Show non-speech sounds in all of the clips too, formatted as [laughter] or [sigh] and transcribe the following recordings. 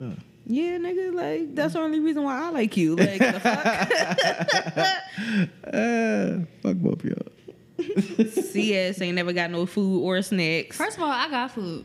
Yeah, nigga, like that's the only reason why I like you. Like the fuck. [laughs] Uh, fuck both y'all. CS ain't never got no food or snacks. First of all, I got food.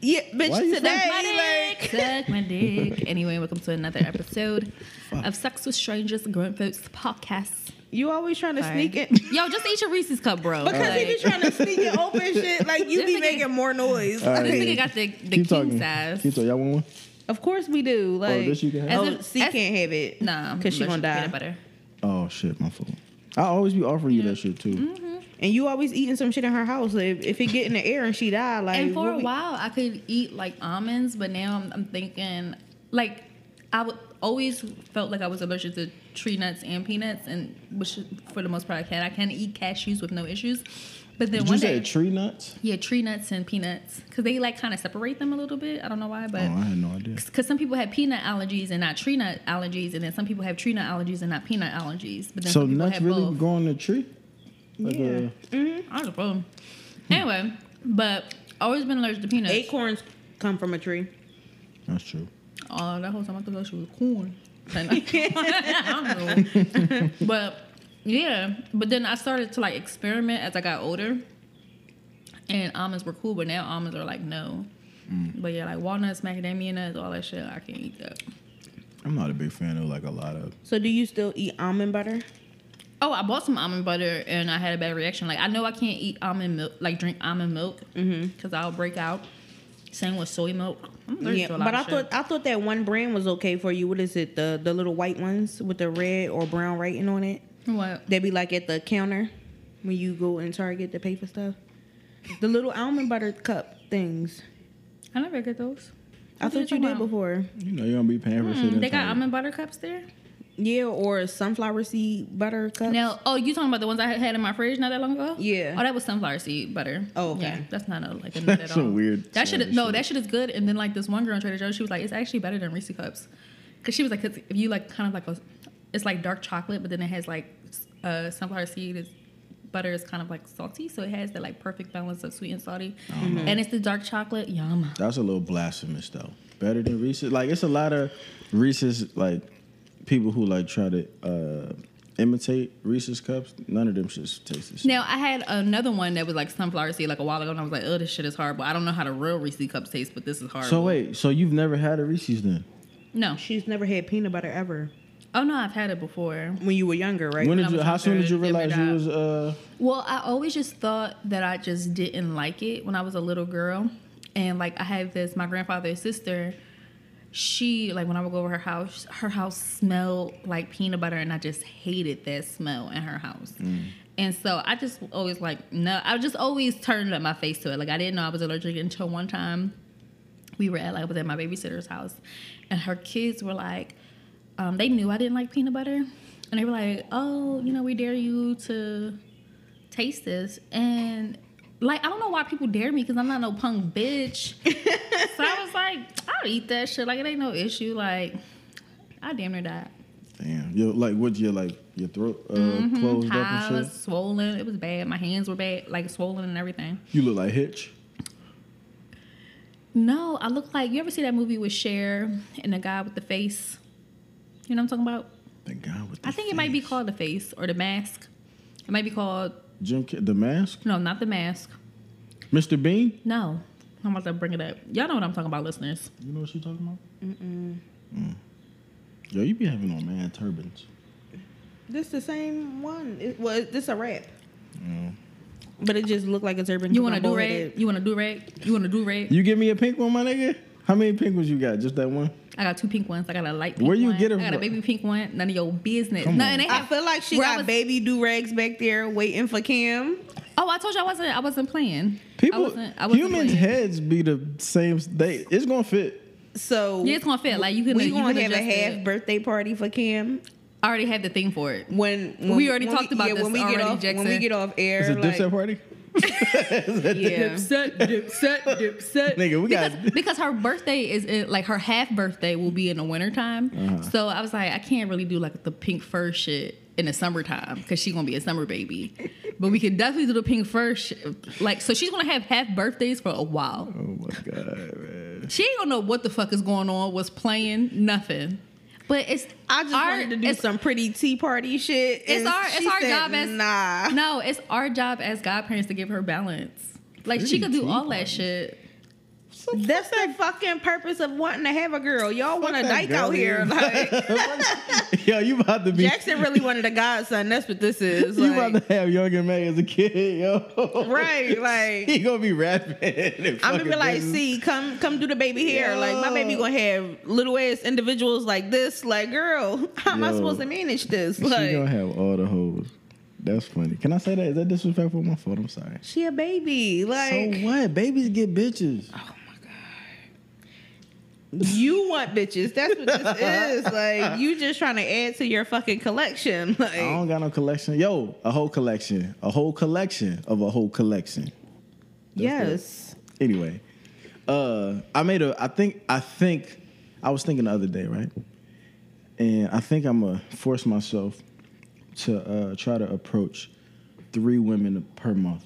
Yeah, bitch, Why you today Suck my like. Suck my dick. Anyway, welcome to another episode of Sex with Strangers, Grown Folks podcast. you always trying to Sorry. sneak it. [laughs] Yo, just eat your Reese's cup, bro. Because he be trying to sneak and open shit, like you This be nigga- making more noise. All right. this Like, nigga got the, the Keep king talking. size. Keep talking. Y'all want one? Of course we do. Like, this you can have? oh, As a- C as- can't have it. Nah, because she gonna die. Peanut butter. Oh shit, my fault. I always be offering you that shit too. Mm-hmm. And you always eating some shit in her house. If, if it get in the air and she die, like and for a we- while, I could eat like almonds, but now I'm, I'm thinking like I would always felt like I was allergic to tree nuts and peanuts, and which for the most part I can. I can eat cashews with no issues. But then Did one you say day, tree nuts? yeah, tree nuts and peanuts, because they like kind of separate them a little bit. I don't know why, Oh, but I had no idea. because some people have peanut allergies and not tree nut allergies, and then some people have tree nut allergies and not peanut allergies. But then So some people nuts have really both. grow on the tree? Like Yeah. Uh, mm-hmm. a, I don't know. Anyway, but always been allergic to peanuts. acorns come from a tree. that's true. Oh, that whole time I thought that shit was corn. [laughs] [laughs] I don't know. but yeah, but then I started to like experiment as I got older, and almonds were cool, but now almonds are like no. Mm. But yeah, like walnuts, macadamia nuts, all that shit, I can't eat that. I'm not a big fan of like a lot of. So do you still eat almond butter? Oh, I bought some almond butter and I had a bad reaction. Like I know I can't eat almond milk, like drink almond milk, mm-hmm. because I'll break out. Same with soy milk. I'm Yeah, to a lot but of I shit. thought I thought that one brand was okay for you. What is it? The the little white ones with the red or brown writing on it. What? They be like at the counter when you go in Target to pay for stuff. The little almond butter cup things. I never get those. I What thought you did before. You know, you don't be paying for shit. Mm, in they got Target. almond butter cups there. Yeah, or sunflower seed butter cups. Now, oh, you talking about the ones I had in my fridge not that long ago? Yeah. Oh, that was sunflower seed butter. Oh, okay. Yeah, that's not a, like a [laughs] nut That's at all. some weird That shit, Saudi no, that shit is good. And then like this one girl on Trader Joe's, she was like, it's actually better than Reese cups, because she was like, 'cause if you like kind of like a, it's like dark chocolate, but then it has like uh, sunflower seed is butter is kind of like salty, so it has the like perfect balance of sweet and salty, and it's the dark chocolate. Yum. That's a little blasphemous though. Better than Reese's. Like it's a lot of Reese's like people who like try to uh imitate Reese's cups. None of them should taste the same. Now I had another one that was like sunflower seed like a while ago, and I was like, oh, this shit is horrible. I don't know how the real Reese's cups taste, but this is horrible. So wait, so you've never had a Reese's then? no. She's never had peanut butter ever. Oh no, I've had it before. When you were younger, right? when I did you? was How soon did you realize you was uh? Well, I always just thought that I just didn't like it when I was a little girl. And like I had this, my grandfather's sister, she like when I would go over her house, her house smelled like peanut butter and I just hated that smell in her house. And so I just always like no, I just always turned up my face to it. Like I didn't know I was allergic until one time we were at like I was at my babysitter's house and her kids were like um, they knew I didn't like peanut butter and they were like, "Oh, you know, we dare you to taste this." And like, I don't know why people dare me because I'm not no punk bitch. [laughs] so I was like, "I'll eat that shit. Like, it ain't no issue. Like, I damn near died. Damn, you like what? Your like your throat uh, Mm-hmm. closed I up and was swollen. It was bad. My hands were bad, like swollen and everything. You look like Hitch. No, I look like you ever see that movie with Cher and the guy with the face? You know what I'm talking about? The guy with the I think it might be called the face or the mask. It might be called Jim. Ca- the Mask. no, not the mask. Mr. Bean. No, I'm about to bring it up. Y'all know what I'm talking about, listeners. You know what she's talking about? Mm-mm. Yo, you be having on man turbans. This the same one. It, well, this a wrap, Mm. but it just looked like a turban. You want my to do forehead. rag? You want to do rag? You want to do rag? You give me a pink one, my nigga. How many pink ones you got? Just that one? I got two pink ones. I got a light pink Where you one. get 'em I got a baby pink one. None of your business. Come no, on. and they I feel like she where got was- baby do rags back there waiting for Kim. Oh, I told you I wasn't. I wasn't playing. I People, wasn't, I wasn't humans' playing. heads be the same. They, it's gonna fit. So Yeah, it's gonna fit. Like you can. we you gonna can have a half it. birthday party for Kim I already have the thing for it. when, when We already when talked about yeah, this when we already, get off when we get off air. It's a like, dipset party. [laughs] yeah. Dipset, dipset, dipset. Nigga, we because, got- because her birthday is in, like her half birthday will be in the wintertime. Uh-huh. So I was like, I can't really do like the pink fur shit in the summertime because she's gonna be a summer baby. But we can definitely do the pink fur. Like, so she's gonna have half birthdays for a while. Oh my god, man. She ain't gonna know what the fuck is going on. Was playing nothing. But it's I just our- wanted to do some pretty tea party shit. It's our it's our said, job as nah. No, it's our job as godparents to give her balance. Like she could do all that shit. That's the fucking purpose of wanting to have a girl. Y'all want a dyke out here. Like [laughs] [laughs] Yo, you about to be Jackson really wanted a godson. That's what this is. [laughs] you Like, about to have Young M.A as a kid, yo. right? Like he gonna be rapping. I'm gonna be like, business. see, come come do the baby hair. Like my baby gonna have little ass individuals like this. Like, girl, how am I supposed to manage this? She gonna Like, have all the hoes. That's funny. Can I say that? Is that disrespectful? My fault. I'm sorry. she a baby. Like, so what? Babies get bitches. Oh, you want bitches. That's what this is. Like, you just trying to add to your fucking collection. [laughs] Like, I don't got no collection. Yo, a whole collection. A whole collection of a whole collection. yes. Anyway, uh, I made a. I think. I think. I was thinking the other day, right? And I think I'm gonna force myself to uh, try to approach three women per month,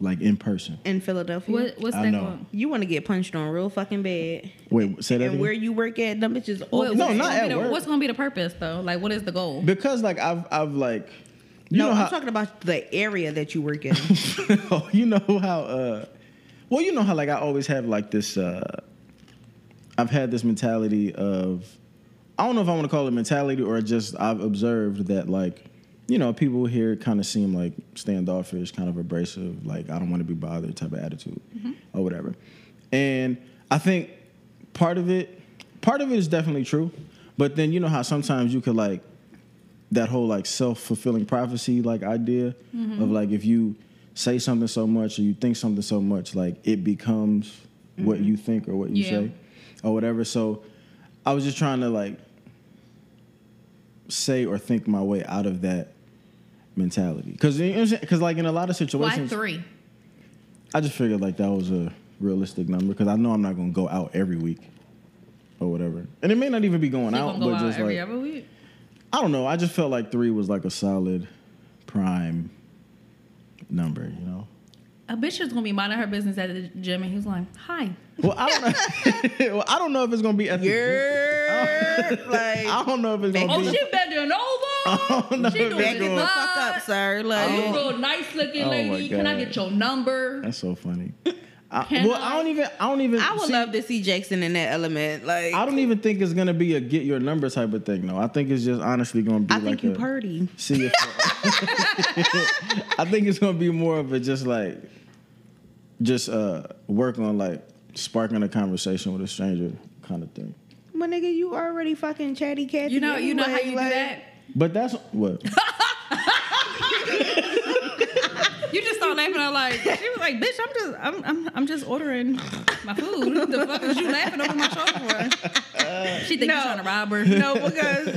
like in person. In Philadelphia. What what's I that know. going? You want to get punched on real fucking bad. Wait, say that And again? where you work at, them bitches What- No, what's not gonna at be the- work. What's gonna be the purpose though? Like, what is the goal? because like I've I've like you no, know I'm how talking about the area that you work in. Oh, [laughs] you know how uh well you know how like I always have like this uh I've had this mentality of I don't know if I want to call it mentality or just I've observed that like you know people here kind of seem like standoffish, kind of abrasive, like I don't want to be bothered type of attitude mm-hmm. or whatever. And I think part of it part of it is definitely true, but then you know how sometimes you could like that whole like self-fulfilling prophecy like idea mm-hmm. of like if you say something so much or you think something so much like it becomes what mm-hmm. you think or what you Yeah. say or whatever so i was just trying to like say or think my way out of that mentality because because like in a lot of situations, Why situations three? i just figured like that was a realistic number because i know i'm not going to go out every week or whatever and it may not even be going You out go but out just every like other week? I don't know. I just felt like three was like a solid prime number, you know. A bitch is gonna be minding her business at the gym, and he's like, "Hi." Well, I don't know. [laughs] well, I don't know if it's gonna be at the Yeah, like [laughs] I don't know if it's gonna Oh, be. she bending don't know [laughs] over. She if doing it's back it the gonna- fuck up, sir. Oh, Like, you real nice looking Oh, lady. Can I get your number? That's so funny. [laughs] I, well, I? I? don't even. I don't even. I would see, love to see Jackson in that element. Like, I don't even think it's gonna be a get your number type of thing. No, I think it's just honestly gonna be I like think you a purdy. see if. [laughs] I think it's gonna be more of a just like, just uh work on like sparking a conversation with a stranger kind of thing. My nigga, you already fucking chatty cat. You know, you know how you like, do that. But that's what. [laughs] You just start laughing. I'm like, she was like, "Bitch, I'm just, I'm, I'm, I'm just ordering my food. [laughs] the fuck is you laughing over my shoulder for?" She think No. you trying to rob her. No, because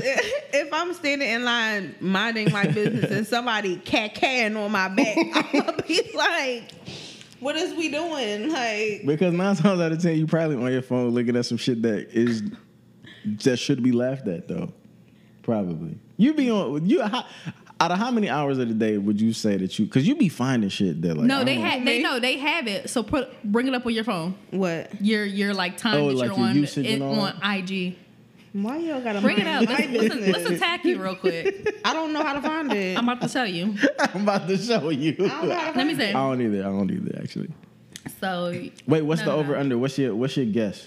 if I'm standing in line minding my business and somebody cat catting on my back, [laughs] I'm gonna be like, "What is we doing?" Like, Because nine times out of ten, you probably on your phone looking at some shit that is that should be laughed at though. Probably. You be on you how, out of how many hours of the day would you say that you because you be finding shit that like No, they don't- have, they know, they have it. So put, bring it up on your phone. what? Your, your like time Oh, that like you're your on, usage it, and on IG. Why y'all gotta Bring it up. Let's, let's, let's attack you real quick. [laughs] I don't know how to find it. I'm about to tell you. [laughs] I'm about to show you. I don't know how to Let me find see. I don't either. I don't either actually. So Wait, what's No, the no, over no. under? What's your what's your guess?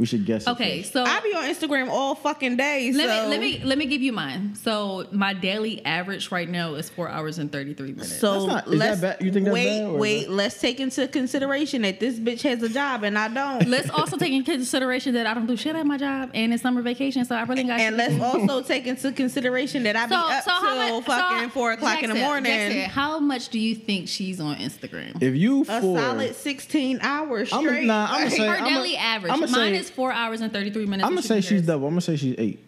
We should guess. okay, so I be on Instagram all fucking day. let so. me let me let me give you mine. So my daily average right now is four hours and thirty three minutes. So That's not- is let's bad? You think that's wait, bad, or is wait. that- Let's take into consideration that this bitch has a job and I don't. let's also take into consideration that I don't do shit at my job and it's summer vacation, so I really got and shit to let's do. also take into consideration that I be so, up so how till much, fucking so, four o'clock in the morning. Jackson, how much do you think she's on Instagram? if you a for solid sixteen hours I'm- straight. nah, I'ma say- Her I'ma- daily average. I'ma Mine say- is four hours and thirty three minutes. I'm gonna say she's double. I'm gonna say she's eight.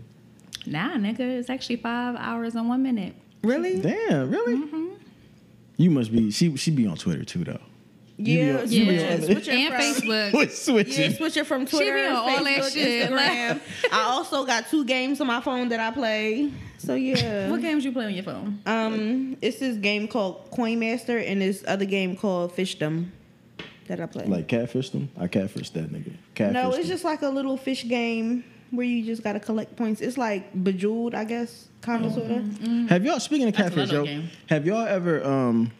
Nah, nigga, it's actually five hours and one minute. really? Damn, really? Mm-hmm. You must be. She she be on Twitter too though. You be Yeah, on- switch it, switch it and from- Facebook. [laughs] Switch, switch Yeah, it. switch it from She Twitter, be on all that shit, Instagram. I also got two games on my phone that I play. So yeah. [laughs] What games you play on your phone? Um, it's this game called Coin Master and this other game called Fishdom that I play. Like catfish them? I catfish that nigga. Catfish no, it's them. just like a little fish game where you just gotta collect points. It's like Bejeweled, I guess, kind of sorta. Have y'all speaking of catfish, yo? game. Have y'all ever um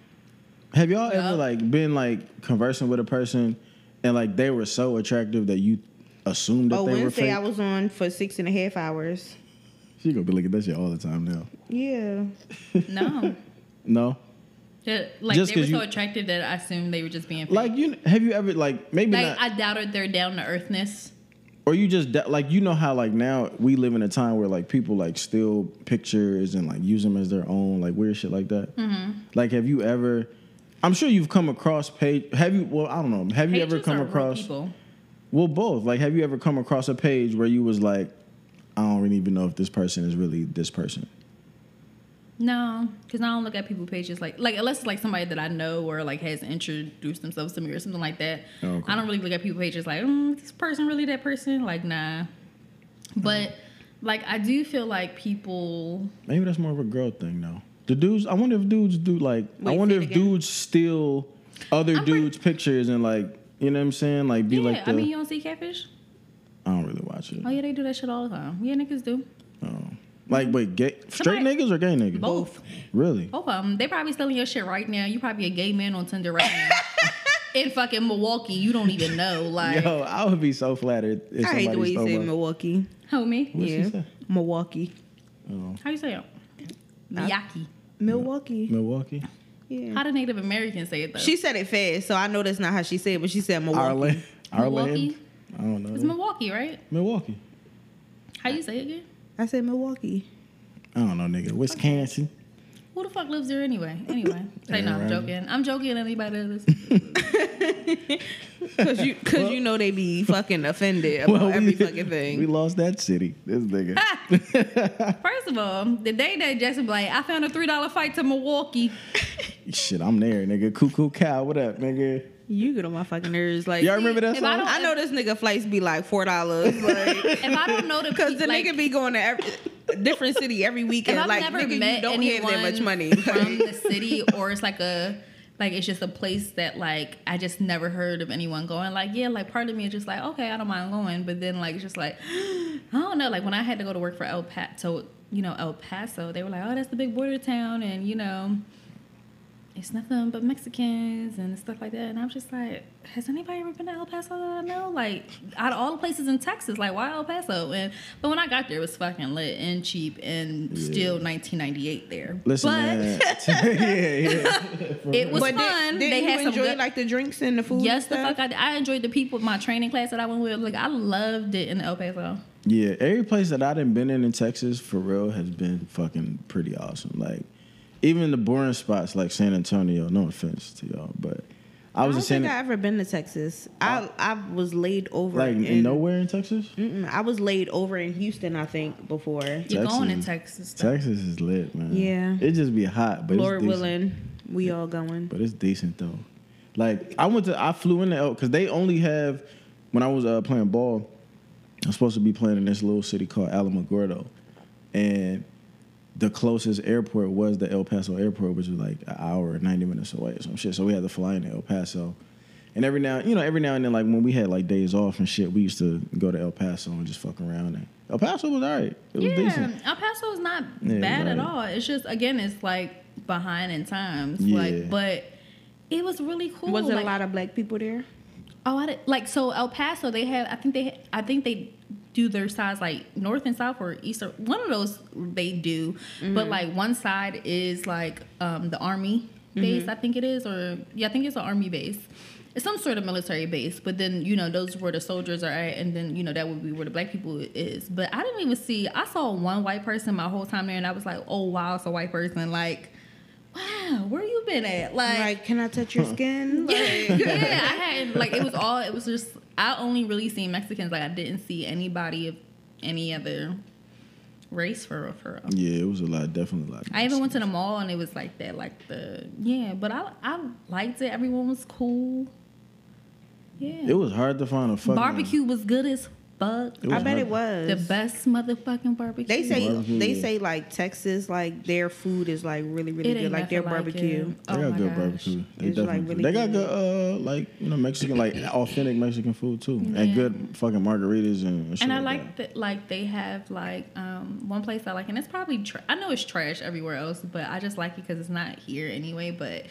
have y'all ever like been like conversing with a person and like they were so attractive that you assumed that Oh, they were Wednesday fake? I was on for six and a half hours. She gonna be looking at that shit all the time now. Yeah. [laughs] No. No, Like Just they were so you- attractive that I assumed they were just being fake. like you have you ever like maybe Like not, I doubted their down to earthness. or you just like you know how like now we live in a time where like people like steal pictures and like use them as their own like weird shit like that. Mm-hmm. Like have you ever? I'm sure you've come across page. Have you? Well, I don't know. Have you ever come across? people. Well, both. Like, have you ever come across a page where you was like, I don't really even know if this person is really this person. No, because I don't look at people pages like like unless it's like somebody that I know or like has introduced themselves to me or something like that. Oh, okay. I don't really look at people pages like, mm, this person really that person? Like, nah. But like I do feel like people Maybe that's more of a girl thing, though. The dudes. I wonder if dudes do like. I wonder if again. dudes steal other I'm pretty- dudes' pictures and like, you know what I'm saying? Like, be Yeah, like the. I mean you don't see catfish? I don't really watch it. Oh yeah, they do that shit all the time. Yeah, niggas do. Oh. Like, wait, gay, straight Somebody- niggas or gay niggas? Both. Really? Both of them. They probably stealing your shit right now. You probably a gay man on Tinder right now. [laughs] In fucking Milwaukee, you don't even know. [laughs] Like, Yo, I would be so flattered if I somebody hate the way you say my- Milwaukee. homie. What'd she yeah. say? Milwaukee. Oh, How you say it? Miyaki. Milwaukee. Milwaukee. Yeah. How do Native Americans say it though? She said it fast, so I know that's not how she said it, but she said Milwaukee. Ireland. Ireland. Milwaukee? I don't know. It's Milwaukee, right? Milwaukee. How you say it again? I said Milwaukee. I don't know, nigga. Wisconsin. Who the fuck lives there anyway? Anyway, say no, I'm joking. I'm joking. Anybody that listens. [laughs] Cause you, cause you know they be fucking offended [laughs] about every fucking thing. We lost that city. This nigga. First of all, the day that Jackson Blake, I found a three dollar fight to Milwaukee. Shit, I'm there, nigga. Cuckoo cow. What up, nigga? You get on my fucking nerves. Like, Y'all remember that if I I know this nigga flights be like four dollars, [laughs] like, If I don't know the cause the like, nigga be going to every different city every if weekend. I've like, never nigga, met you don't anyone have that much money. from the city, or it's like a like it's just a place that like I just never heard of anyone going. Like yeah, like part of me is just like okay, I don't mind going, but then like it's just like [gasps] I don't know. Like when I had to go to work for El Paso, you know El Paso, they were like, oh, that's the big border town, and you know. It's nothing but Mexicans and stuff like that. And I'm just like, has anybody ever been to El Paso that I know? Like, out of all the places in Texas, like, why El Paso? And but when I got there, it was fucking lit and cheap and still 1998 there. Listen, but [laughs] [laughs] yeah, yeah. it was but fun. did, they did had you some good. like the drinks and the food? yes, and the fuck I did. I enjoyed the people. My training class that I went with, like, I loved it in El Paso. yeah, every place that I done been in in Texas for real has been fucking pretty awesome. Like, even the boring spots like San Antonio. No offense to y'all, but I I was don't in San think I ever been to Texas. I I was laid over like in, in nowhere in Texas. Mm-mm, I was laid over in Houston, I think, before. You're going in Texas. Texas. though. Texas is lit, man. Yeah. it just be hot, but Lord it's decent. willing, we all going. But it's decent though. Like I went to, I flew in into because they only have when I was uh, playing ball. I'm supposed to be playing in this little city called Alamogordo, and the closest airport was the El Paso airport, which was like an hour, ninety minutes away or some shit. So we had to fly into El Paso. And every now, you know, every now and then, like when we had like days off and shit, we used to go to El Paso and just fuck around. And El Paso was alright. It was Yeah, decent. El Paso is not Yeah, bad at right. all. It's just again, it's like behind in times. Yeah. Like, but it was really cool. Was there like, a lot of black people there? Oh, I did, like so El Paso. They had, I think they. I think they do their sides like north and south or east or one of those they do. But like one side is like um, the army base. I think it is, or yeah, I think it's an army base. It's some sort of military base, but then you know those where the soldiers are at, and then you know that would be where the black people is. But I didn't even see. I saw one white person my whole time there, and I was like, oh wow, it's a white person. Like, wow, where you been at? Like, can I touch your skin? [laughs] Like, [laughs] yeah, I had like it was all it was just I only really seen Mexicans like I didn't see anybody of any other race for real for real. Yeah, it was a lot, definitely a lot. I even went to the mall and it was like that, like the yeah, but I I liked it. Everyone was cool. Yeah. It was hard to find a fucking Barbecue was good as fuck. I bet it was The best motherfucking barbecue. They say Barbecue, they say like Texas, like their food is like really really It good, like their nothing like barbecue. They Oh got good gosh. barbecue. They It's, like, definitely really they got good. good, uh, like you know Mexican, like [laughs] authentic Mexican food too, and good fucking margaritas and. Shit and I like like that, like they have like um one place I like, and it's probably tra- I know it's trash everywhere else, but I just like it because it's not here anyway. But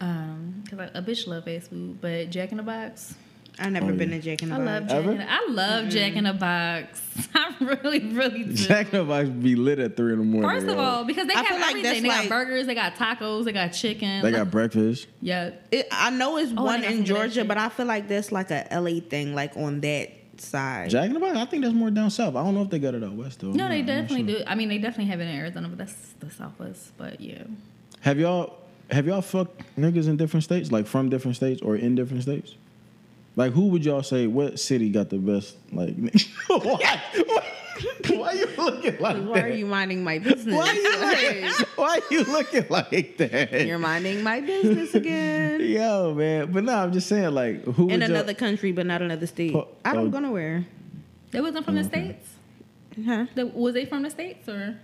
um, because a bitch love fast food, but Jack in the Box, I never Oh, been yeah. to Jack in the I love Box. Jack. Ever? In I love Jack in the Box. [laughs] I really, really do. Jack in the Box be lit at three in the morning. First of yo. all, because they I have feel like everything. that's They got burgers, they got tacos, they got chicken. they got breakfast. yeah. It, I know it's Oh, one in some of that Georgia, but I feel like that's like a LA thing, like on that side. Jack in the Box, I think that's more down south. I don't know if they got it out west though. No, I'm they not definitely sure. do. I mean, they definitely have it in Arizona, but that's the Southwest. But yeah. Have y'all have y'all fucked niggas in different states, like from different states or in different states? Like who would y'all say what city got the best like why, [laughs] why, why you looking like Why that? are you minding my business? why you Like, [laughs] looking, why you looking like that? You're minding my business [laughs] again. Yo, man. But no, I'm just saying like who In would another country, but not another state. Oh, I don't oh. go nowhere. They wasn't from the States? Huh? The, was they from the States or?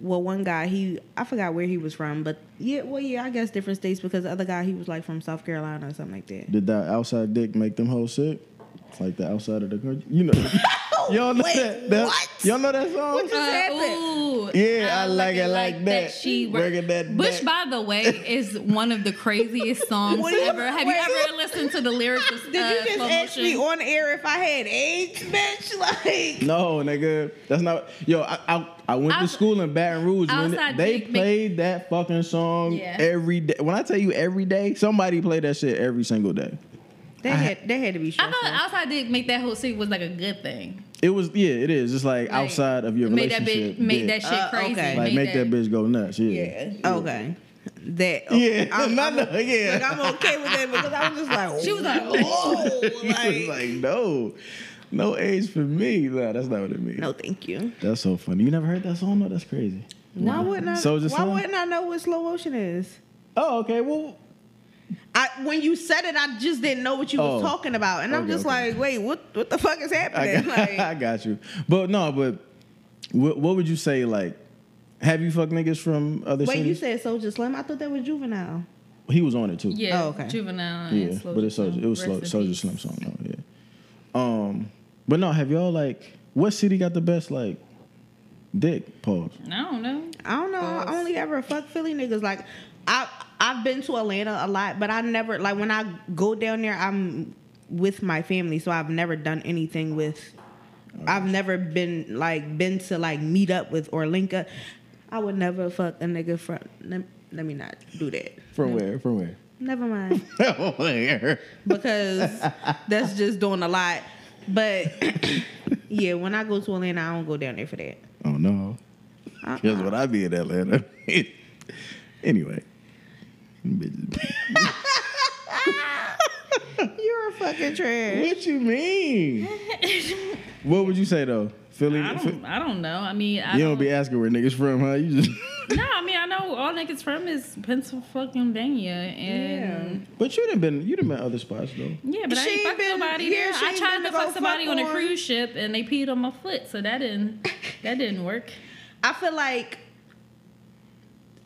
Well, one guy, he I forgot where he was from, but yeah, well, yeah, I guess different states because the other guy, he was like from South Carolina or something like that. Did that outside dick make them hoes sick? Like the outside of the country? You know. [laughs] y'all know Wait, that, that what? y'all know that song? What just happened? ooh, Yeah, I like it like that. She Working that which, back. by the way, is one of the craziest [laughs] songs What do you- ever. Have wait. you ever listened to the lyrics? Of, Did uh, you just Slow ask me Motion? on air if I had AIDS, bitch? [laughs] Like, No, nigga, that's not. Yo, I I, I went to Outs- school in Baton Rouge. When outside they dick make- played that fucking song Yeah. every day. When I tell you every day, somebody played that shit every single day. they had that had to be I stressful. thought outside did make that whole city was like a good thing. It was yeah, it is. It's like, Like, outside of your made that relationship. bitch, made that shit Uh, crazy. okay. like make that bitch go nuts. Yeah. Yeah. Okay. That [laughs] Yeah, I'm, not I'm, no- yeah. Like I'm okay with that because I was just like, She was like, oh, [laughs] He [laughs] was like, no, no age for me. Nah, that's not what it means. no, thank you. That's so funny. You never heard that song? No, that's crazy. Why wouldn't I? Soulja why Slim? wouldn't I know what slow motion is? Oh, okay. Well, I when you said it, I just didn't know what you Oh. was talking about, and I'm just okay. like, wait, what? What the fuck is I happening? [laughs] got, like, I got you. But no, but what, what would you say? Like, have you fucked niggas from other cities? wait, you said Soulja Slim? I thought that was juvenile. he was on it too. Yeah. Oh, okay. Juvenile. yeah. and Slow but it's Soulja. It was Rest slow, in Slim song though. Yeah. Um, but no, have y'all like what city got the best like dick? Pause. I don't know. I don't know. I only ever fuck Philly niggas. Like, I I've been to Atlanta a lot, but I never like when I go down there, I'm with my family, so I've never done anything with. I've never been like been to like meet up with or link up. I would never fuck a nigga from. Let, let me not do that. From where? From where? Never mind. [laughs] from where? because that's just doing a lot. But [coughs] yeah, when I go to Atlanta, I don't go down there for that. Oh no. Uh-uh. Because when I be in Atlanta. [laughs] anyway. You're a fucking trash. What you mean? what would you say though? Philly. I don't. I don't know. I mean, I you don't be asking where niggas from, huh? You just. [laughs] No, I mean, I know all niggas from is Pennsylvania, and but you didn't been you didn't been other spots though. yeah, but I She ain't ain't fucked been- nobody yeah, there. she I tried to to fuck somebody fuck on a cruise ship, and they peed on my foot, so that didn't that didn't work. I feel like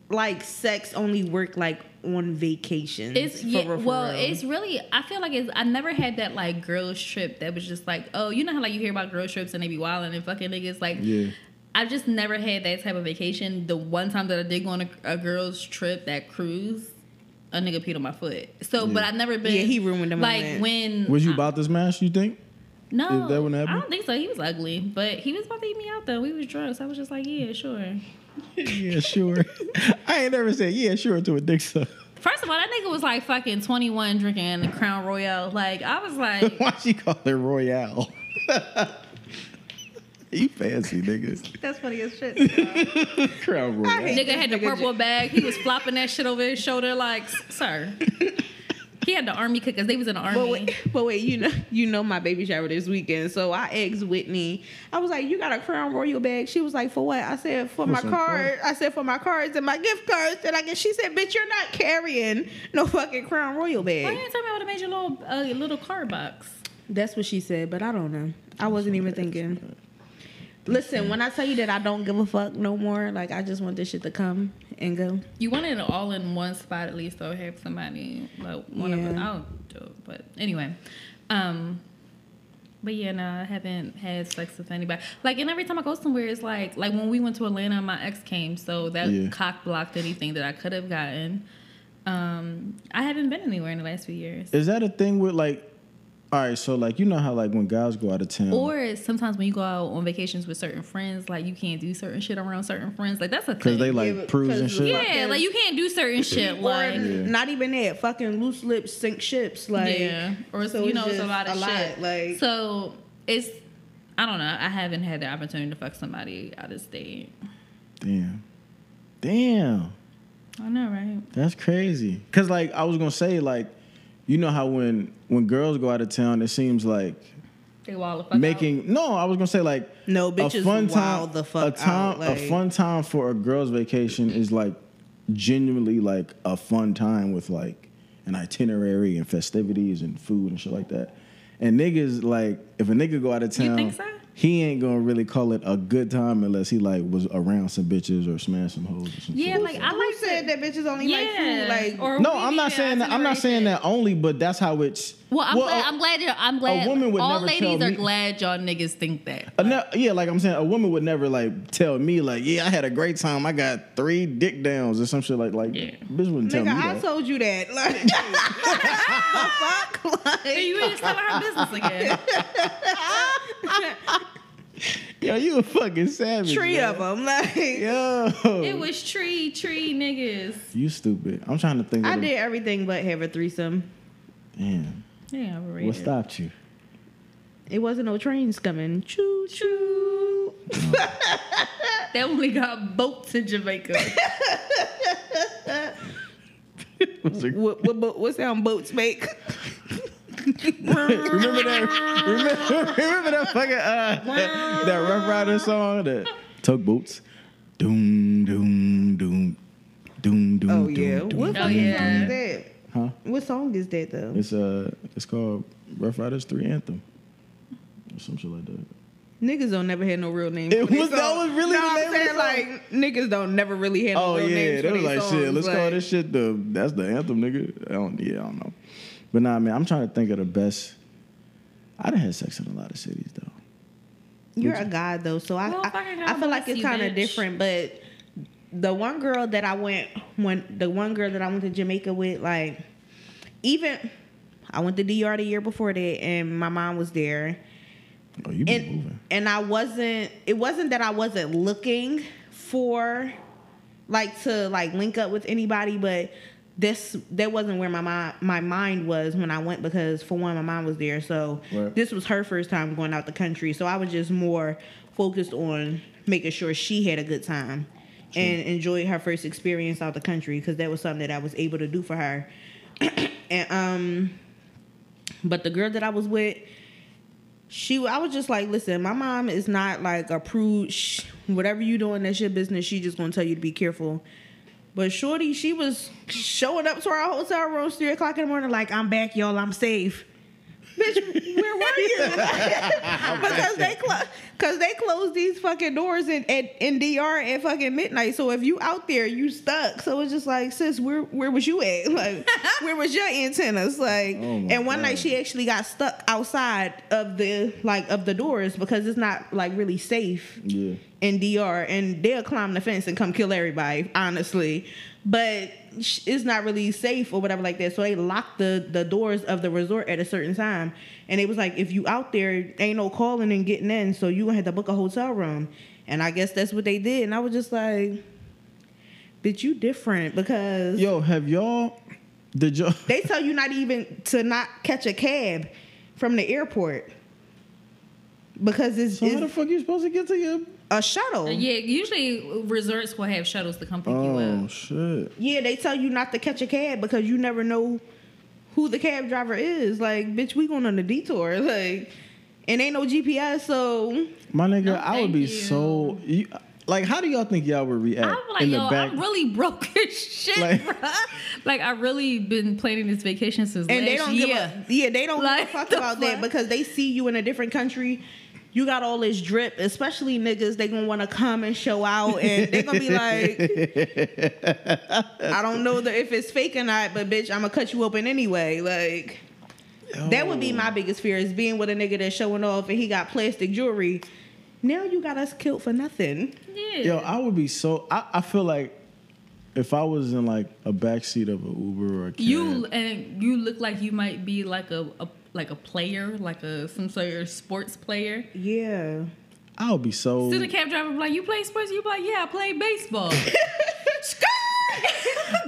like sex only work like on vacation. It's for yeah, real, for well, real. it's really. I feel like it's. I never had that like girls trip that was just like, oh, you know how like you hear about girls trips and they be wilding and fucking niggas like. Yeah. I've just never had that type of vacation. The one time that I did go on a, a girls trip, that cruise, a nigga peed on my foot. So, but I've never been. Yeah, he ruined the Like moment. when Was you I- about to smash, you think? No, Is that what happened? I don't think so. He was ugly, but he was about to eat me out though. We was drunk, so I was just like, yeah, sure. Yeah, sure. I ain't never said yeah, sure to a dick suck. First of all, that nigga was like fucking twenty one drinking the Crown Royale. Like I was like, [laughs] Why she call it Royale? [laughs] you fancy niggas. that's funny as shit. [laughs] Crown I Royale. nigga had the purple bag. He was flopping that shit over his shoulder, like, sir. He had the army because they was in the army. But wait, [laughs] but wait, you know, you know my baby shower this weekend. So I asked Whitney. I was like, "You got a Crown Royal bag?" She was like, "For what?" I said, "For my some card." I said, "For my cards and my gift cards." And I guess she said, "Bitch, you're not carrying no fucking Crown Royal Why you didn't tell me I would have made you a little, uh, little card box? That's what she said, but I don't know. I wasn't even thinking. Listen, when I tell you that I don't give a fuck no more, like I just want this shit to come and go. You want it all in one spot at least, or have somebody like one of Yeah. them. I'll do it, but anyway. Um, but yeah, no, I haven't had sex with anybody. Like, and every time I go somewhere, it's like, like when we went to Atlanta, my ex came, so that Yeah. cock blocked anything that I could have gotten. Um, I haven't been anywhere in the last few years. Is that a thing with like? All right, so like you know how like when guys go out of town, Or sometimes when you go out on vacations with certain friends, like you can't do certain shit around certain friends. Like that's a thing. because they like Yeah, cruise and because- shit. yeah, like you can't do certain shit. Or Like not even that. Fucking loose lips sink ships. Like yeah, or so you know, it's a lot of a lot, shit. like- so it's, I don't know. I haven't had the opportunity to fuck somebody out of state. Damn, damn, I know, right? that's crazy. Cause like I was gonna say like, you know how when when girls go out of town, it seems like They wild the fuck making no. I was gonna say like No, bitches a fun time, wild the fuck a time, out, like- a fun time for a girl's vacation is like genuinely like a fun time with like an itinerary and festivities and food and shit like that. And niggas like if a nigga go out of You town, think so? He ain't gonna really call it a good time unless he like was around some bitches or smashed some hoes or some Yeah, shit. like I Who like said that bitches only like food? Like or No, I'm not saying that. I'm not saying that only, but that's how it's. Well, I'm Well, glad. a- I'm glad. You're, I'm glad. woman would all never ladies tell are me- glad y'all niggas think that. A ne- yeah, like I'm saying, a woman would never like tell me like, yeah, I had a great time. I got three dick downs or some shit like like. Yeah. Bitch wouldn't tell nigga, me I that. told you that. [laughs] Like the [laughs] fuck? Like, Hey, you just telling her business again. [laughs] Yo, you a fucking savage. Tree man. of them. Like Yo, It was tree, tree niggas. you stupid. I'm trying to think. I of the- did everything but have a threesome. Damn. Yeah, overrated. What stopped you? It wasn't no trains coming. Choo choo. [laughs] They only got boats in Jamaica. What, what, what, what sound boats make? [laughs] remember that? Remember, remember that fucking uh, that Ruff Ryder song that tugboats. Doom doom doom doom doom. Oh doom, yeah. doom, What doom. fucking yeah. song is that? Huh? What song is that though? It's uh, it's called Ruff Ryders Three Anthem, or some shit like that. Niggas don't never had no real names. It was- that was really no, the I'm name of saying the like niggas don't never really had. no Oh real yeah, names they for was their like songs. shit. Let's call this shit the that's the anthem, nigga. I don't yeah, I don't know. But nah, man, I'm trying to think of the best. I done had sex in a lot of cities though. You're a guy though, so I Well, I, fucking I feel like it's kind of different. But the one girl that I went when the one girl that I went to Jamaica with, like even I went to DR the year before that, and my mom was there, Oh, you been and moving. and I wasn't. It wasn't that I wasn't looking for like to like link up with anybody, but this that wasn't where my mind my mind was when I went because for one my mom was there, so Right. this was her first time going out the country, so I was just more focused on making sure she had a good time and enjoyed her first experience out the country because that was something that I was able to do for her. [coughs] and um, but the girl that I was with, she I was just like, listen, my mom is not like a prude. Whatever you doing, that's your business. She just gonna tell you to be careful. But Shorty, she was showing up to our hotel room three o'clock in the morning, like, I'm back, y'all, I'm safe. Bitch, where were you? [laughs] because they clo- cause they closed these fucking doors in at in DR at fucking midnight. So if you out there, you stuck. So it's just like, sis, where where was you at? [laughs] Like, where was your antennas? Like, Oh and one night she actually got stuck outside of the like of the doors because it's not like really safe Yeah. In DR, and they'll climb the fence and come kill everybody, honestly. But it's not really safe or whatever like that. So they locked the the doors of the resort at a certain time, and it was like if you out there, ain't no calling and getting in, so you gonna have to book a hotel room. And I guess that's what they did, and I was just like, "Bitch, you different because Yo, have y'all? Did y'all? [laughs] they tell you not even to not catch a cab from the airport." Because it's, So how the it's fuck you supposed to get to your? A shuttle. Uh, yeah, usually resorts will have shuttles to come pick you oh, up. Oh shit! Yeah, they tell you not to catch a cab because you never know who the cab driver is. Like, bitch, we going on a detour. [laughs] Like, and ain't no GPS, so My nigga, No, I would be you. so. You, like how do y'all think y'all would react I'm like, in the yo, back? I'm really broke as [laughs] shit, Like- bruh. Like, I really been planning this vacation since and last they don't year. give a yeah they don't Like, give a [laughs] fuck the about that because they see you in a different country you got all this drip especially niggas they gonna want to come and show out and they gonna be like i don't know the, if it's fake or not but bitch i'm gonna cut you open anyway like that would be my biggest fear is being with a nigga that's showing off and he got plastic jewelry now you got us killed for nothing Yeah. Yo, I would be so. I, I feel like if I was in like a backseat of an Uber or a cab, you and you look like you might be like a, a like a player, like a some sort of sports player. yeah I'll be so. So the cab driver be like, "You play sports?" You be like, "Yeah, I play baseball." [laughs]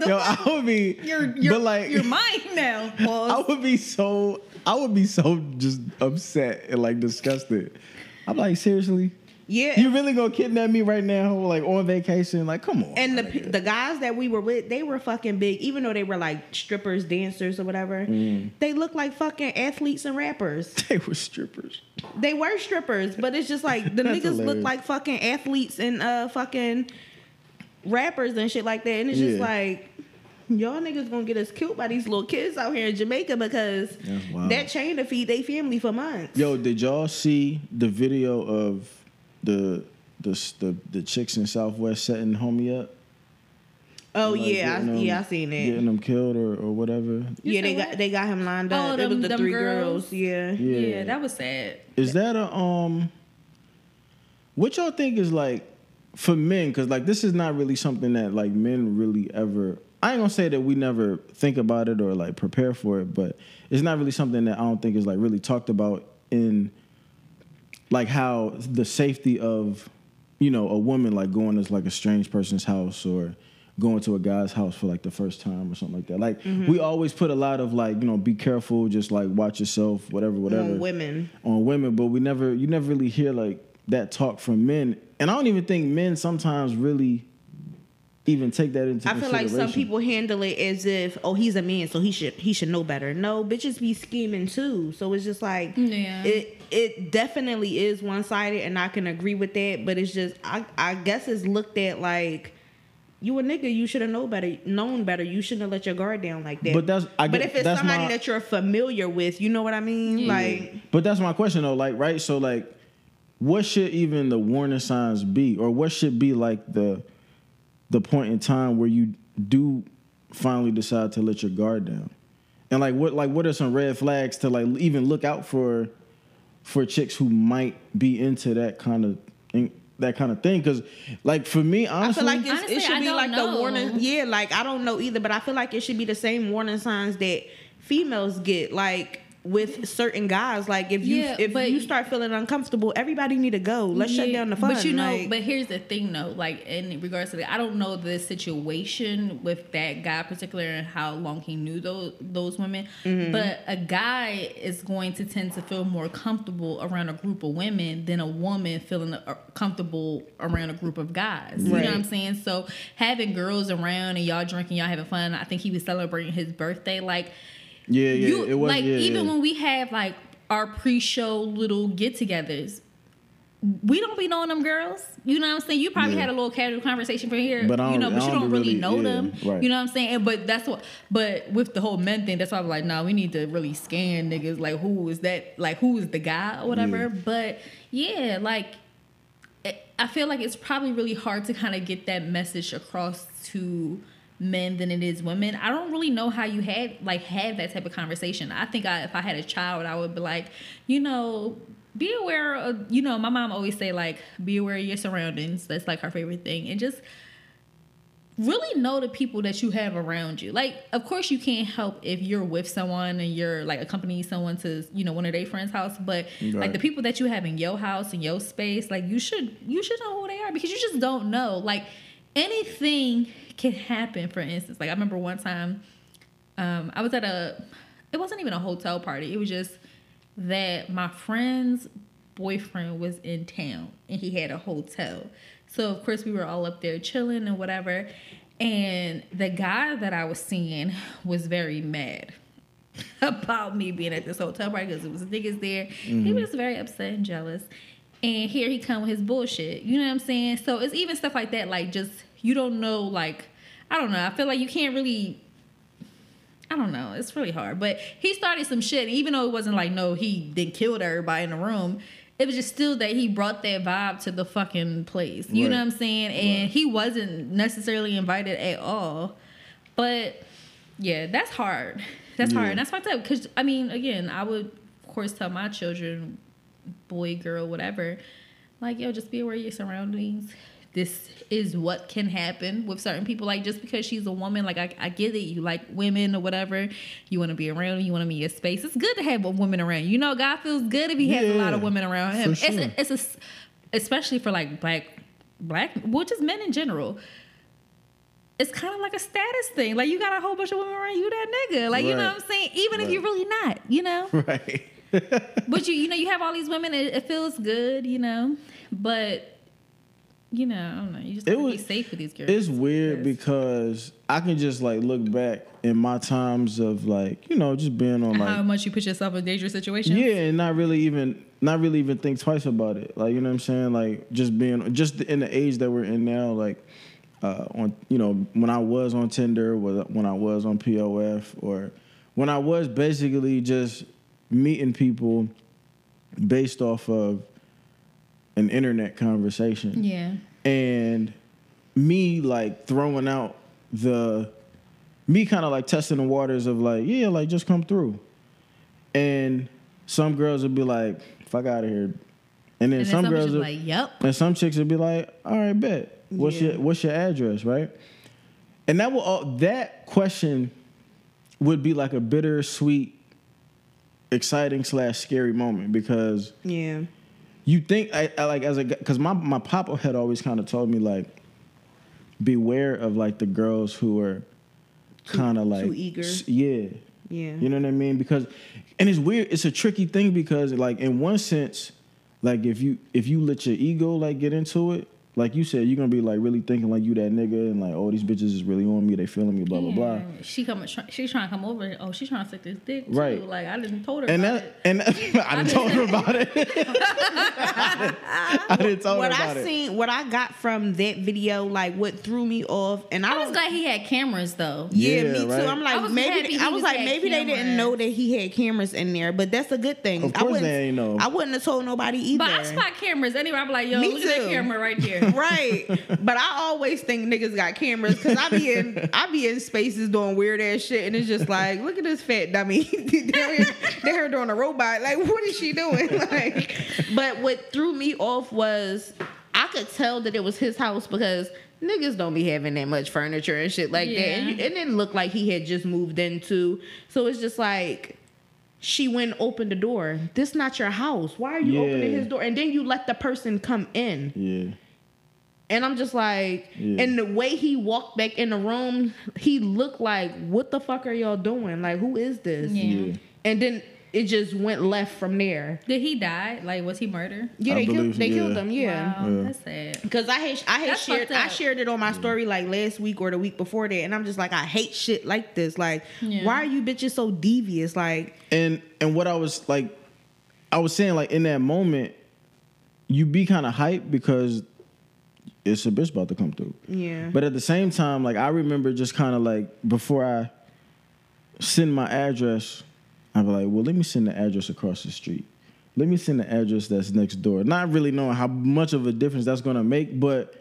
Yo, I would be. [laughs] you're you're but like, you're mine now. [laughs] I would be so. I would be so just upset and like disgusted. I'm like, seriously, yeah you really gonna kidnap me right now? Like on vacation? Like, come on. And the nigga. the guys that we were with, they were fucking big, even though they were like strippers, dancers, or whatever. Mm. They looked like fucking athletes and rappers. [laughs] they were strippers. They were strippers, but it's just like the [laughs] niggas look hilarious. like fucking athletes and uh fucking rappers and shit like that. And it's just Yeah. like y'all niggas gonna get us killed by these little kids out here in Jamaica because that chain to feed their family for months. Yo, did y'all see the video of the the the, the chicks in Southwest setting homie up? oh Like, yeah, I, getting them- yeah, I seen it. Getting them killed or, or whatever. Yeah, they said got they got him lined Oh, up. it them- was the them three girls? girls. Yeah. Yeah. yeah, that was sad. Is that a um? What y'all think is like for men? Because like this is not really something that like men really ever. I ain't gonna say that we never think about it or like prepare for it, but it's not really something that I don't think is like really talked about in like how the safety of you know a woman like going to like a strange person's house or going to a guy's house for like the first time or something like that. Like mm-hmm. we always put a lot of like you know be careful, just like watch yourself, whatever, whatever On women. on women, but we never you never really hear like that talk from men. And I don't even think men sometimes really even take that into consideration. I feel like some people handle it as if, oh, he's a man, so he should he should know better. No, bitches be scheming too. So it's just like Yeah. it it definitely is one sided, and I can agree with that. But it's just I I guess it's looked at like you a nigga, you should have known better, known better. You shouldn't have let your guard down like that. But that's- I but get- if it's that's somebody my- that you're familiar with, you know what I mean? Yeah. Like But that's my question though, like right? So like what should even the warning signs be? Or what should be like the the point in time where you do finally decide to let your guard down? And like what like what are some red flags to like even look out for for chicks who might be into that kind of that kind of thing? Because like for me, honestly, I honestly, feel like Honestly, it should I be like know. the warning. Yeah, like I don't know either, but I feel like it should be the same warning signs that females get, like with certain guys. Like if you Yeah, if you start feeling uncomfortable, everybody need to go. Let's shut down the fun. But you know, like- but here's the thing though, like in regards to that, I don't know the situation with that guy particular and how long he knew those those women. Mm-hmm. But a guy is going to tend to feel more comfortable around a group of women than a woman feeling uh, comfortable around a group of guys. You know what I'm saying? So having girls around and y'all drinking, y'all having fun. I think he was celebrating his birthday. Like yeah, yeah, you it was like yeah, even yeah. when we have like our pre-show little get-togethers we don't be knowing them girls. You know what i'm saying? You probably had a little casual conversation from here But you know don't- but you don't really really- know them. right. you know what i'm saying? And- but that's what but with the whole men thing that's why i'm like nah we need to really scan niggas like who is that like who is the guy or whatever. But yeah like I feel like it's probably really hard to kind of get that message across to men than it is women. I don't really know how you had like have that type of conversation. I think I, if I had a child, I would be like, you know, be aware of, you know, my mom always say like, be aware of your surroundings. That's like her favorite thing, and just really know the people that you have around you. Like, of course, you can't help if you're with someone and you're like accompanying someone to, you know, one of their friends' house. But like the people that you have in your house and your space, like you should you should know who they are because you just don't know. Like anything can happen. For instance, like I remember one time, um, I was at a, it wasn't even a hotel party. It was just that my friend's boyfriend was in town and he had a hotel. So of course we were all up there chilling and whatever. And the guy that I was seeing was very mad [laughs] about me being at this hotel party because it was niggas there. He was very upset and jealous. and here he come with his bullshit. You know what I'm saying? So it's even stuff like that. Like just you don't know. Like I don't know. I feel like you can't really. I don't know. It's really hard. But he started some shit. Even though it wasn't like no, he then killed everybody in the room. It was just still that he brought that vibe to the fucking place. You know what I'm saying? And Right. he wasn't necessarily invited at all. But yeah, that's hard. That's hard. Yeah. And that's fucked up. Because, I mean, again, I would, of course, tell my children, boy, girl, whatever, like, yo, just be aware of your surroundings. This is what can happen with certain people. Like, just because she's a woman, like, I, I get it. You like women or whatever. You want to be around them. You want to be in your space. It's good to have women around. You know, God feels good if he has a lot of women around him. for It's, a, it's a, especially for like black, black, well, just men in general it's kind of like a status thing. Like you got a whole bunch of women around you, that nigga. Like you know what I'm saying? Even if you're really not, you know. [laughs] Right. but you, you know, you have all these women. It, it feels good, you know. But you know, I don't know. You just It gotta be safe with these girls. It's weird because I can just like look back in my times of like, you know, just being on like how much you put yourself in dangerous situations. Yeah, and not really even not really even think twice about it. Like, you know what I'm saying? Like just being just in the age that we're in now, like uh on you know, when I was on Tinder, was when I was on POF or when I was basically just meeting people based off of an internet conversation Yeah. and me like throwing out the me kind of like testing the waters of like yeah like just come through and some girls would be like fuck out of here and then, And then some some girls bitches would, like, "Yep." and some chicks would be like all right bet what's Yeah. your what's your address right and that will all that question would be like a bittersweet exciting slash scary moment because Yeah. You think I, I like as a because my my papa had always kind of told me like beware of like the girls who are kind of like too eager. yeah Yeah. you know what I mean because and it's weird it's a tricky thing because like in one sense like if you if you let your ego like get into it like you said you're gonna be like really thinking like you that nigga and like oh these bitches is really on me they feeling me blah blah blah Yeah. She coming. Try, she's trying to come over. Oh, she's trying to suck this dick too. Right. Like I didn't told her. and about that it. and that, [laughs] I didn't [laughs] told her about it [laughs] I didn't tell her what about I it seen, what I got from that video, like what threw me off, and I, I was glad he had cameras though. Yeah, Yeah, me too. right. I'm like, I was maybe happy I was was like, had maybe they didn't know that he had cameras in there, but that's a good thing. Of I course wouldn't, they ain't know. I wouldn't have told nobody either. But I spot cameras anyway. I'm like, yo, Me look at that camera right there. [laughs] right, but I always think niggas got cameras because I be in I be in spaces doing weird ass shit, and it's just like, look at this fat dummy. [laughs] they're, here, they're doing a robot. Like, what is she doing? [laughs] Like, but what threw me off was I could tell that it was his house because. Niggas don't be having that much furniture and shit like that. And Yeah. it didn't look like he had just moved into. So it's just like she went and opened the door. This not your house. Why are you opening his door? And then you let the person come in. yeah And I'm just like, Yeah. and the way he walked back in the room, he looked like, what the fuck are y'all doing? Like, who is this? Yeah. yeah And then it just went left from there. Did he die? Like, was he murdered? Yeah, they killed, believe- they killed yeah. him. Yeah. Wow, Yeah. that's sad. Cause I had I had That's shared I shared it on my story like last week or the week before that, and I'm just like I hate shit like this. Like, Yeah. why are you bitches so devious? Like, and and what I was like, I was saying like in that moment, you be kind of hyped because it's a bitch about to come through. yeah, But at the same time, like I remember just kind of like before I send my address, I'd be like, well, let me send the address across the street. Let me send the address that's next door. Not really knowing how much of a difference that's gonna make, but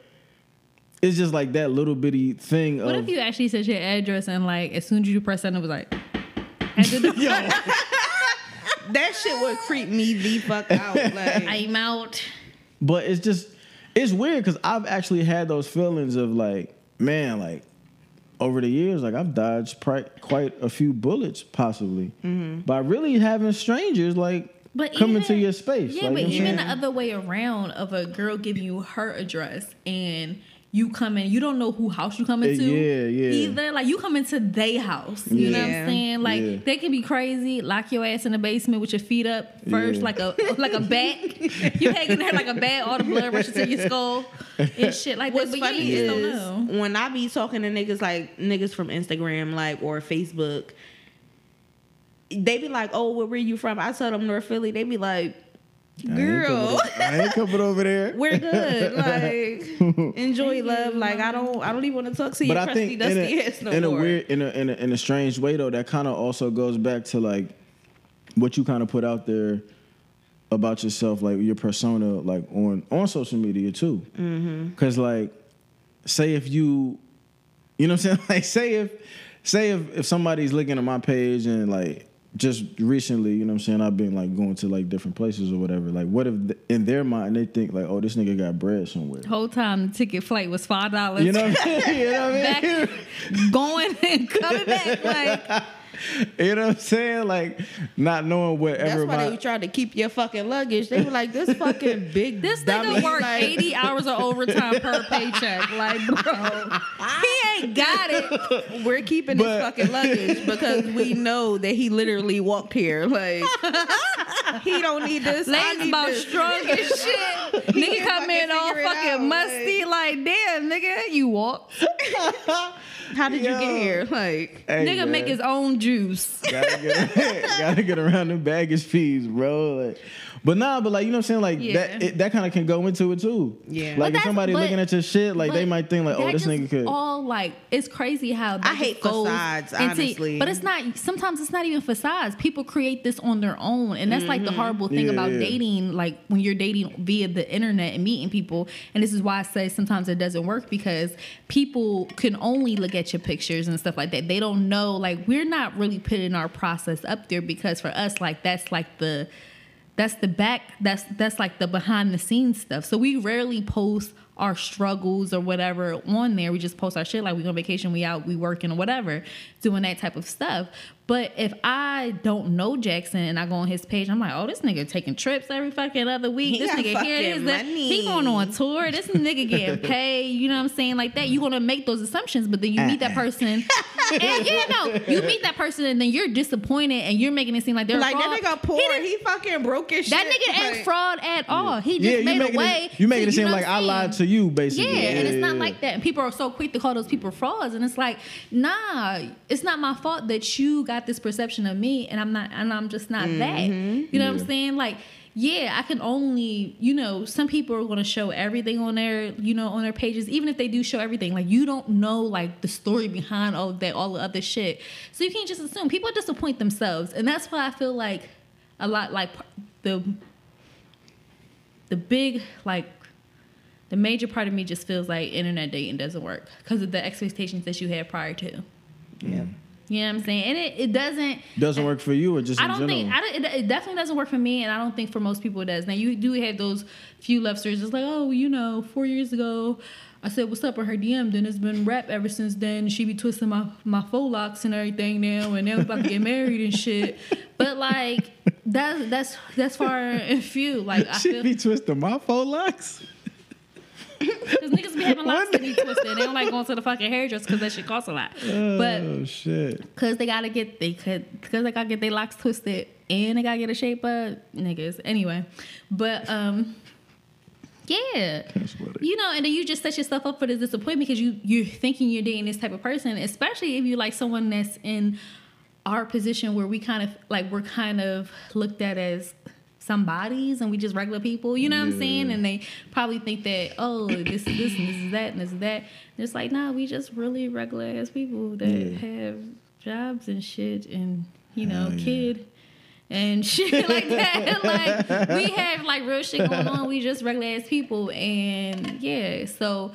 it's just like that little bitty thing What of if you actually said your address and like as soon as you press send, it was like, and then the- [laughs] yo, that shit would creep me the fuck out. [laughs] Like, I'm out. But it's just it's weird because I've actually had those feelings of like, man, like over the years, like I've dodged pri- quite a few bullets, possibly mm-hmm. by really having strangers like But come even- into your space. Yeah, like, but you know even the other way around of a girl giving you her address and you come in, you don't know who house you come Uh, into. yeah, yeah. Either like you come into their house. You know what I'm saying? Like Yeah. they can be crazy, lock your ass in the basement with your feet up first, Yeah. like a like a bat. you hanging there like a bat, all the blood rushing to your skull and shit like What's that. But funny you just is when I be talking to niggas like niggas from Instagram, like or Facebook, they be like, "Oh, where were you from?" I tell them North Philly. They be like, I ain't coming Girl. over- I ain't coming over there. [laughs] We're good. Like [laughs] enjoy love. Like I don't I don't even want to talk to I crusty think in dusty a, ass no in a weird, in a, in a in a strange way though, that kind of also goes back to like what you kind of put out there about yourself, like your persona, like on on social media too. Mm-hmm. Because like, say if you, you know what I'm saying, [laughs] like say if say if if somebody's looking at my page and like just recently, you know what I'm saying, I've been like going to like different places or whatever. Like, what if th- in their mind they think like, oh, this nigga got bread somewhere. Whole time the ticket flight was five dollars. You know what I mean? [laughs] [laughs] You know what I mean? back going and coming back. Like [laughs] You know what I'm saying? Like not knowing whatever That's why my they tried to keep your fucking luggage. They were like, this fucking [laughs] big this dummy. nigga worked like, eighty hours of overtime per [laughs] paycheck. Like, bro, he ain't got it. We're keeping But- his fucking luggage because we know that he literally walked here. Like he don't need this. I Legs about this. strong as shit. nigga can't come in all fucking out, musty. Like, damn, nigga, you walk. How did you get here? Like Hey, nigga man, make his own juice. Gotta get [laughs] gotta get around the baggage fees, bro. Like, but nah, but like you know what I'm saying? Like Yeah. that it, that kind of can go into it too. Yeah. Like But if somebody but- looking at your shit, like they might think like, oh, this nigga could. all like it's crazy how I hate just goes facades, into- honestly. but it's not. Sometimes it's not even facades. People create this on their own, and that's like the mm-hmm. horrible thing Yeah, about yeah. dating. Like when you're dating via the internet and meeting people, and this is why I say sometimes it doesn't work because people can only look at your pictures and stuff like that. They don't know. Like we're not really putting our process up there because for us, like that's like the that's the back that's that's like the behind the scenes stuff. So we rarely post our struggles or whatever on there. We just post our shit like we go on vacation we out we working or whatever doing that type of stuff but if i don't know jackson and i go on his page i'm like oh this nigga taking trips every fucking other week He this nigga here fucking that money. he going on tour this nigga getting [laughs] paid you know what i'm saying like that you're gonna make those assumptions but then you meet that uh-uh. person [laughs] and yeah no you meet that person and then you're disappointed and you're making it seem like they're like fraud. that nigga poor. He He, fucking broke his that shit. That nigga ain't fraud at all. He just yeah, you made a making way. it, you making to- it seem like I lied to you, basically. Yeah, and it's not like that. And people are so quick to call those people frauds, and it's like, nah, it's not my fault that you got this perception of me, and I'm not, and I'm just not that. Mm-hmm. You know what I'm saying? Like, yeah, I can only, you know, some people are going to show everything on their, you know, on their pages, even if they do show everything. Like, you don't know like the story behind all of that, all the other shit. So you can't just assume. People disappoint themselves, and that's why I feel like a lot like the the big like the major part of me just feels like internet dating doesn't work because of the expectations that you had prior to. Yeah. You know what I'm saying? And it, it doesn't. Doesn't work for you or just I don't general? think I don't, it, it definitely doesn't work for me, and I don't think for most people it does. Now you do have those few love stories. It's like, oh, you know, four years ago, I said what's up on her DM. Then it's been rap ever since then. She be twisting my my faux locks and everything now, and now we about to get married and shit. But like that's that's that's far and few. Like I [laughs] she feel be twisting my faux locks. Because niggas be having locks that be twisted. They don't like going to the fucking hairdresser because that shit costs a lot. But oh shit. Cause they gotta get they could because they gotta get their locks twisted and they gotta get a shape up niggas anyway. But um yeah. That's what it- You know, and then you just set yourself up for this disappointment because you you're thinking you're dating this type of person, especially if you like someone that's in our position where we kind of like we're kind of looked at as somebodies and we just regular people, you know what I'm saying? And they probably think that, oh, this is this and this is that and this is that. And it's like, nah, we just really regular ass people that Yeah. have jobs and shit and, you know, yeah. kid and [laughs] shit like that. [laughs] like we have like real shit going on. We just regular ass people, and yeah. So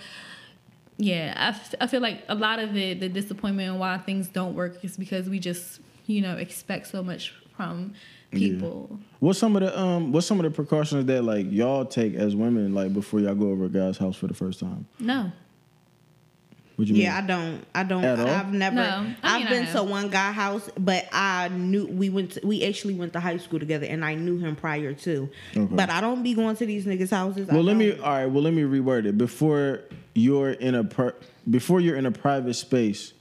yeah, I, f- I feel like a lot of it, the disappointment and why things don't work is because we just you know expect so much from people. What's some of the um what's some of the precautions that like y'all take as women like before y'all go over a guy's house for the first time? No, What you mean? Yeah, I don't. I don't. At all? I've never. No, I mean, I've been to one guy house, but I knew we went. To, we actually went to high school together, and I knew him prior to. Okay. But I don't be going to these niggas' houses. I Well, let me. don't. All right. Well, let me reword it. Before you're in a per, before you're in a private space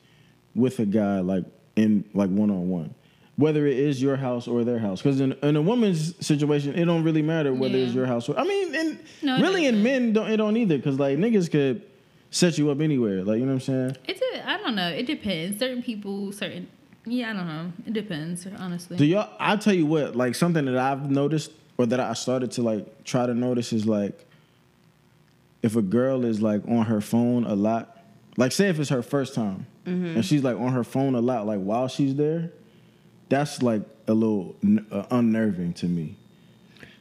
with a guy, like in like one on one, whether it is your house or their house, because in, in a woman's situation, it don't really matter whether it's your house or. I mean, and No, really in men don't it don't either, because like niggas could set you up anywhere. Like you know what I'm saying. it's a, I don't know. It depends. Certain people, certain yeah, I don't know. It depends honestly. Do y'all? I'll tell you what. Like something that I've noticed or that I started to like try to notice is like if a girl is like on her phone a lot, like say if it's her first time Mm-hmm. and she's like on her phone a lot, like while she's there, that's like a little n- uh, unnerving to me.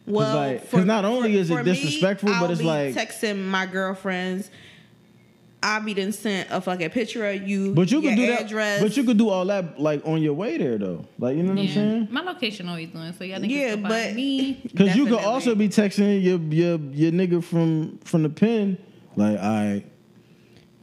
Well, like- 'cause not only is it for me, disrespectful, but I'll it's be like- texting my girlfriends. I be done sent a fucking picture of you, But you your could do that. address. But you could do all that like on your way there though. Like you know what I'm saying? My location always doing so y'all niggas yeah, but me. [laughs] Because you could also be texting your your your nigga from from the pen, like, all right,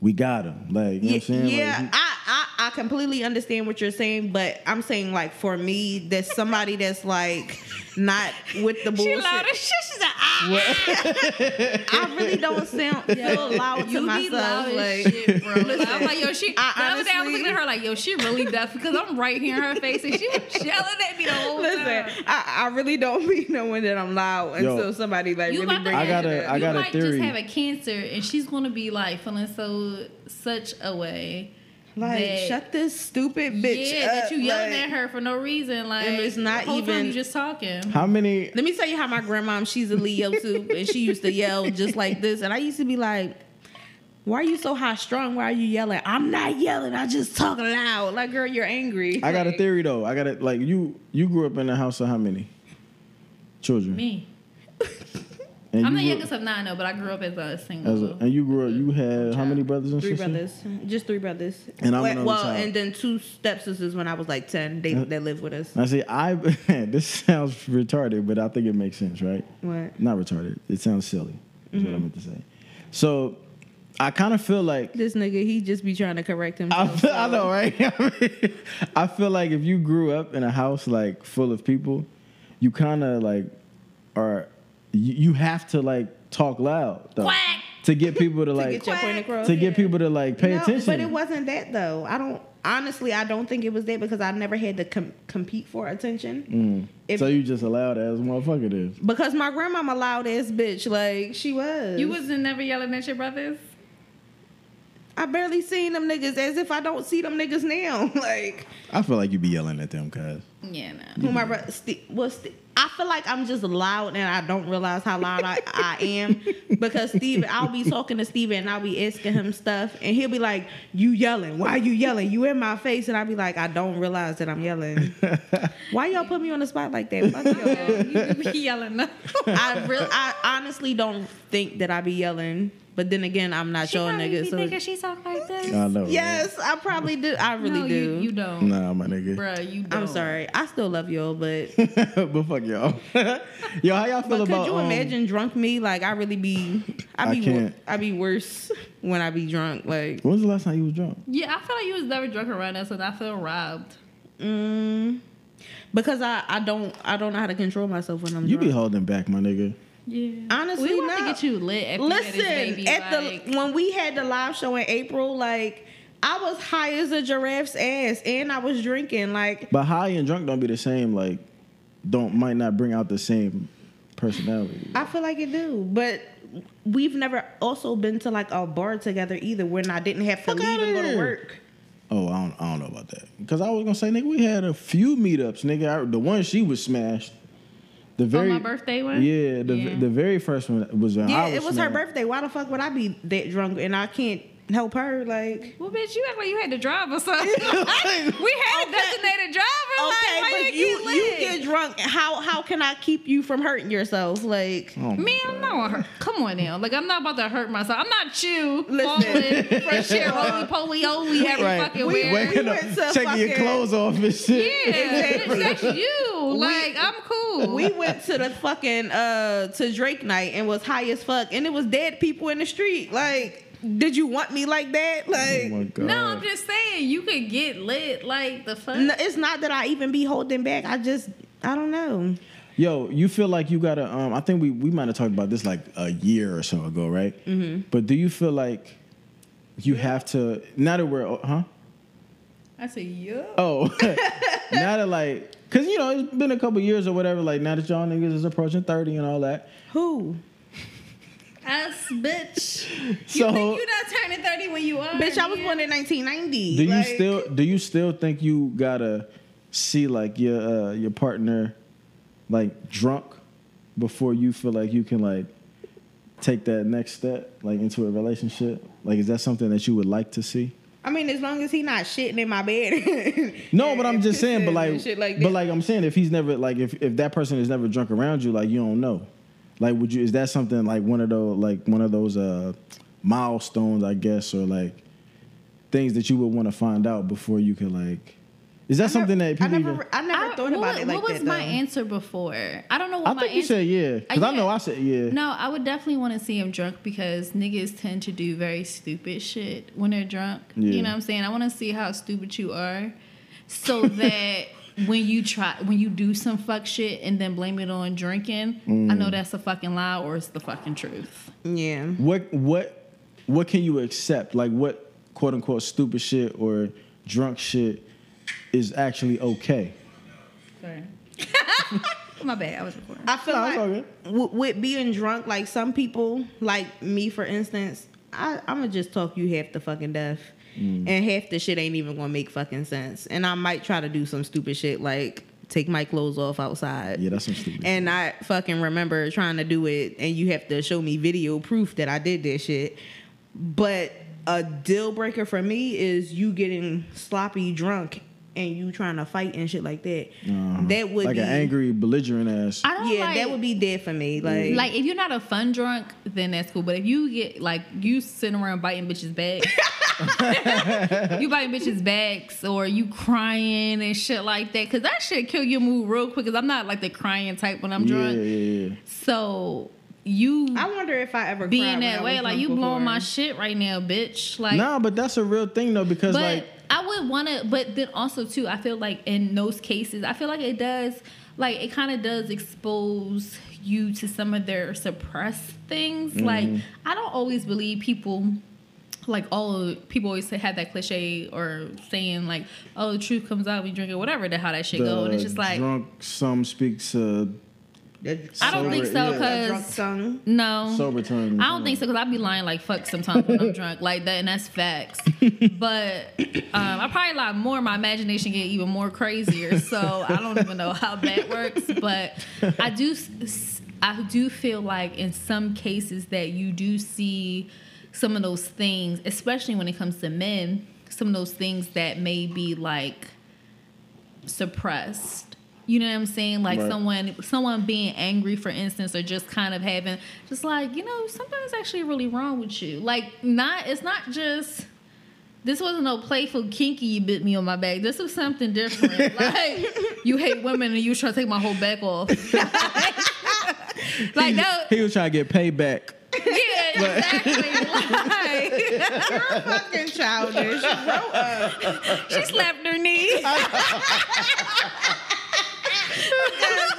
we got him. Like, you know what I'm saying? Yeah, Like, I, I I completely understand what you're saying, but I'm saying like for me, there's somebody that's like not with the [laughs] bullshit. She loud as shit. She's like, ah. [laughs] I really don't sound feel loud to You be myself. loud as Like, shit, bro. [laughs] Like, I'm like, yo, she. I the other day I was looking at her like, yo, she really deaf because I'm right here in her face and she was yelling at me the whole listen, time. I, I really don't be knowing that I'm loud Yo. until somebody like You really about to brings I it gotta- up. I you a might theory. just have a cancer and she's gonna be like feeling so such a way. Like that- shut this stupid bitch yeah, up. that you yelling like- at her for no reason. Like And it's not the whole even- you just talking. how many? Let me tell you how my grandmom, she's a Leo too, and she used to yell just like this. And I used to be like, why are you so high strung? Why are you yelling? I'm not yelling, I just talk loud. Like, girl, you're angry. I got a theory though. I got it. Like you, you grew up in a house of how many children? Me, [laughs] And I'm the youngest of nine, though, but I grew up as a single. As a, and you grew up. You had how many brothers and Three sisters? brothers, just three brothers. And I'm well, well, child. and then two stepsisters when I was like ten. They they live with us. I see. I [laughs] this sounds retarded, but I think it makes sense, right? What? Not retarded. It sounds silly. Is Mm-hmm. what I meant to say. So, I kind of feel like This nigga, he just be trying to correct [laughs] I, himself. feel, I know, right? [laughs] I, mean, I feel like if you grew up in a house like full of people, you kind of like are you, you have to like talk loud though, Quack. to get people to [laughs] to like get your point across. to get people to like pay No, attention. But it wasn't that though. I don't honestly. I don't think it was that because I never had to com- compete for attention. Mm. If, so you just a loud ass motherfucker is. because my grandmama loud ass bitch, like she was. You wasn't never yelling at your brothers. I barely seen them niggas as if I don't see them niggas now. [laughs] like I feel like you'd be yelling at them, cuz. Yeah, nah. who my brother? St- well, St- I feel like I'm just loud and I don't realize how loud I, I am because Steven, I'll be talking to Steven and I'll be asking him stuff and he'll be like, "You yelling? Why you yelling? You in my face?" And I'll be like, "I don't realize that I'm yelling. [laughs] Why y'all put me on the spot like that? Fuck y'all." [laughs] you be yelling. I really, I honestly don't think that I be yelling, but then again, I'm not She your probably nigga. be So thinking she talk like this. I know. right? yes, I probably do. I really no, do. You, you don't, Nah, my nigga. Bruh, You don't. I'm sorry. I still love y'all, but [laughs] but fuck y'all. [laughs] Yo, how y'all feel but about? could you um, imagine drunk me? Like I really be, I I be, can't. I be worse [laughs] when I be drunk. Like, When was the last time you was drunk? Yeah, I feel like you was never drunk around us, and I feel robbed. mm, because I, I don't, I don't know how to control myself when I'm You drunk. be holding back, my nigga. Yeah. Honestly, we want to get you lit. After you Listen, baby, at like, the when we had the live show in April, like I was high as a giraffe's ass, and I was drinking. Like But high and drunk don't be the same. Like, don't might not bring out the same personality. I feel like it do, but we've never also been to like a bar together either, when I didn't have to Fuck leave and go to work. Oh, I don't, I don't know about that. Because I was gonna say, nigga, we had a few meetups, nigga. I, the one she was smashed. The oh, very my birthday one? Yeah, the Yeah. the very first one was when Yeah, I was it was her birthday. Why the fuck would I be that drunk and I can't help her? Like, well, bitch, you act like you had to drive or something. [laughs] [laughs] we had a designated driver. okay, like, why but you, you get you get drunk. How how can I keep you from hurting yourself? Like, Oh my Man, I'm not gonna hurt. Come on now. Like, I'm not about to hurt myself. I'm not you. Listen. Falling, fresh air, holy poly, holy, every Right. fucking We- wear. Waking up, went to taking your clothes off and shit. Yeah, [laughs] bitch, that's you. Like, I'm cool. we went to the fucking uh to Drake night and was high as fuck, and it was dead people in the street. Like, did you want me like that? Oh Like. my god. no, I'm just saying you could get lit. Like the fuck. No, it's not that I even be holding back. I just, I don't know. Yo, you feel like you gotta? Um, I think we we might have talked about this like a year or so ago, right? Mm-hmm. But do you feel like you have to now that we're huh? I said, yeah. Oh, [laughs] [laughs] now that like, cause you know it's been a couple years or whatever. Like now that y'all niggas is approaching thirty and all that. Who? Us, bitch. [laughs] You So think you're not turning 30 when you are? Bitch, I was man? born in 1990. do you still do you still think you gotta see like your uh, your partner like drunk before you feel like you can like take that next step like into a relationship? Like, is that something that you would like to see? I mean, as long as he not shitting in my bed. [laughs] No, but I'm just saying, but like, like but like I'm saying, if he's never like if if that person is never drunk around you, like you don't know. Like, would you? Is that something like one of those like one of those uh milestones, I guess, or like things that you would want to find out before you could like? Is that something that I people never, even? I never I- thought what, about it like that? what was that. my though. answer before? I don't know what I my think you said yeah, because I yeah. know I said yeah. No, I would definitely want to see him drunk because niggas tend to do very stupid shit when they're drunk. Yeah. You know what I'm saying? I want to see how stupid you are so [laughs] that when you try when you do some fuck shit and then blame it on drinking, I Mm. know that's a fucking lie or it's the fucking truth. Yeah. What what what can you accept? Like what quote unquote stupid shit or drunk shit is actually okay? Sorry. [laughs] My bad. I was recording. I feel No, it's all like w- with being drunk, like some people, like me for instance, I, I'm gonna just talk you half the fucking death, Mm. and half the shit ain't even gonna make fucking sense. And I might try to do some stupid shit like take my clothes off outside. Yeah, that's some stupid. And I fucking remember trying to do it, and you have to show me video proof that I did this shit. But a deal breaker for me is you getting sloppy drunk and you trying to fight and shit like that. Uh-huh. That would like be an angry, belligerent ass. I don't yeah, like, that would be dead for me. Like, like if you're not a fun drunk, then that's cool. But if you get like you sitting around biting bitches' bags, [laughs] you biting bitches' backs, or you crying and shit like that, because that shit kill your mood real quick. Because I'm not like the crying type when I'm drunk. yeah, yeah. So you I wonder if I ever cried being that way, like drunk you blowing my shit right now, bitch. Like Nah, but that's a real thing though because but like I would want to, but then also too, I feel like in those cases, I feel like it does, like it kind of does expose you to some of their suppressed things. Mm-hmm. Like I don't always believe people. Like all people always say, have that cliche or saying like, "Oh, the truth comes out when you drink it," whatever the how that shit go, and it's just like, drunk. Some speaks I don't think so yeah. That drunk because tongue. no, sober tongue. I don't think so because I'd be lying like fuck sometimes when I'm drunk like that, and that's facts. [laughs] but um, I probably lie more. My imagination get even more crazier, so I don't even know how that works. But I do, s- I do feel like in some cases that you do see some of those things, especially when it comes to men, some of those things that may be like suppressed. You know what I'm saying? Like Right. someone someone being angry, for instance, or just kind of having just like, you know, something's actually really wrong with you. Like not it's not just this wasn't no playful kinky you bit me on my back. This was something different. [laughs] like you hate women and you try to take my whole back off. [laughs] like no He was trying to get payback. yeah, exactly. Like, [laughs] Fucking childish. Grow up. she slapped her knee.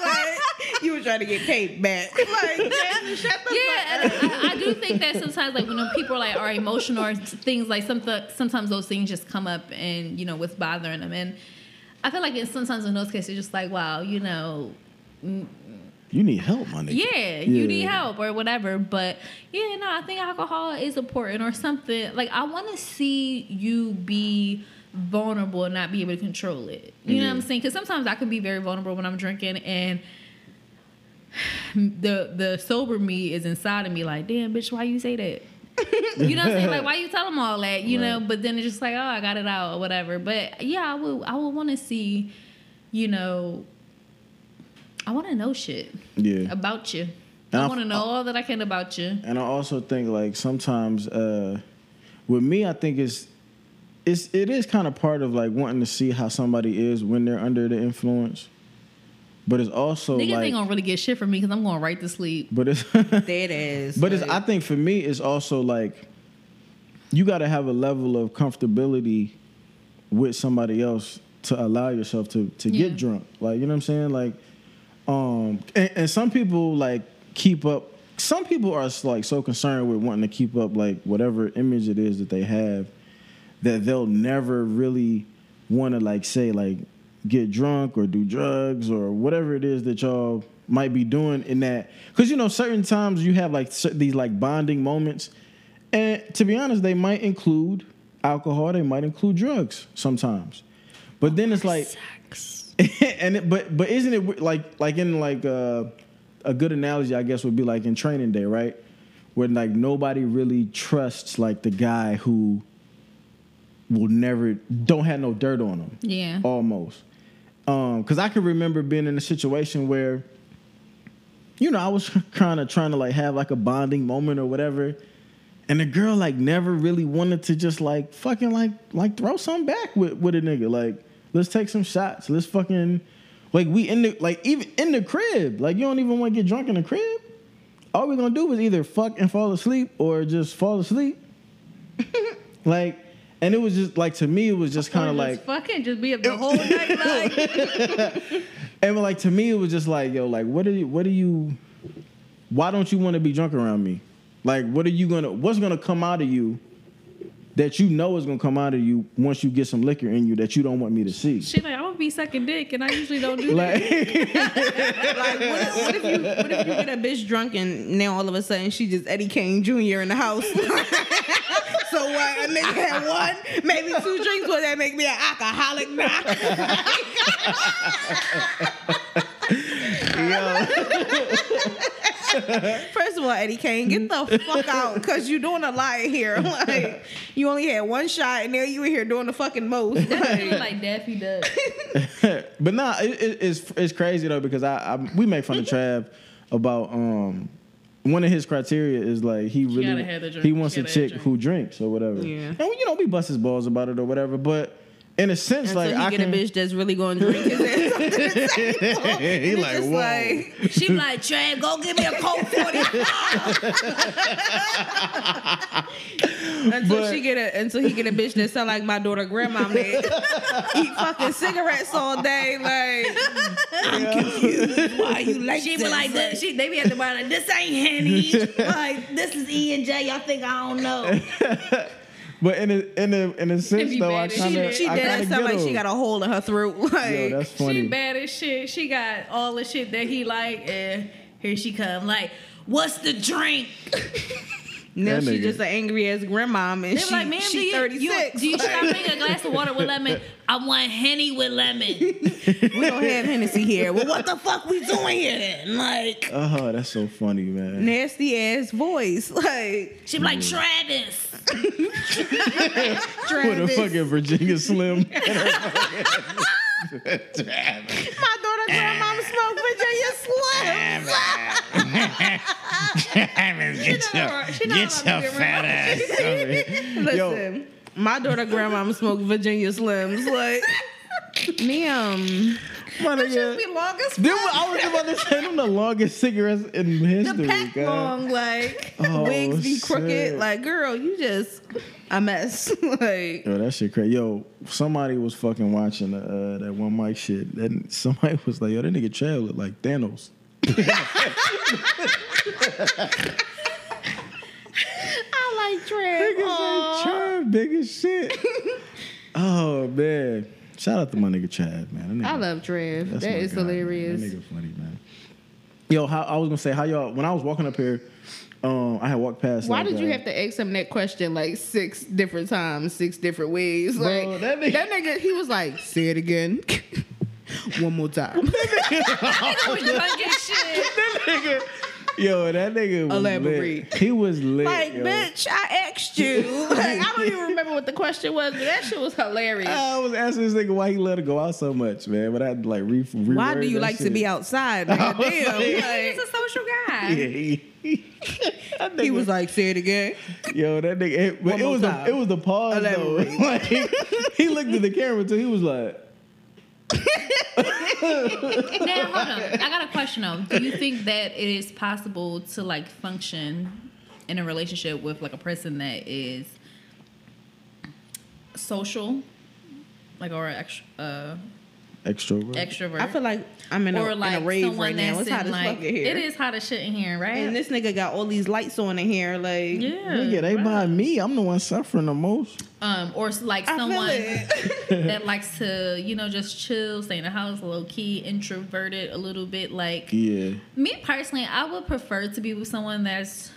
Like, you were trying to get paid back. Like, Jasmine, shut the Yeah, fuck and up. I, I do think that sometimes, like when people are like are emotional or things like something, sometimes those things just come up and you know what's bothering them, and I feel like it's sometimes in those cases, it's just like wow, you know, mm, mm. You need help, my nigga. yeah, you need help or whatever. But yeah, no, I think alcohol is important or something. Like I want to see you be vulnerable and not be able to control it. You know what I'm saying? Because sometimes I can be very vulnerable when I'm drinking and. The the sober me is inside of me like damn bitch why you say that [laughs] you know what I'm saying like why you tell them all that you know but then it's just like oh I got it out or whatever but yeah I would I would want to see you know I want to know shit Yeah. about you. And I I- want to know all that I can about you. And I also think like sometimes uh with me I think it's it's it is kind of part of like wanting to see how somebody is when they're under the influence. But it's also Niggas like ain't gonna really get shit from me because I'm going right to sleep. but it's That is. [laughs] But it's I think for me it's also like you got to have a level of comfortability with somebody else to allow yourself to to Yeah. get drunk. Like you know what I'm saying? Like um and, and some people like keep up some people are like so concerned with wanting to keep up like whatever image it is that they have that they'll never really want to like say like get drunk or do drugs or whatever it is that y'all might be doing in that because you know certain times you have like these like bonding moments and to be honest they might include alcohol they might include drugs sometimes but then it's like sex. [laughs] and it, but but isn't it like like in like uh a good analogy, I guess, would be like in Training Day, right? Where like nobody really trusts like the guy who will never don't have no dirt on them. Yeah. almost. Um, because I can remember being in a situation where, you know, I was [laughs] kind of trying to like have like a bonding moment or whatever, and the girl like never really wanted to just like fucking like like throw something back with with a nigga. Like, let's take some shots. Let's fucking like we in the like even in the crib. Like you don't even want to get drunk in the crib. All we're gonna do is either fuck and fall asleep or just fall asleep. [laughs] like, and it was just like to me, it was just kind of like fucking just be up [laughs] the whole night like [laughs] and like to me, it was just like, yo, like what are you? What are you? Why don't you want to be drunk around me? Like, what are you gonna? What's gonna come out of you that you know is gonna come out of you once you get some liquor in you that you don't want me to see? she like I'm gonna be sucking dick and I usually don't do that. Like, [laughs] Like, what if, what if you what if you get a bitch drunk and now all of a sudden she just Eddie Kane Jr. in the house? [laughs] so what? A nigga had one, maybe two drinks. Would that make me an alcoholic now? [laughs] yo, First of all, Eddie Kane, get the fuck out because you're doing a lot in here. [laughs] Like, you only had one shot and now you in here doing the fucking most. Like, like Daffy Duck. [laughs] but nah, it, it, it's it's crazy though because I, I we make fun of Trav about um one of his criteria is like he really gotta have the drink. he wants a chick drink. who drinks or whatever. Yeah. and you know we bust his balls about it or whatever, but. In a sense, until like he I get can, a bitch that's really going to drink his ass. [laughs] [laughs] he like, just whoa. like, She like, Trav, go give me a Coke 40. [laughs] until But- she get a until he get a bitch that sound like my daughter grandma man. Eat fucking cigarettes all day. Like I'm confused. Why you like She be like, this, she, they be at the bar like, this ain't Henny. like, this is E and J. Y'all think I don't know. But in a in a in a sense though, I bad as kind of shit. she I did kinda sound like she got a hole in her throat. Like Yo, that's funny. She bad as shit. She got all the shit that he like, and here she come. Like, what's the drink? [laughs] now That she nigga. just an angry ass grandmom and They she, like, ma'am, do she you, thirty you, do you should I bring a glass of water with lemon? I want Henny with lemon. [laughs] we don't have Hennessy here. Well, what the fuck we doing here then? Like Oh, that's so funny, man. nasty ass voice. Like She be like, Travis. [laughs] With a fucking Virginia Slim. [laughs] My daughter grandma smoke Virginia Slims. get your, She get your to be fat ass. [laughs] Listen, my daughter grandma smoked Virginia Slims. Like, [laughs] damn. My nigga. Be long as Them, I was about to say them the longest cigarettes in history. the pack God. long, like [laughs] Oh, wigs be crooked. shit. Like, girl, you just a mess. [laughs] like, Yo, that shit crazy. Yo, somebody was fucking watching uh, that one mic shit. Then somebody was like, "Yo, that nigga Trav look like Thanos." [laughs] I like Trev. Niggas like Trav, big as shit. oh man, shout out to my nigga Chad, man. Nigga- I love Trev. That's That my is guy, man. hilarious. That nigga funny, man. Yo, how, I was gonna say how y'all when I was walking up here, um, I had walked past. Why like, did you uh, have to ask him that question like six different times, six different ways? Like Bro, that nigga- that nigga, he was like, "Say it again, [laughs] one more time." With drunk as nigga, [laughs] [laughs] yo, that nigga was Elaborate. lit. He was lit. like, yo. bitch, I asked you. [laughs] Like, I don't even remember what the question was, but that shit was hilarious. I was asking this nigga why he let her go out so much, man. But I had to like re. re- Why do you like to be outside? [laughs] Nigga? Damn. like- He's a social guy. [laughs] Yeah, he, he nigga- was like, "Say it again." yo, that nigga. It, but One it was the it was the pause though. Like, he looked at the camera too. He was like, Now, hold on. I got a question though. Do you think that it is possible to like function in a relationship with like a person that is social, like or extra, uh, extrovert. extrovert? I feel like I'm in a, or like in a rave right now. It's hot as like fuck in here. it is hot as shit in here, right? And this nigga got all these lights on in here. Like, yeah, Nigga, they right. by me. I'm the one suffering the most. um, or like someone [laughs] that [laughs] likes to, you know, just chill, stay in the house, low key, introverted a little bit. Like Yeah. me personally, I would prefer to be with someone that's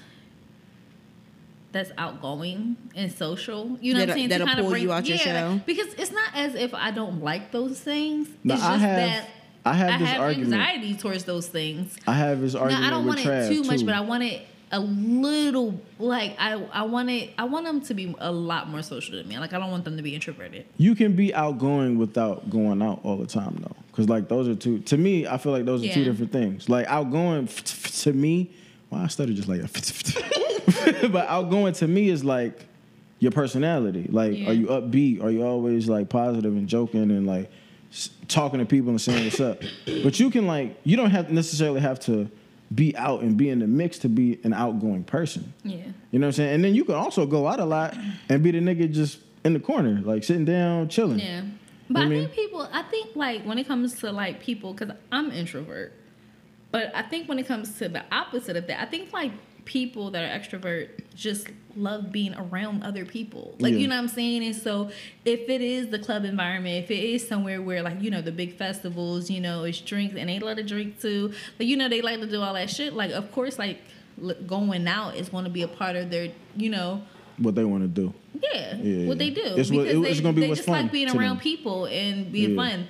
that's outgoing and social. You know what That'll- I'm saying? that'll to kinda bring, you out your shell. Because it's not as if I don't like those things. No, it's I just have- that I have I this have argument. anxiety towards those things. I have this argument Now I don't want Trav it too much, too. but I want it a little like I I want it I want them to be a lot more social than me. Like I don't want them to be introverted. you can be outgoing without going out all the time though because like those are two to me i feel like those are two different things like outgoing [laughs] to me well i studied just like [laughs] but outgoing to me is like your personality like Yeah. are you upbeat are you always like positive and joking and like talking to people and saying what's up but you can like you don't have necessarily have to be out and be in the mix to be an outgoing person Yeah. you know what I'm saying? And then you can also go out a lot and be the nigga just in the corner, like sitting down, chilling. Yeah. But I I, mean- think people, I think like when it comes to like people, because I'm introvert, but I think when it comes to the opposite of that, I think like people that are extrovert just love being around other people. Like, Yeah. you know what I'm saying? And so if it is the club environment, if it is somewhere where like, you know, the big festivals, you know, it's drinks and they love to drink too, like, you know, they like to do all that shit. Like, of course, like going out is going to be a part of their, you know, What they want to do. yeah, Yeah, what they do It's what- it's they, gonna be they what's just like being around them. people and being Yeah. fun.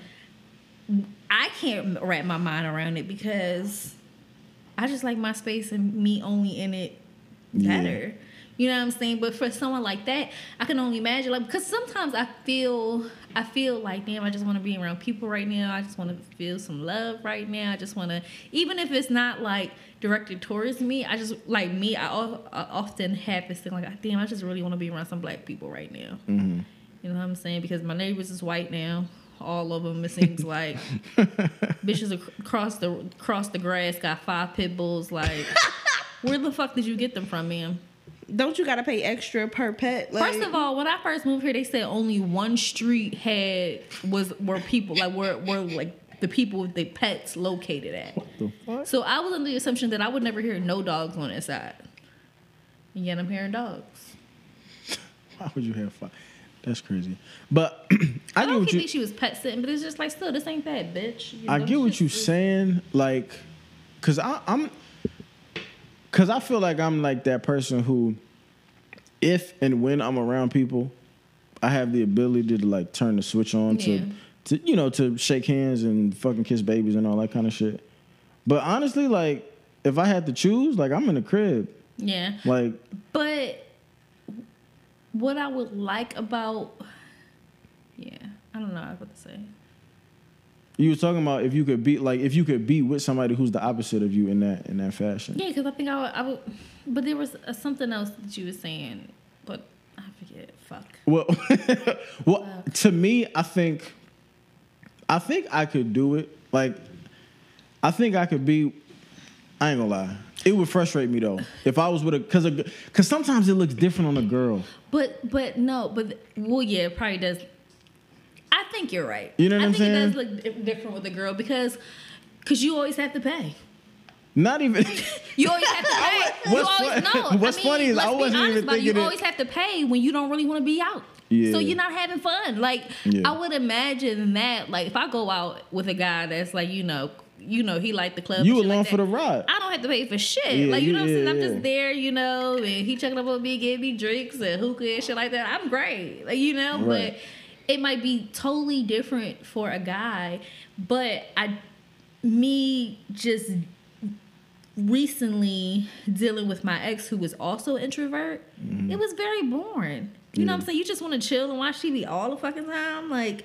I can't wrap my mind around it because I just like my space and me only in it Yeah. better. You know what I'm saying? But for someone like that, I can only imagine like because sometimes I feel I feel like damn, I just want to be around people right now. I just want to feel some love right now. I just want to even if it's not like directed towards me. I just like me. I, I often have this thing like damn, I just really want to be around some black people right now. Mm-hmm. You know what I'm saying? Because my neighbors is white now. All of them, it seems like [laughs] bitches across the across the grass got five pit bulls. Like, [laughs] where the fuck did you get them from, man? Don't you gotta pay extra per pet? Like, First of all, when I first moved here, they said only one street had was where people like were were like the people with the pets located at. The fuck? So I was under the assumption that I would never hear no dogs on that side. And yet I'm hearing dogs. Why would you have fun? That's crazy. But [clears throat] I, I, don't what you. think she was pet sitting, but it's just like still this ain't that bitch. You I get what you're saying, like, cause I, I'm, cause I feel like I'm like that person who, if and when I'm around people, I have the ability to like turn the switch on Yeah. to, to you know, to shake hands and fucking kiss babies and all that kind of shit. But honestly, like, if I had to choose, like, I'm in the crib, Yeah. like, But what I would like about yeah, I don't know I was what to say. you were talking about if you could be like if you could be with somebody who's the opposite of you in that in that fashion. Yeah, because I think I would, I would, but there was uh, something else that you were saying, but I forget. Fuck. Well, [laughs] well, to me, I think, I think I could do it. Like, I think I could be. I ain't gonna lie. It would frustrate me though if I was with a because because sometimes it looks different on a girl. But but no, but well, yeah, it probably does. I think you're right. You know what I I'm think it does look different with a girl because because you always have to pay. Not even. [laughs] You always have to [laughs] pay. you What's always fun- no. [laughs] what's I mean, funny is I wasn't honest even it. You it- always have to pay when you don't really want to be out. Yeah. So you're not having fun. Like Yeah. I would imagine that. Like if I go out with a guy that's like you know. You know he like the club. You along like for the ride. I don't have to pay for shit. Yeah, like you, know what I'm saying? yeah, I'm just there, you know, and he checking up on me, giving me drinks and hookah and shit like that. I'm great. Like, you know, Right. but it might be totally different for a guy. But I me just recently dealing with my ex who was also introvert, Mm-hmm. it was very boring. You know what I'm saying? You just want to chill and watch TV all the fucking time. Like,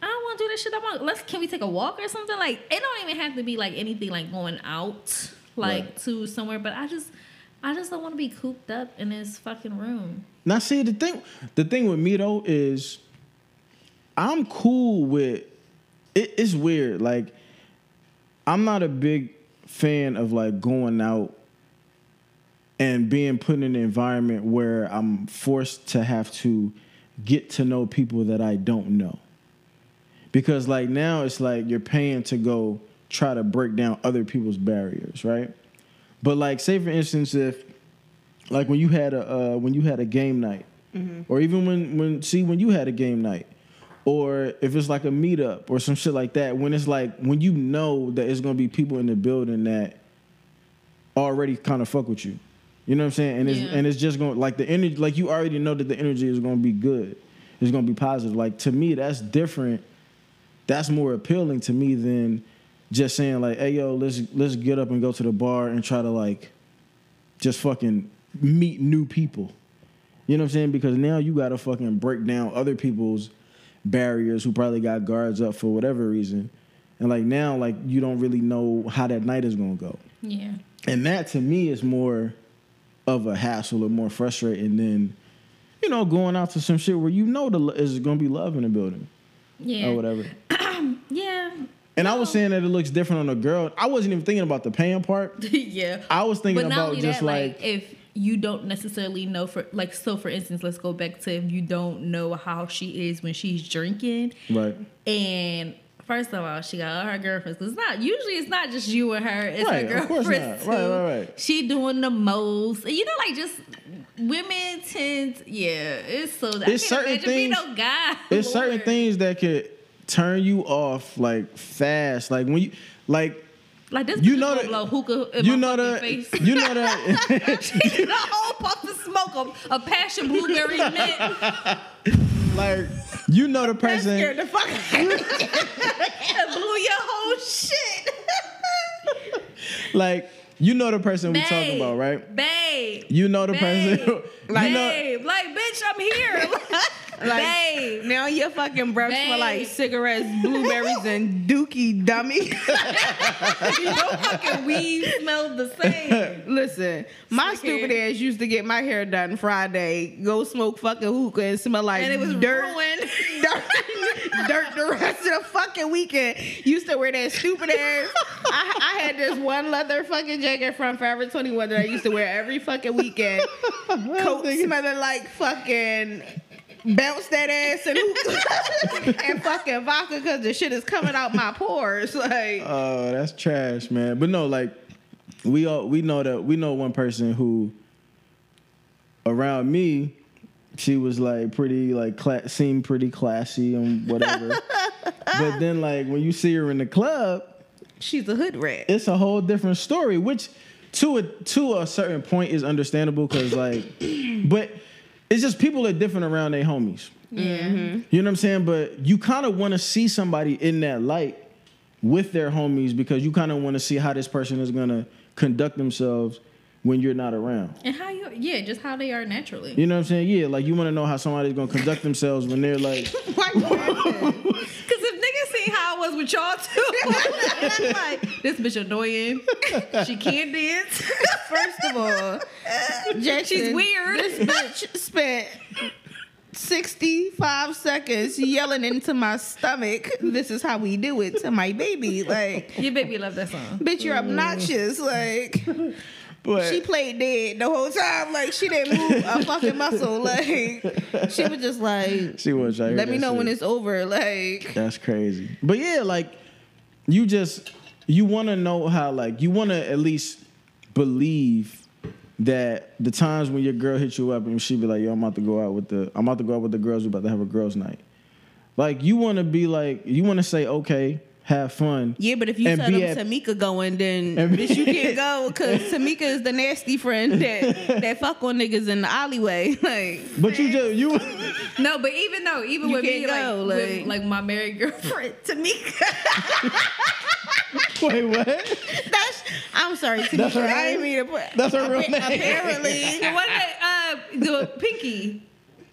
I don't want to do that shit. I want. Let's. Can we take a walk or something? Like, it don't even have to be like anything like going out, like Right. to somewhere. But I just, I just don't want to be cooped up in this fucking room. Now, see the thing. The thing with me though is, I'm cool with. It, it's weird. Like, I'm not a big fan of like going out and being put in an environment where I'm forced to have to get to know people that I don't know. Because like now it's like you're paying to go try to break down other people's barriers, right? But like say for instance if like when you had a uh, when you had a game night, or even when when see when you had a game night, or if it's like a meetup or some shit like that. When it's like when you know that it's gonna be people in the building that already kind of fuck with you, you know what I'm saying? And it's Yeah. and it's just going like the energy, like you already know that the energy is gonna be good, it's gonna be positive. Like to me, that's different that's more appealing to me than just saying like, "Hey, yo, let's let's get up and go to the bar and try to like just fucking meet new people." You know what I'm saying? Because now you got to fucking break down other people's barriers who probably got guards up for whatever reason. And like now, like you don't really know how that night is gonna go. Yeah. And that to me is more of a hassle or more frustrating than, you know, going out to some shit where you know the is gonna be love in the building Yeah. or whatever. Yeah. And I was saying that it looks different on a girl. I wasn't even thinking about the paying part. [laughs] yeah. I was thinking about just that, like, like if you don't necessarily know for like so for instance, let's go back to if you don't know how she is when she's drinking right. and First of all, she got all her girlfriends. It's not usually it's not just you and her. It's Right, her of course girlfriends not. Right, too. right, right. She doing the most. And you know, like just women tend. Yeah, it's so. I It's can't certain things- no guy. There's certain things that could turn you off like fast. Like when you like Like this. you know that- blow hookah in you my know that face. you know that [laughs] a whole puff of smoke, of a passion blueberry mint. like you know the That scared person the fuck out of me. [laughs] That blew your whole shit. like you know the person we Babe, talking about, right? Babe. You know the babe, person [laughs] Like, you know babe, like, bitch, I'm here. Like, babe. Now your fucking breath smell like cigarettes, blueberries, and dookie dummy. [laughs] Your fucking weed smells the same. Listen, my hair. stupid ass used to get my hair done Friday, go smoke fucking hookah and smell like And it was dirt. ruined. [laughs] dirt, dirt the rest of the fucking weekend. Used to wear that stupid ass. I, I had this one leather fucking jacket from Forever 21 that I used to wear every fucking weekend. [laughs] Coat smelling like fucking bounce that ass and hookah [laughs] and fucking vodka because the shit is coming out my pores. Like, Oh, that's trash, man. But no, like we all we know that we know one person who around me, she was like pretty like cla- seemed pretty classy and whatever. [laughs] but then like when you see her in the club, she's a hood rat. it's a whole different story, which to a to a certain point is understandable because like, but it's just people are different around their homies. Yeah. Mm-hmm. You know what I'm saying? But you kind of want to see somebody in that light with their homies because you kind of want to see how this person is gonna conduct themselves when you're not around. And how you, yeah, just how they are naturally. You know what I'm saying? Yeah, like you want to know how somebody's gonna conduct themselves when they're like, [laughs] [laughs] Why you laughing? Because if niggas see how I was with y'all too, [laughs] like, this bitch annoying. She can't dance. [laughs] First of all, Jackson, She's weird. This bitch spent 65 seconds yelling into my stomach, this is how we do it to my baby. Like, Your baby love that song. bitch, you're obnoxious. Like, but she played dead the whole time. Like, she didn't move a [laughs] fucking muscle. Like, she was just like, she was like, let me know when it's over. Like, That's crazy. But yeah, like you just you want to know how like you want to at least believe that the times when your girl hits you up and she be like, "Yo, I'm about to go out with the I'm about to go out with the girls. We're about to have a girls' night." Like you want to be like you want to say, "Okay, have fun." yeah, but if you tell them at- Tamika going, then [laughs] bitch, you can't go because Tamika is the nasty friend that [laughs] that fuck on niggas in the alleyway. [laughs] Like, But you just you No, but even though, even You with me, can't like, go, with, like- like my married girlfriend, Tamika. wait what? That's I'm sorry, Tamika. That's her I didn't mean to put. That's her real name. Apparently, what uh the pinky.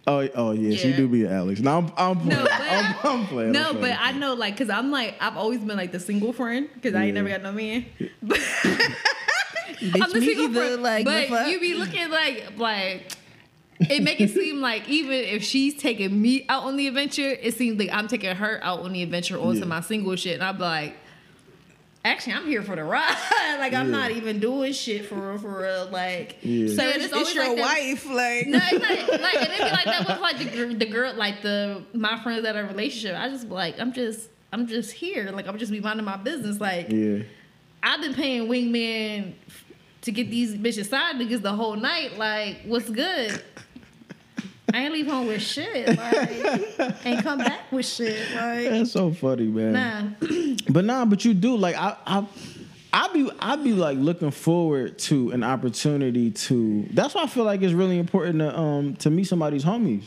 Oh oh yes, you do be Alex. Now [laughs] I'm I'm playing. No, but I'm, I'm playing. No, I'm but. I know like because I'm like I've always been like the single friend because I ain't never got no man. But [laughs] bitch, I'm the single either. friend. Like, but you be looking like like it make it seem like even if she's taking me out on the adventure, it seems like I'm taking her out on the adventure onto Yeah. my single shit, and I'm like. Actually, I'm here for the ride. [laughs] like I'm Yeah. not even doing shit for real, for real. Like, Yeah. so it's, it's always it's your like wife. Like, no, it's [laughs] like, like and it be like that with like the, the girl, like the my friends that are relationship. I just like, I'm just, I'm just here. Like I'm just be minding my business. Like yeah. I've been paying wingman to get these bitches side niggas the whole night. Like, what's good? I ain't leave home with shit. Like, and come back with shit. Like, That's so funny, man. nah. [clears throat] But nah, but you do like I I I be I be like looking forward to an opportunity to. That's why I feel like it's really important to um to meet somebody's homies.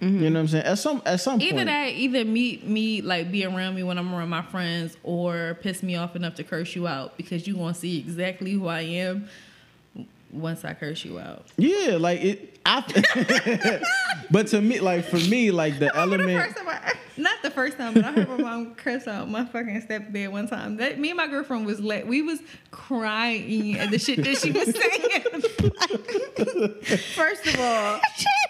You know what I'm saying? At some at some Either point, that, either meet me like be around me when I'm around my friends, or piss me off enough to curse you out because you gonna see exactly who I am once I curse you out. yeah, like it. I, [laughs] but to me, like for me, like the [laughs] I element. the first time I, not the first time, but I heard my mom [laughs] curse out my fucking stepdad one time. That me and my girlfriend was let we was crying at the shit that she was saying. First of all,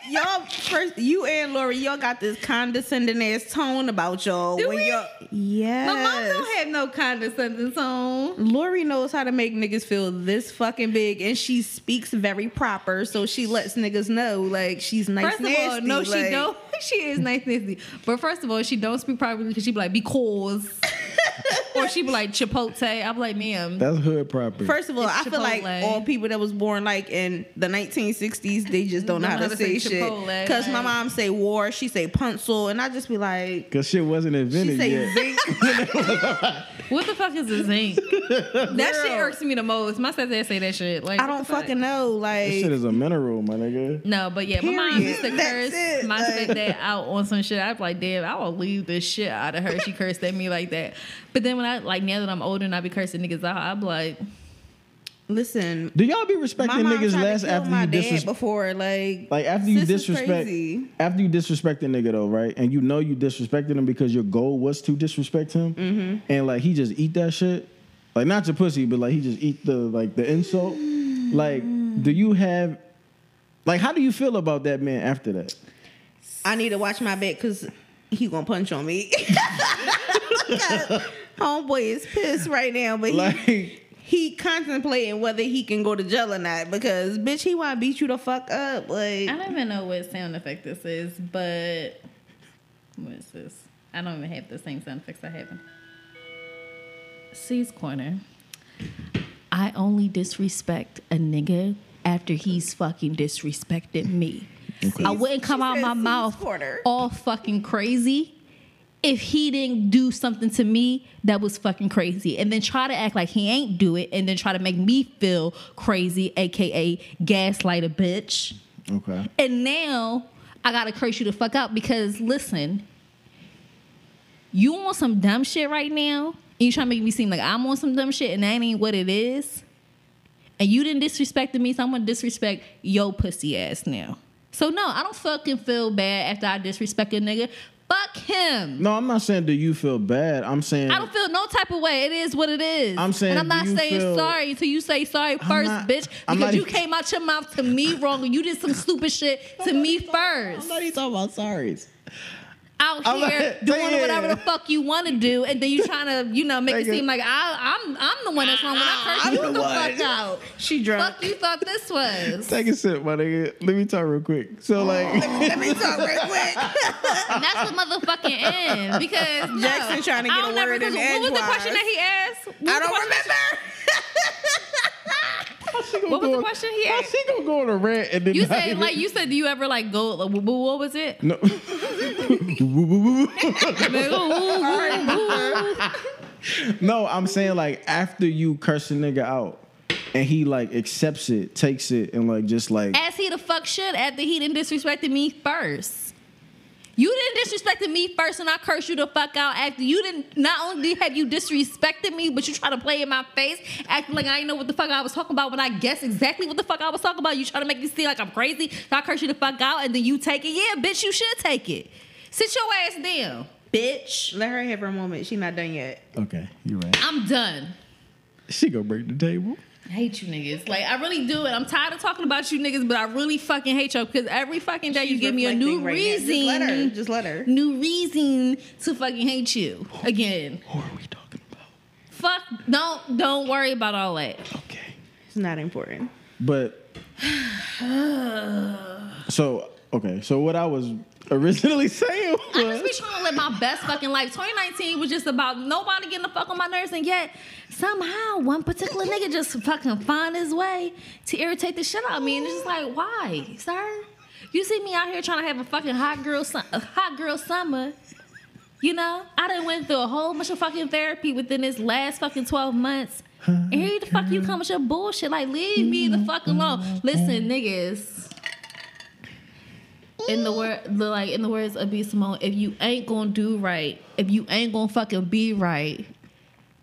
y'all first you and Lori, y'all got this condescending ass tone about y'all. Do when we? y'all yes. My mom don't have no condescending tone. Lori knows how to make niggas feel this fucking big, and she speaks very proper, so she lets niggas know like she's nice. First of all, nasty, no, she don't. She is nice, nasty. But first of all, she don't speak properly because she be like because, [laughs] or she be like chipotle. I'm like, ma'am. That's hood proper. First of all, It's I feel like Chipotle. all people that was born like in the 1960s, they just don't know how to say, shit. Chipotle, Cause my like- mom say war, she say pencil, and I just be like, Cause shit wasn't she invented say yet. zinc. [laughs] what the fuck is a zinc? that shit irks me the most. My stepdad say that shit. Like I don't the fuck? fucking know. That shit is a mineral, my nigga. No, but yeah, my mom Period. used to That's curse it, my like- stepdad out on some shit. I'd be like, damn, I will leave the shit out of her. She cursed at me like that. But then when I like now that I'm older and I be cursing niggas out, I'm like, listen, Do y'all be respecting niggas tried less after you disrespect? before. Like, Like after you disrespect, crazy. after you disrespect a nigga though, right? And you know you disrespected him because your goal was to disrespect him, Mm-hmm. and like he just eat that shit, like not your pussy, but like he just eat the like the insult. Like, do you have, like, how do you feel about that man after that? I need to watch my back because he gonna punch on me. [laughs] Homeboy is pissed right now, but he, Like, he contemplating whether he can go to jail or not because bitch, he want to beat you the fuck up. Like, I don't even know what sound effect this is, but what is this? I don't even have the same sound effects I have. in- C's corner. I only disrespect a nigga after he's fucking disrespected me. I wouldn't come out my mouth corner. all fucking crazy if he didn't do something to me that was fucking crazy and then try to act like he ain't do it and then try to make me feel crazy aka gaslight a bitch okay, and now I gotta curse you the fuck out because listen, you on some dumb shit right now, and you trying to make me seem like I'm on some dumb shit, and that ain't what it is. And you didn't disrespect me, so I'm gonna disrespect your pussy ass now. So no, I don't fucking feel bad after I disrespect a nigga. Fuck him. no, I'm not saying do you feel bad. I'm saying I don't feel no type of way. It is what it is. I'm saying, and I'm not saying feel- sorry until you say sorry first, not- bitch. Because you even- came out your mouth to me wrong, and you did some stupid shit to me first. I'm not even talking about sorries. Out I'm here like, doing yeah. whatever the fuck you want to [laughs] do, and then you trying to, you know, make it seem like I, I'm I'm the one that's wrong when I ah, curse I'm you the the fuck out. she drunk. Fuck you thought this was. Take a sip, my nigga. Let me talk real quick. So oh, like, Let me talk real quick. And [laughs] that's the motherfucking end because no, Jackson trying to get I don't a never- word in What was the question that he asked? What I don't remember. [laughs] What was the question he asked? she gonna go on a rant and then You said even- like you said, do you ever like go? Like, wh- wh- what was it? no. no, I'm saying like after you curse a nigga out and he like accepts it, takes it, and like just like As he the fuck should after he didn't disrespected me first. You didn't disrespected me first, and I cursed you the fuck out after you didn't. Not only have you disrespected me, but you try to play in my face, acting like I didn't know what the fuck I was talking about when I guess exactly what the fuck I was talking about. You try to make me seem like I'm crazy, so I curse you the fuck out, and then you take it. Yeah, bitch, you should take it. Sit your ass down, bitch. Let her have her moment. She not done yet. okay, you're right. I'm done. She gonna break the table. I hate you niggas. Like I really do it. I'm tired of talking about you niggas, but I really fucking hate y'all because every fucking day you give me a new right reason. Just let her. Just let her. New reason to fucking hate you again. Who are we talking about? Fuck. Don't don't worry about all that. Okay, It's not important. but [sighs] so okay, so what I was originally saying was. I just be was trying to live my best fucking life. 2019 was just about nobody getting the fuck on my nerves, and yet somehow one particular nigga just fucking find his way to irritate the shit out of me, and it's just like, why, sir? You see me out here trying to have a fucking hot girl, su- hot girl summer. You know, I done went through a whole bunch of fucking therapy within this last fucking 12 months. And here the fuck you come with your bullshit. Like, leave me the fuck alone. Listen, niggas. In the word, like in the words of B Simone, if you ain't gonna do right, if you ain't gonna fucking be right,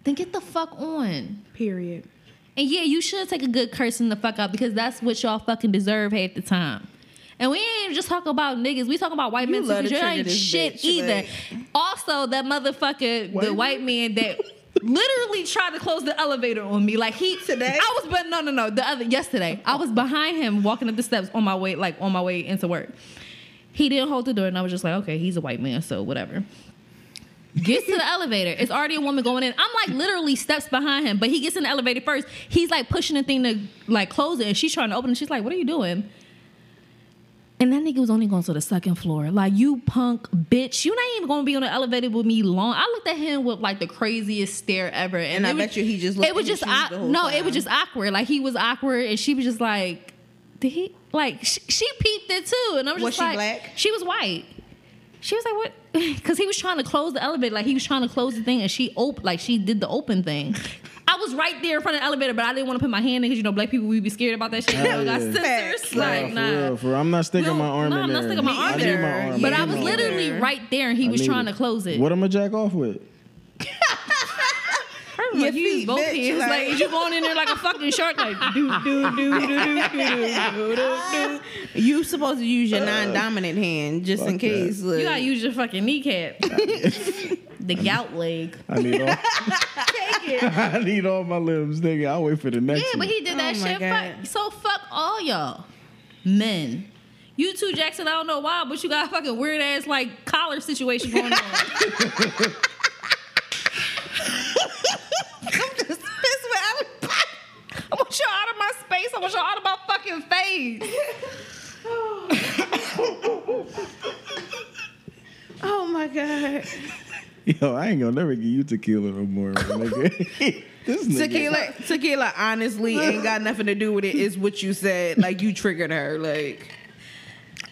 then get the fuck on. Period. And yeah, you should take a good cursing the fuck out because that's what y'all fucking deserve half the time. And we ain't just talk about niggas. We talk about white You men too. love to 'cause You ain't shit bitch, either. like- Also, that motherfucker, White the white man that [laughs] literally tried to close the elevator on me. Like he Today? I was, but no, no, no. The other yesterday, I was behind him walking up the steps on my way, like on my way into work. He didn't hold the door, and I was just like, okay, he's a white man, so whatever. Gets to the elevator. It's already a woman going in. I'm like literally steps behind him, but he gets in the elevator first. He's like pushing the thing to like close it, and she's trying to open it. She's like, "What are you doing?" And that nigga was only going to the second floor. Like, you punk bitch. You not even going to be on the elevator with me long. I looked at him with like the craziest stare ever. And, And I was- bet you he just looked It was just, shoes au- the whole no, it was just awkward. Like, he was awkward. And she was just like, did he, like, she, she peeped it too. And I was Was just she like, black? She was white. She was like, what? [laughs] Because he was trying to close the elevator. Like, he was trying to close the thing. And she op- like, she did the open thing. [laughs] I was right there in front of the elevator, but I didn't want to put my hand in because, you know, black people, we be scared about that shit. You know, Hell [laughs] got yeah. sensors. Facts. Like, for nah. real, for real. I'm not sticking No, my arm no, in I'm not sticking my arm I need there. my arm. But I I was literally there. right there and he I was trying it. to close it. What am I jack off with? First, like, Your you use feet, both bitch, hands. Like, like- is you going in there like a fucking shark? Like, [laughs] do, do, do, do, do, do, do, do, do. You supposed to use your non-dominant hand just in fuck case. You gotta use your fucking kneecap. [laughs] the gout leg. I need all. Take it. [laughs] I need all my limbs, nigga. I'll wait for the next Yeah, one. but he did that Oh my shit. God. Fuck. So fuck all y'all. Men. You too, Jackson. I don't know why, but you got a fucking weird ass like collar situation going on. I'm just pissed with Alec. I want y'all out of my space. I want y'all out of my fucking face. [laughs] Oh my god. Yo, I ain't gonna never give you tequila no more, nigga. [laughs] this nigga. Tequila, tequila, honestly, ain't got nothing to do with it. It's what you said. Like you triggered her. Like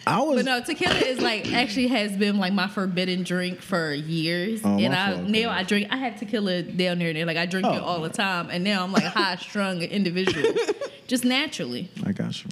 I was. But no, tequila is like actually has been like my forbidden drink for years, Oh, and I fault, now girl. I drink. I have tequila down there, and there. like I drink it Oh. all the time, and now I'm like a high strung individual, [laughs] just naturally. I got you.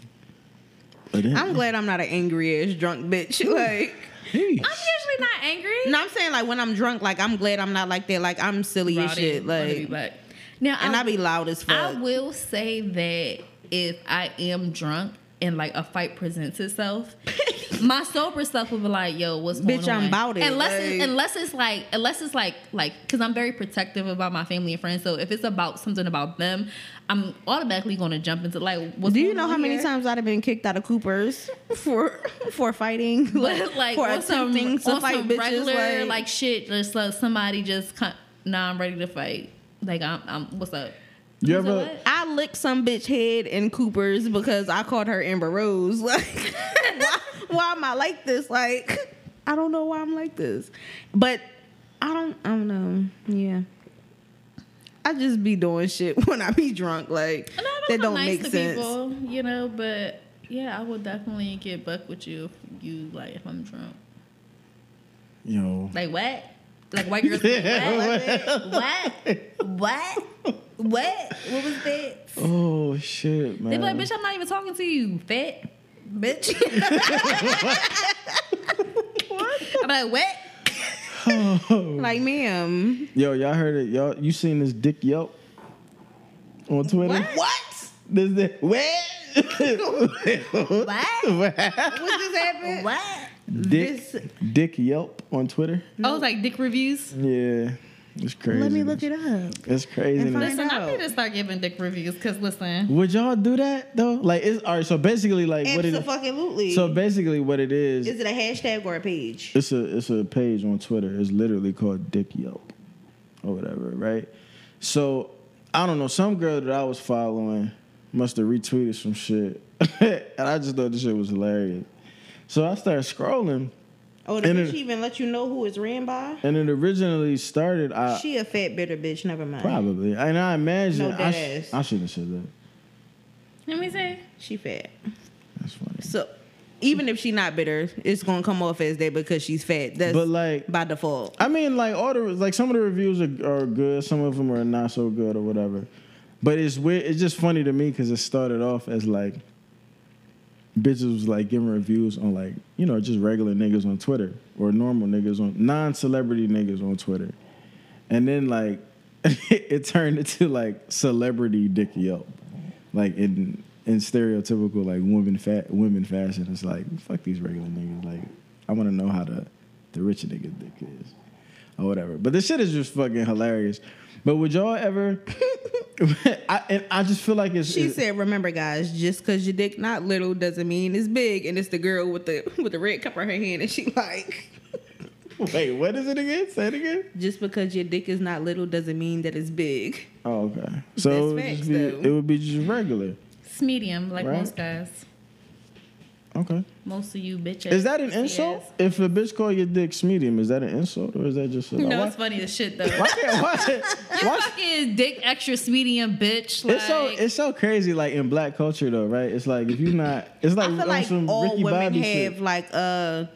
But then, I'm glad I'm not an angry ass drunk bitch. Like Hey, I'm usually not angry. no, I'm saying like when I'm drunk, like I'm glad I'm not like that. Like I'm silly as shit. wanna be Like back. now, and I, I be loud as fuck. I will say that if I am drunk and like a fight presents itself, [laughs] my sober stuff will be like, "Yo, what's going Bitch, on?" I'm 'bout it, Unless it's, like- unless it's like unless it's like like because I'm very protective about my family and friends. So if it's about something about them, I'm automatically going to jump into like. What's Do you know how many times I'd have been kicked out of Coopers [laughs] for for fighting, [laughs] But like for on some, attempting to fight some bitches? regular like, like, shit, just like somebody just nah, I'm ready to fight. Like I'm, I'm what's up? You ever- what? I licked some bitch head in Cooper's because I called her Amber Rose. [laughs] Like, why, why am I like this? Like, I don't know why I'm like this, but I don't. I don't know. Yeah, I just be doing shit [laughs] when I be drunk. Like And I that I'm don't nice make to sense. People, you know, but yeah, I will definitely get buck with you if you like if I'm drunk. yo. Like what? Like white girls. yeah, [laughs] what? what? What? What? What was that? Oh shit, man. They be like, bitch, I'm not even talking to you, fat bitch. What? [laughs] [laughs] I'm like, what? Oh. Like, ma'am, Yo, y'all heard it? Y'all, you seen this Dick Yelp on Twitter? What? what? This Dick. What? What? What just happened? What? Dick, This- Dick Yelp on Twitter. Oh, it's like dick reviews. Yeah, it's crazy. Let me look it up. It's crazy. And find- Listen, I need to start giving dick reviews because listen, Would y'all do that though? Like, it's all right. So basically, like, what it Absolutely. so basically what it is, Is it a hashtag or a page? it's a it's a page on Twitter. It's literally called Dick Yelp or whatever, right? So I don't know. Some girl that I was following must have retweeted some shit, [laughs] and I just thought this shit was hilarious. So I started scrolling, Oh, the And bitch it- even let you know who it's ran by? and it originally started. I she a fat bitter bitch. Never mind. probably, and I imagine No I, sh- I should have said that. let me say She fat. That's funny. So even if she not bitter, it's gonna come off as that because she's fat. That's But like, by default. I mean, like all the like some of the reviews are, are good, some of them are not so good or whatever. But it's weird. It's just funny to me because it started off as like bitches was like giving reviews on like you know just regular niggas on Twitter or normal niggas on non-celebrity niggas on Twitter, and then like [laughs] it turned into like celebrity dick yelp, like in in stereotypical like women fat women fashion. It's like fuck these regular niggas. Like I want to know how the the rich nigga dick is or whatever. But this shit is just fucking hilarious. But would y'all ever? [laughs] I, and I just feel like it's. She it's- said, "Remember, guys, just because your dick not little doesn't mean it's big." And it's the girl with the [laughs] with the red cup in her hand, and she like, [laughs] Wait, what is it again? Say it again. "Just because your dick is not little doesn't mean that it's big." Oh, okay. So it would, That's just facts, be, it would be just regular. It's medium, like Right. most guys. Okay. Most of you bitches. Is that an insult? If a bitch call your dick medium, is that an insult or is that just a No, why, it's funny as shit though. why can't why, [laughs] why, Fucking dick extra medium bitch. Like, it's so it's so crazy like in black culture though, right? It's like if you're not it's like I feel on like some all Ricky women Bobby have shit. like uh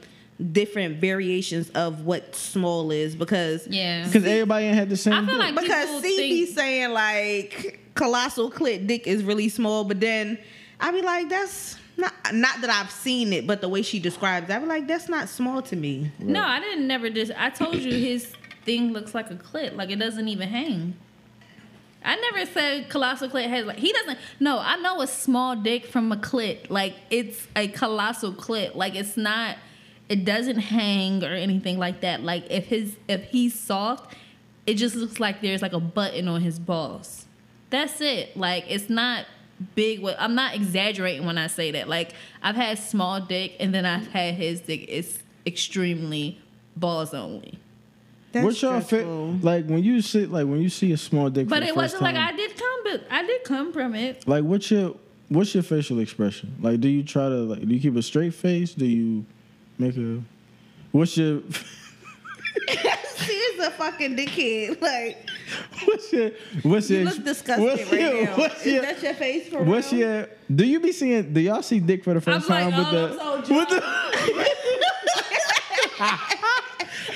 different variations of what small is because yeah. Because everybody ain't had the same I feel dick. like because people C be think- saying like colossal clit dick is really small, but then I be like that's not not that I've seen it, but the way she describes, I be like that's not small to me. No, I didn't never just I told you his thing looks like a clit. Like it doesn't even hang. I never said colossal clit has like he doesn't no, I know a small dick from a clit. Like it's a colossal clit. Like it's not it doesn't hang or anything like that. Like if his if he's soft, it just looks like there's like a button on his balls. That's it. Like it's not big. What I'm not exaggerating when I say that. Like I've had small dick, and then I've had his dick. It's extremely balls only. That's What's your fit? Like when you see like when you see a small dick, for But the it first wasn't like I did come, but I did come from it. Like what's your what's your facial expression? Like do you try to like do you keep a straight face? Do you make a what's your [laughs] [laughs] she is a fucking dickhead. Like what's your what's you your look disgusted what's right your, now. What's is your, that your face for what's real? your do you be seeing do y'all see dick for the first I'm like, time with oh, the with the [laughs]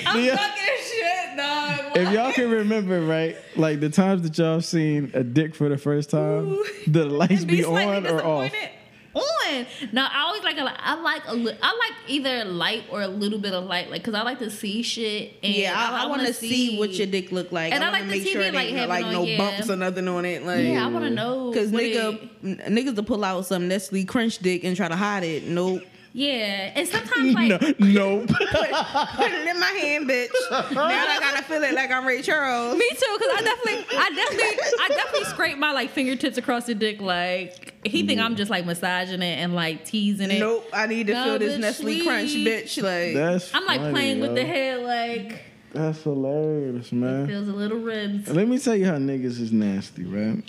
I'm fucking shit, dog. if y'all can remember right like the times that y'all seen a dick for the first time the lights be, on or off On. No, I always like a, I like a li- I like either light or a little bit of light, like because I like to see shit. And Yeah, I, I, want wanna to see what your dick look like. And I want like to make sure it like ain't like on, no yeah. bumps or nothing on it. Like, Yeah, I want to know Cause what nigga, it- niggas to pull out some Nestle Crunch dick and try to hide it. Nope. Yeah, and sometimes [laughs] like no, nope [laughs] Put it in my hand, bitch. now I gotta feel it like I'm Ray Charles. Me too, because I definitely, I definitely, I definitely scrape my like fingertips across the dick. Like he think I'm just like massaging it and like teasing it. Nope. I need to No, feel this bitch, Nestle we- Crunch, bitch. Like, that's I'm like funny, playing with the head, like that's hilarious man It feels a little ribs. Let me tell you how niggas is nasty, right?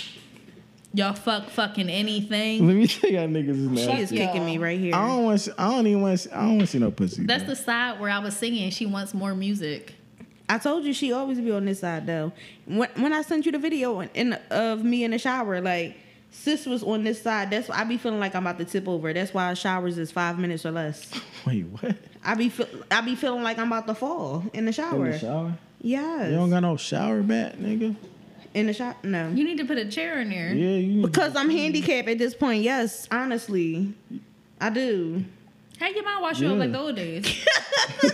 Y'all fuck fucking anything. Let me tell y'all niggas is she is kicking me right here. I don't want. I don't even want. I don't want to see no pussy. That's bro. the side where I was singing. She wants more music. I told you she always be on this side though. When when I sent you the video in, in of me in the shower, like sis was on this side. That's why I be feeling like I'm about to tip over. That's why showers is five minutes or less. [laughs] Wait, what? I be feel, I be feeling like I'm about to fall in the shower. In the shower? Yes. You don't got no shower mat, nigga. In the shop? No. You need to put a chair in there. Yeah, you. Because I'm handicapped at this point. Yes, honestly, I do. How your mom wash you up Yeah. like the old days?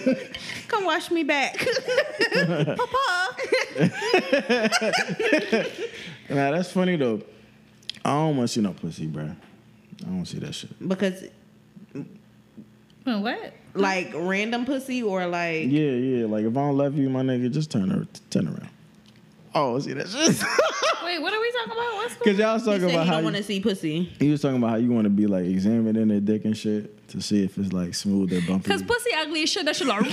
[laughs] Come wash me back, [laughs] Papa. [laughs] Nah, that's funny though. I don't want to see no pussy, bro. I don't see that shit. because Huh, what? like random pussy or like Yeah, yeah. Like if I don't love you, my nigga, just turn her, turn around. Oh, see that shit? [laughs] Wait, what are we talking about? What's Because y'all was talking said about he how don't you, want to see pussy. he was talking about how you want to be like examining their dick and shit to see if it's like smooth or bumpy. Cause pussy ugly as shit. That shit like. [laughs] that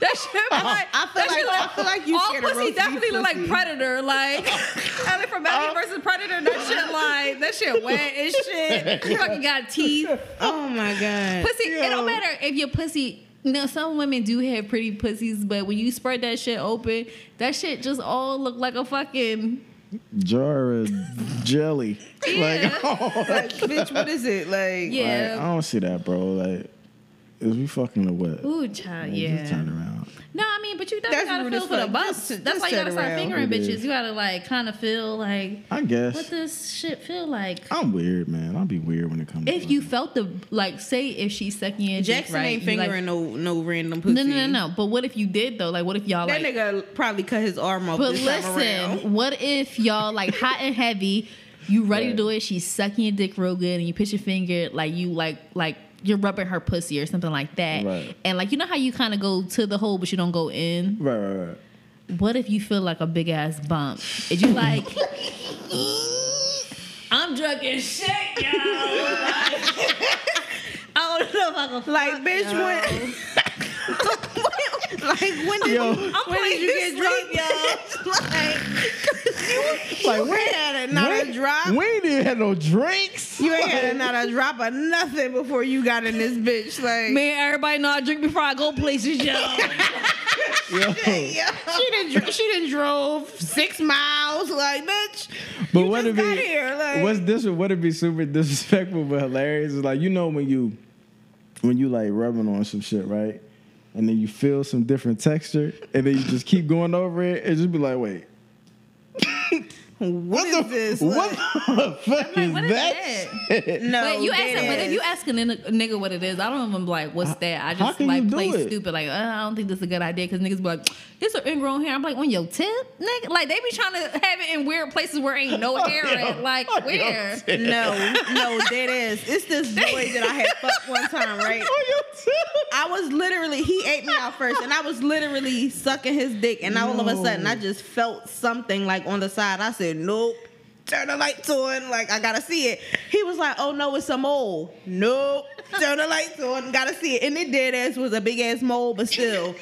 shit uh-huh. like. I feel that shit like- I feel like you all scared of pussy roast beef definitely look like pussy. Predator. Like, [laughs] I mean, from Alien uh-huh. versus Predator. That shit like that shit wet as shit. You fucking got teeth. Oh my god. Pussy. It don't matter if your pussy. You know, some women do have pretty pussies, but when you spread that shit open, that shit just all look like a fucking. jar of jelly. Yeah. Like, [laughs] oh, Like, bitch, what is it? Like, Yeah. Like, I don't see that, bro. Like, is we fucking the what? Ooh, child. Like, Yeah. Just turn around. No, I mean mean, but you definitely That's gotta feel for the fuck. bumps. That's just why you gotta sit start around. fingering It bitches. is. You gotta like kind of feel like I guess. what this shit feel like. I'm weird, man. I'll be weird when it comes. If to you fucking- felt the like, say if she's sucking your dick, Jackson right, ain't you like- fingering no no random pussy. no, no, no, no. But what if you did though? Like, what if y'all That like? nigga probably cut his arm off. But this time around. listen, what if y'all like hot and heavy? You ready to do it? She's sucking your dick real good, and you put your finger like you like like you're rubbing her pussy or something like that. Right. And like you know how you kind of go to the hole, but you don't go in. right, right, right. What if you feel like a big ass bump? Is you like? I'm drunk as shit, yo. [laughs] I don't know if I can Like, bitch, when. [laughs] [laughs] like, when did, Yo. you, when did you get drunk, yo? [laughs] like, Like you ain't had another drop. We ain't even had no drinks. You ain't had another drop of nothing before you got in this bitch. Like, Man, everybody know I drink before I go places, [laughs] yo. Yo. yeah. she done dr- she didn't drove six miles. Like, bitch, But what just if got it, here. Like, what's this? What it be super disrespectful but hilarious? Is like you know when you when you like rubbing on some shit, right? And then you feel some different texture, and then you just keep going over it, and just be like, wait, [laughs] what is this? what Like, the [laughs] fuck like, is what is that? shit? no, But you ask him, but if you ass. asking a nigga what it is, I don't even be like, what's that? I just like play it? stupid, like uh, I don't think this is a good idea because niggas be like, it's an ingrown hair. I'm like, on your tip, nigga. Like they be trying to have it in weird places where ain't no [laughs] hair at. Like On where? No, no, dead ass. It's this [laughs] boy that I had fucked one time, right? On your tip. I was literally he ate me out first, and I was literally sucking his dick, and all of a sudden I just felt something like on the side. I said, "Nope." Turn the lights on, like I gotta see it. He was like, "Oh no, it's a mole." Nope. Turn the lights on, gotta see it. And it dead ass was a big ass mole, but still,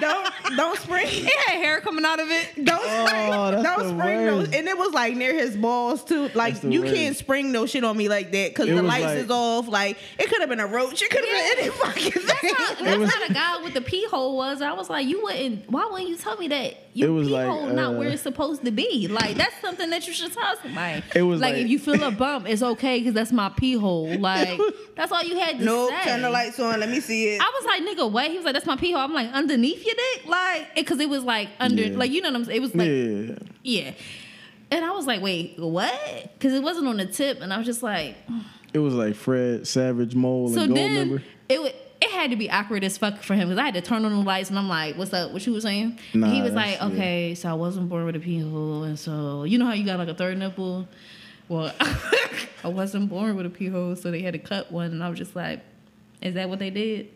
don't don't spring. It had hair coming out of it. Don't spring, Oh, that's don't the spring no, worst. and it was like near his balls too. Like you worst. can't spring no shit on me like that because the lights like- is off. Like it could have been a roach. It could have been any fucking thing. That's was- how the guy with the pee hole was. I was like, you wouldn't. Why wouldn't you tell me that your It was pee like, hole not uh, where it's supposed to be? Like that's something that you should tell somebody. It was like, like- if you feel a bump, it's okay because that's my pee hole. [laughs] Like that's all you had to Nope. say. Turn the lights on. Let me see it. I was like, nigga, what? He was like, that's my pee hole. I'm like, underneath your dick, like, because it was like under, Yeah. like you know what I'm saying. It was like, yeah. yeah. And I was like, wait, what? Because it wasn't on the tip, and I was just like, It was like Fred Savage Mole so and Goldmember. it would. It had to be awkward as fuck for him because I had to turn on the lights and I'm like, "What's up? What you was saying?" And he was like, that's- yeah. "Okay, so I wasn't born with a pee hole, and so you know how you got like a third nipple. Well, [laughs] I wasn't born with a pee hole, so they had to cut one, and I was just like, "Is that what they did?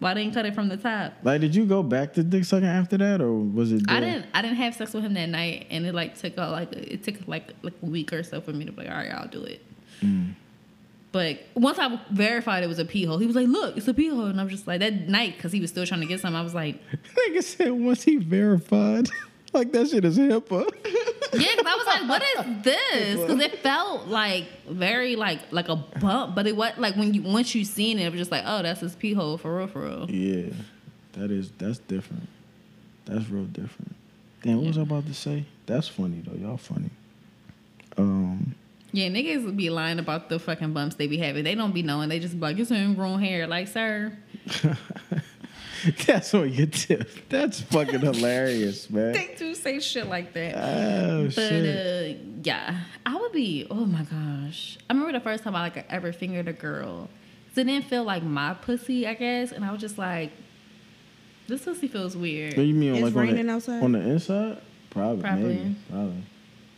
Why they didn't cut it from the top?" Like, did you go back to dick sucking after that, or was it? I didn't. I didn't have sex with him that night, and it like took a, like it took like like a week or so for me to be like, all right, I'll do it. Mm. But once I verified it was a pee hole, he was like, "Look, it's a pee hole," and I was just like, that night because he was still trying to get some. I was like, [laughs] Nigga said once he verified, [laughs] like that shit is HIPAA. "Yeah," because I was like, "What is this?" Because it felt like very like like a bump, but it was like when you once you seen it, it was just like, "Oh, that's his pee hole for real, for real." yeah, that is that's different. That's real different. Damn, what was I about to say? That's funny though. Y'all funny. Um, Yeah, niggas would be lying about the fucking bumps they be having. They don't be knowing. They just be like, "It's ingrown hair." Like, sir. [laughs] [laughs] that's what you tip. That's fucking hilarious, [laughs] man. they do say shit like that. Oh but shit. uh, yeah, I would be. Oh my gosh, I remember the first time I like ever fingered a girl. So it didn't feel like my pussy, I guess, and I was just like, this pussy feels weird. What you mean, It's like on raining the, outside? on the inside? Probably, Probably. maybe, probably.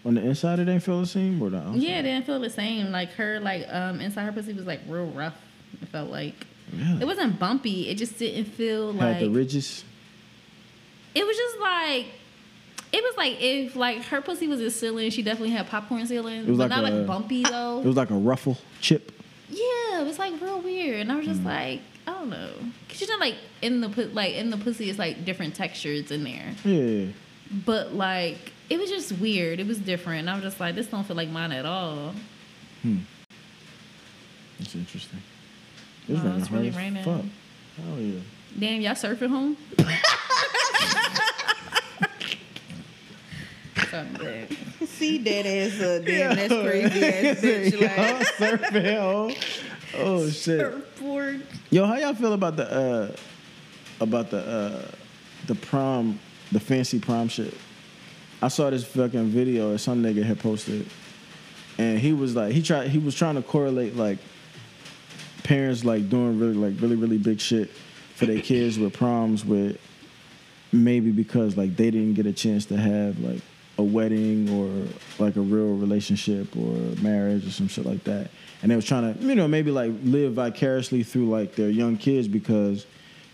On the inside, it didn't feel the same, or the outside? Yeah, it didn't feel the same. Like her, like um, inside her pussy was like real rough. It felt like Really? it wasn't bumpy. It just didn't feel Had like the ridges. it was just like it was like if like her pussy was a ceiling, she definitely had popcorn ceiling, It was but like not a- like bumpy though. It was like a ruffle chip. yeah, it was like real weird, and I was just Mm. like, I don't know, cause you know, like in the like in the pussy, it's like different textures in there, Yeah. but like it was just weird. It was different. And I was just like, this don't feel like mine at all. Hmm. That's interesting. Wow, raining it's really hard raining. Fuck. Hell yeah. Damn, y'all surfing home? [laughs] See that ass uh, damn, that's crazy ass [laughs] bitch. Like, Surfing. Oh shit. Surfboard. Yo, how y'all feel about the uh about the uh the prom, the fancy prom shit. I saw this fucking video that some nigga had posted, and he was like, he tried, he was trying to correlate like parents like doing really like really really big shit for their kids with proms with maybe because like they didn't get a chance to have like a wedding or like a real relationship or marriage or some shit like that. And they was trying to you know maybe like live vicariously through like their young kids because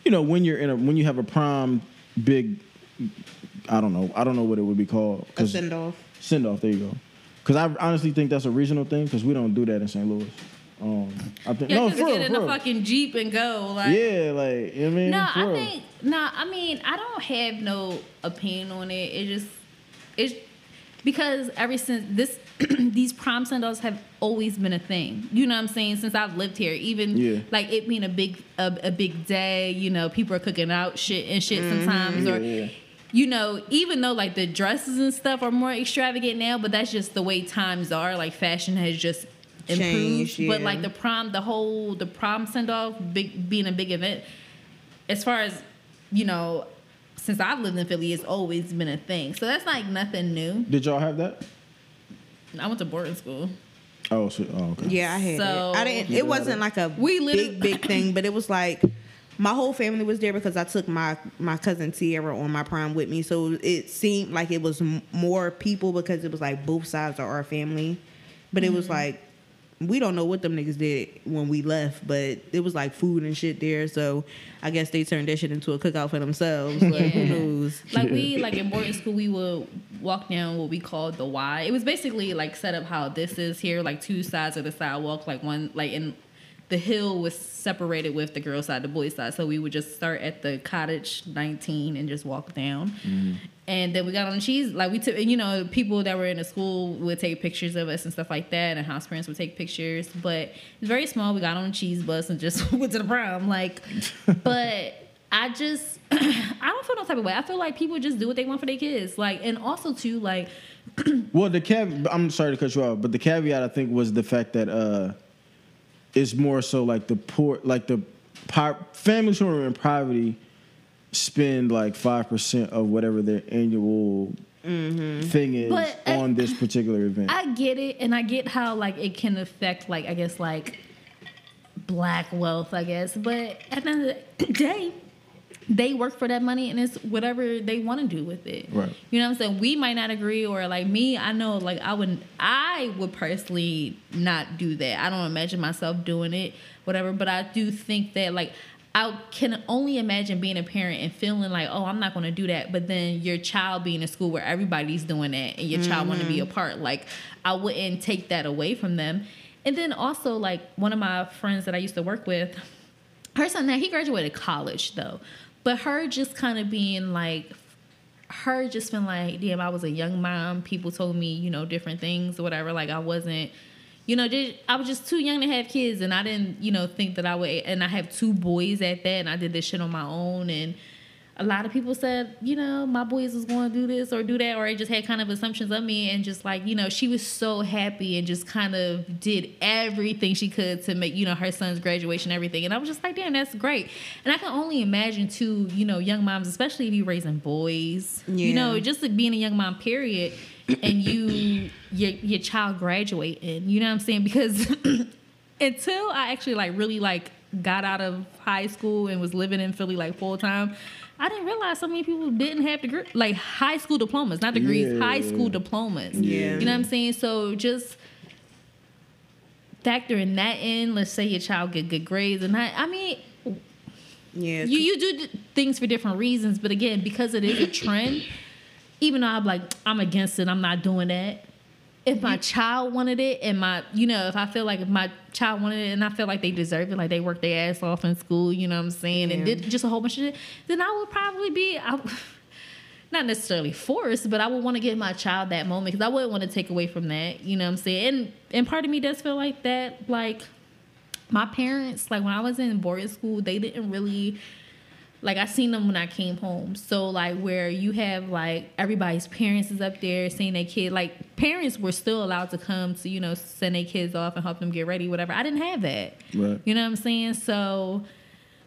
you know when you're in a when you have a prom big i don't know i don't know what it would be called. A send off. send off there you go. Because i honestly think that's a regional thing because we don't do that in st louis um i think Yeah, no just for get real, in for a real. fucking jeep and go. Like, yeah like you know what i mean No, For I real. think no. I mean, I don't have no opinion on it. It just it's because ever since this [clears throat] these prom send offs have always been a thing. You know what I'm saying? Since I've lived here, even Yeah. like it being a big a, a big day. You know, people are cooking out shit and shit sometimes, or Mm-hmm. Yeah, yeah. you know, even though like the dresses and stuff are more extravagant now, but that's just the way times are. Like fashion has just improved. Changed, But like the prom, the whole the prom send off, big being a big event. As far as you know, since I've lived in Philly, it's always been a thing. So that's like nothing new. did y'all have that I went to boarding school. oh so, oh okay Yeah, I had So- it. I didn't. It wasn't it. like a We literally- big big thing, [coughs] but it was like my whole family was there because I took my my cousin Tierra on my prom with me. So it seemed like it was m- more people because it was like both sides of our family. But it was Mm-hmm. like we don't know what them niggas did when we left, but it was like food and shit there. So I guess they turned that shit into a cookout for themselves. Like who knows? Like we like in boarding school, we would walk down what we called the Y. It was basically like set up how this is here, like two sides of the sidewalk, like one like in the hill was separated with the girl side, the boy side. So we would just start at the cottage 19 and just walk down. And then we got on the cheese, like we took, you know, people that were in the school would take pictures of us and stuff like that, and house parents would take pictures. But it's very small. We got on the cheese bus and just [laughs] went to the prom. Like, [laughs] but I just, [clears throat] I don't feel no type of way. I feel like people just do what they want for their kids. Like, and also too, like, [clears throat] Well, the cav I'm sorry to cut you off, but the caveat I think was the fact that uh, it's more so like the poor, like the po- families who are in poverty spend like five percent of whatever their annual thing is But, uh, on this particular event. I get it, and I get how like it can affect like I guess like black wealth, I guess. But at the end of the day, they work for that money, and it's whatever they want to do with it. Right. You know what I'm saying? We might not agree, or like me, I know like I would, I would personally not do that. I don't imagine myself doing it, whatever. But I do think that like. I can only imagine being a parent and feeling like, oh, I'm not going to do that. But then your child being in school where everybody's doing that and your child want to be a mm-hmm. part. Like, I wouldn't take that away from them. And then also, like, one of my friends that I used to work with, her son now he graduated college though, but her just kind of being like, her just feeling like, damn, I was a young mom. People told me, you know, different things or whatever. Like I wasn't, you know, just, I was just too young to have kids, and I didn't, you know, think that I would. And I have two boys at that, and I did this shit on my own, and a lot of people said, you know, my boys was going to do this or do that, or I just had kind of assumptions of me, and just like, you know, she was so happy and just kind of did everything she could to make, you know, her son's graduation, everything, and I was just like, damn, that's great. And I can only imagine too, you know, young moms, especially if you're raising boys, you know, just like being a young mom, period, and you your your child graduating, you know what I'm saying? Because [clears throat] until I actually like really like got out of high school and was living in Philly like full time, I didn't realize so many people didn't have degree like high school diplomas, not degrees, Yeah. high school diplomas. Yeah. You know what I'm saying? So just factoring that in, let's say your child get good grades and I I mean Yeah. you you do d- things for different reasons, but again, because it is a trend, even though I'm like I'm against it, I'm not doing that. If my child wanted it, and my you know, if I feel like if my child wanted it, and I feel like they deserve it, like they worked their ass off in school, you know what I'm saying, and did just a whole bunch of shit, then I would probably be. I, [laughs] not necessarily forced, but I would want to give my child that moment because I wouldn't want to take away from that. You know what I'm saying? And and part of me does feel like that. Like my parents, like when I was in boarding school, they didn't really like I seen them when I came home. So like where you have like everybody's parents is up there seeing their kid. Like parents were still allowed to come to you know send their kids off and help them get ready, whatever. I didn't have that. Right. You know what I'm saying? So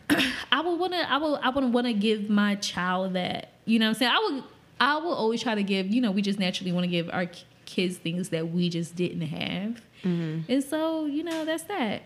[clears throat] I would want to. I would. I wouldn't want to give my child that. You know what I'm saying? I would. I will always try to give. You know, we just naturally want to give our kids things that we just didn't have, mm-hmm. and so you know that's that.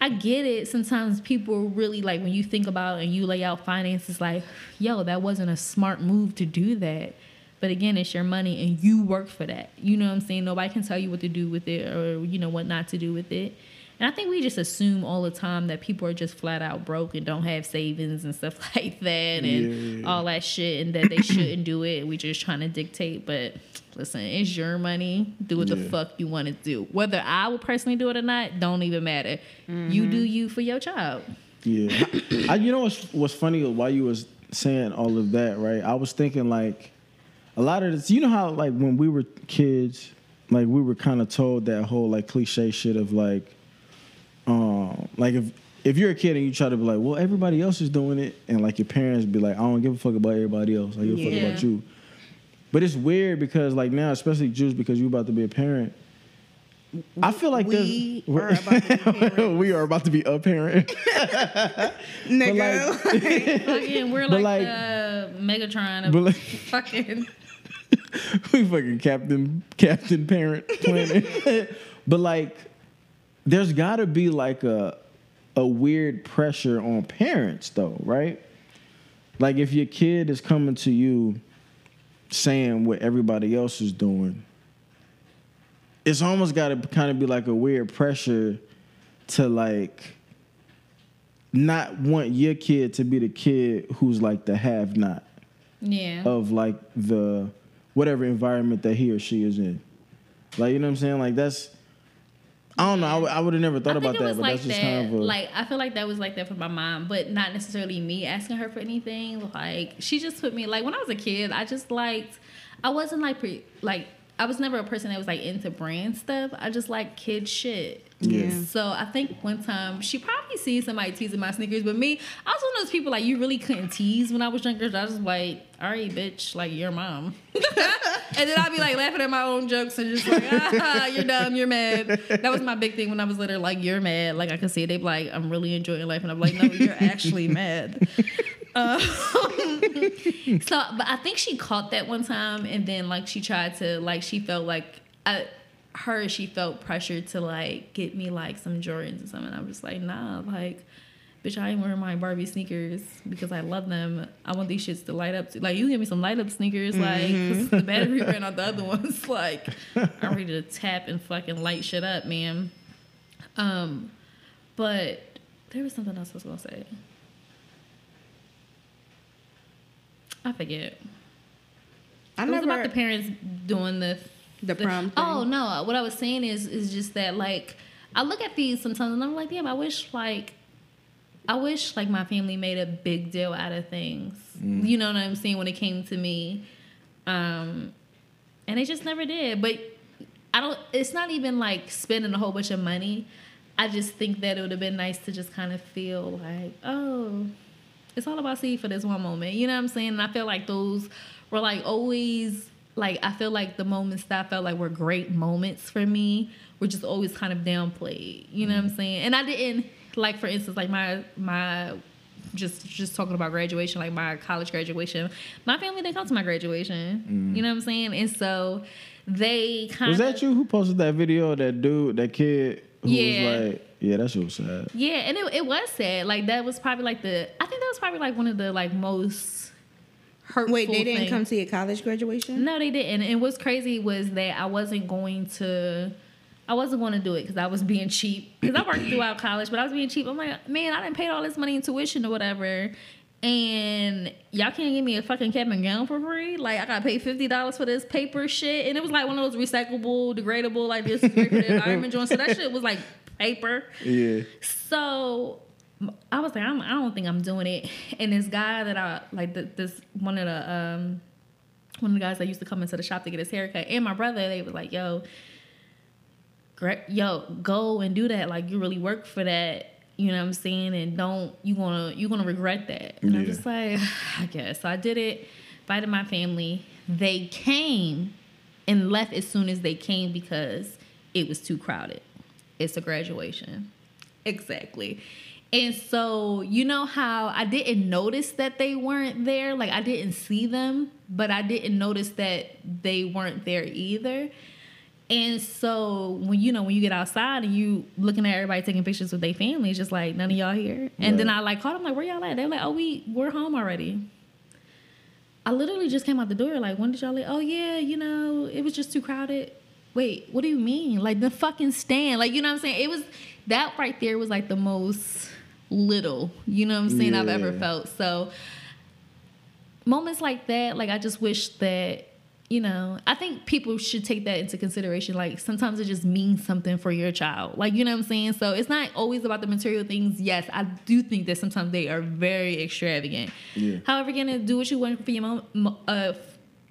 I get it. Sometimes people really like when you think about and you lay out finances, like, yo, that wasn't a smart move to do that. But again, it's your money and you work for that. You know what I'm saying? Nobody can tell you what to do with it or, you know, what not to do with it. And I think we just assume all the time that people are just flat out broke and don't have savings and stuff [laughs] like that and Yeah. all that shit and that they shouldn't do it. We're just trying to dictate. But listen, it's your money. Do what the fuck you want to do. Whether I would personally do it or not, don't even matter. You do mm-hmm. you for your child. Yeah, [coughs] I, you know what's what's funny while you was saying all of that, right? I was thinking like a lot of this. You know how like when we were kids, like we were kind of told that whole like cliche shit of like, um, like if if you're a kid and you try to be like, well, everybody else is doing it, and like your parents be like, I don't give a fuck about everybody else. I give a fuck about you. But it's weird because like now, especially Jews, because you're about to be a parent. I feel like we [laughs] are about to be parents. [laughs] we are about to be a parent. [laughs] Nigga. Again, we're But, like, like- uh, Megatron of But, like- fucking. we fucking Captain Captain Parent Planet. but like, there's got to be like a a weird pressure on parents, though, right? Like if your kid is coming to you saying what everybody else is doing, it's almost got to kind of be like a weird pressure to like not want your kid to be the kid who's like the have not Yeah. of like the whatever environment that he or she is in. Like you know what I'm saying? Like that's I don't know. I would have never thought I about that, but like that's just that. kind of a like I feel like that was like that for my mom, but not necessarily me asking her for anything. Like she just put me like when I was a kid, I just liked. I wasn't like pre like I was never a person that was like into brand stuff. I just like kid shit. Yeah. So I think one time she probably seen somebody teasing my sneakers, but me, I was one of those people like you really couldn't tease when I was younger. I was like, all right, bitch, like your mom. [laughs] and then I'd be like laughing at my own jokes and just like, ah, you're dumb, you're mad. That was my big thing when I was little, like, you're mad. Like I could see it. They'd be like, I'm really enjoying life. And I'm like, no, you're actually mad. Um, [laughs] so, but I think she caught that one time, and then like she tried to like she felt like I, her she felt pressured to like get me like some Jordans or something. I'm just like nah, like bitch, I ain't wearing my Barbie sneakers because I love them. I want these shits to light up. Like you give me some light up sneakers, like 'cause [laughs] the battery ran out the other [laughs] ones. Like I'm ready to tap and fucking light shit up, man. Um, but there was something else I was gonna say. I forget. I it was about the parents doing the the prom. Thing. Oh no! What I was saying is is just that like I look at these sometimes and I'm like, damn, I wish like I wish like my family made a big deal out of things. You know what I'm saying when it came to me, um, and they just never did. But I don't. It's not even like spending a whole bunch of money. I just think that it would have been nice to just kind of feel like, oh, it's all about seeing for this one moment. You know what I'm saying? And I feel like those were like always like I feel like the moments that I felt like were great moments for me were just always kind of downplayed. You know what I'm mm. saying? And I didn't like for instance like my my just just talking about graduation, like my college graduation. My family didn't come to my graduation. Mm. You know what I'm saying? And so they kind Was that you who posted that video that dude, that kid who Yeah. was like, yeah, that shit was sad. Yeah, and it, it was sad. Like that was probably like the I think that was probably like one of the like most hurtful. Wait, they didn't things. come to your college graduation? No, they didn't. And what's crazy was that I wasn't going to. I wasn't going to do it because I was being cheap. Because I worked throughout [clears throat] college, but I was being cheap. I'm like, man, I didn't pay all this money in tuition or whatever, and y'all can't give me a fucking cap and gown for free. Like I got to pay fifty dollars for this paper shit, and it was like one of those recyclable, degradable, like this is great for environment joints. So that shit was like paper. Yeah. So I was like, I'm, I don't think I'm doing it. And this guy that I like, th- this one of the um, one of the guys that used to come into the shop to get his haircut, and my brother, they was like, yo, yo, go and do that. Like you really work for that. You know what I'm saying? And don't you gonna you gonna regret that? And I'm just like, [sighs] I guess. So I did it. Invited my family. They came and left as soon as they came because it was too crowded. It's a graduation. Exactly. And so, you know how I didn't notice that they weren't there? Like, I didn't see them, but I didn't notice that they weren't there either. And so, when you know, when you get outside and you looking at everybody taking pictures with their family, it's just like, none of y'all here. And then I like called them, like, where y'all at? They're like, oh, we, we're home already. I literally just came out the door, like, when did y'all leave? Oh, yeah, you know, it was just too crowded. Wait, what do you mean? Like, the fucking stand. Like, you know what I'm saying? It was, that right there was like the most little, you know what I'm saying, I've ever felt. So, moments like that, like, I just wish that, you know, I think people should take that into consideration. Like, sometimes it just means something for your child. Like, you know what I'm saying? So, it's not always about the material things. Yes, I do think that sometimes they are very extravagant. Yeah. However, gonna do what you want for your mom, uh,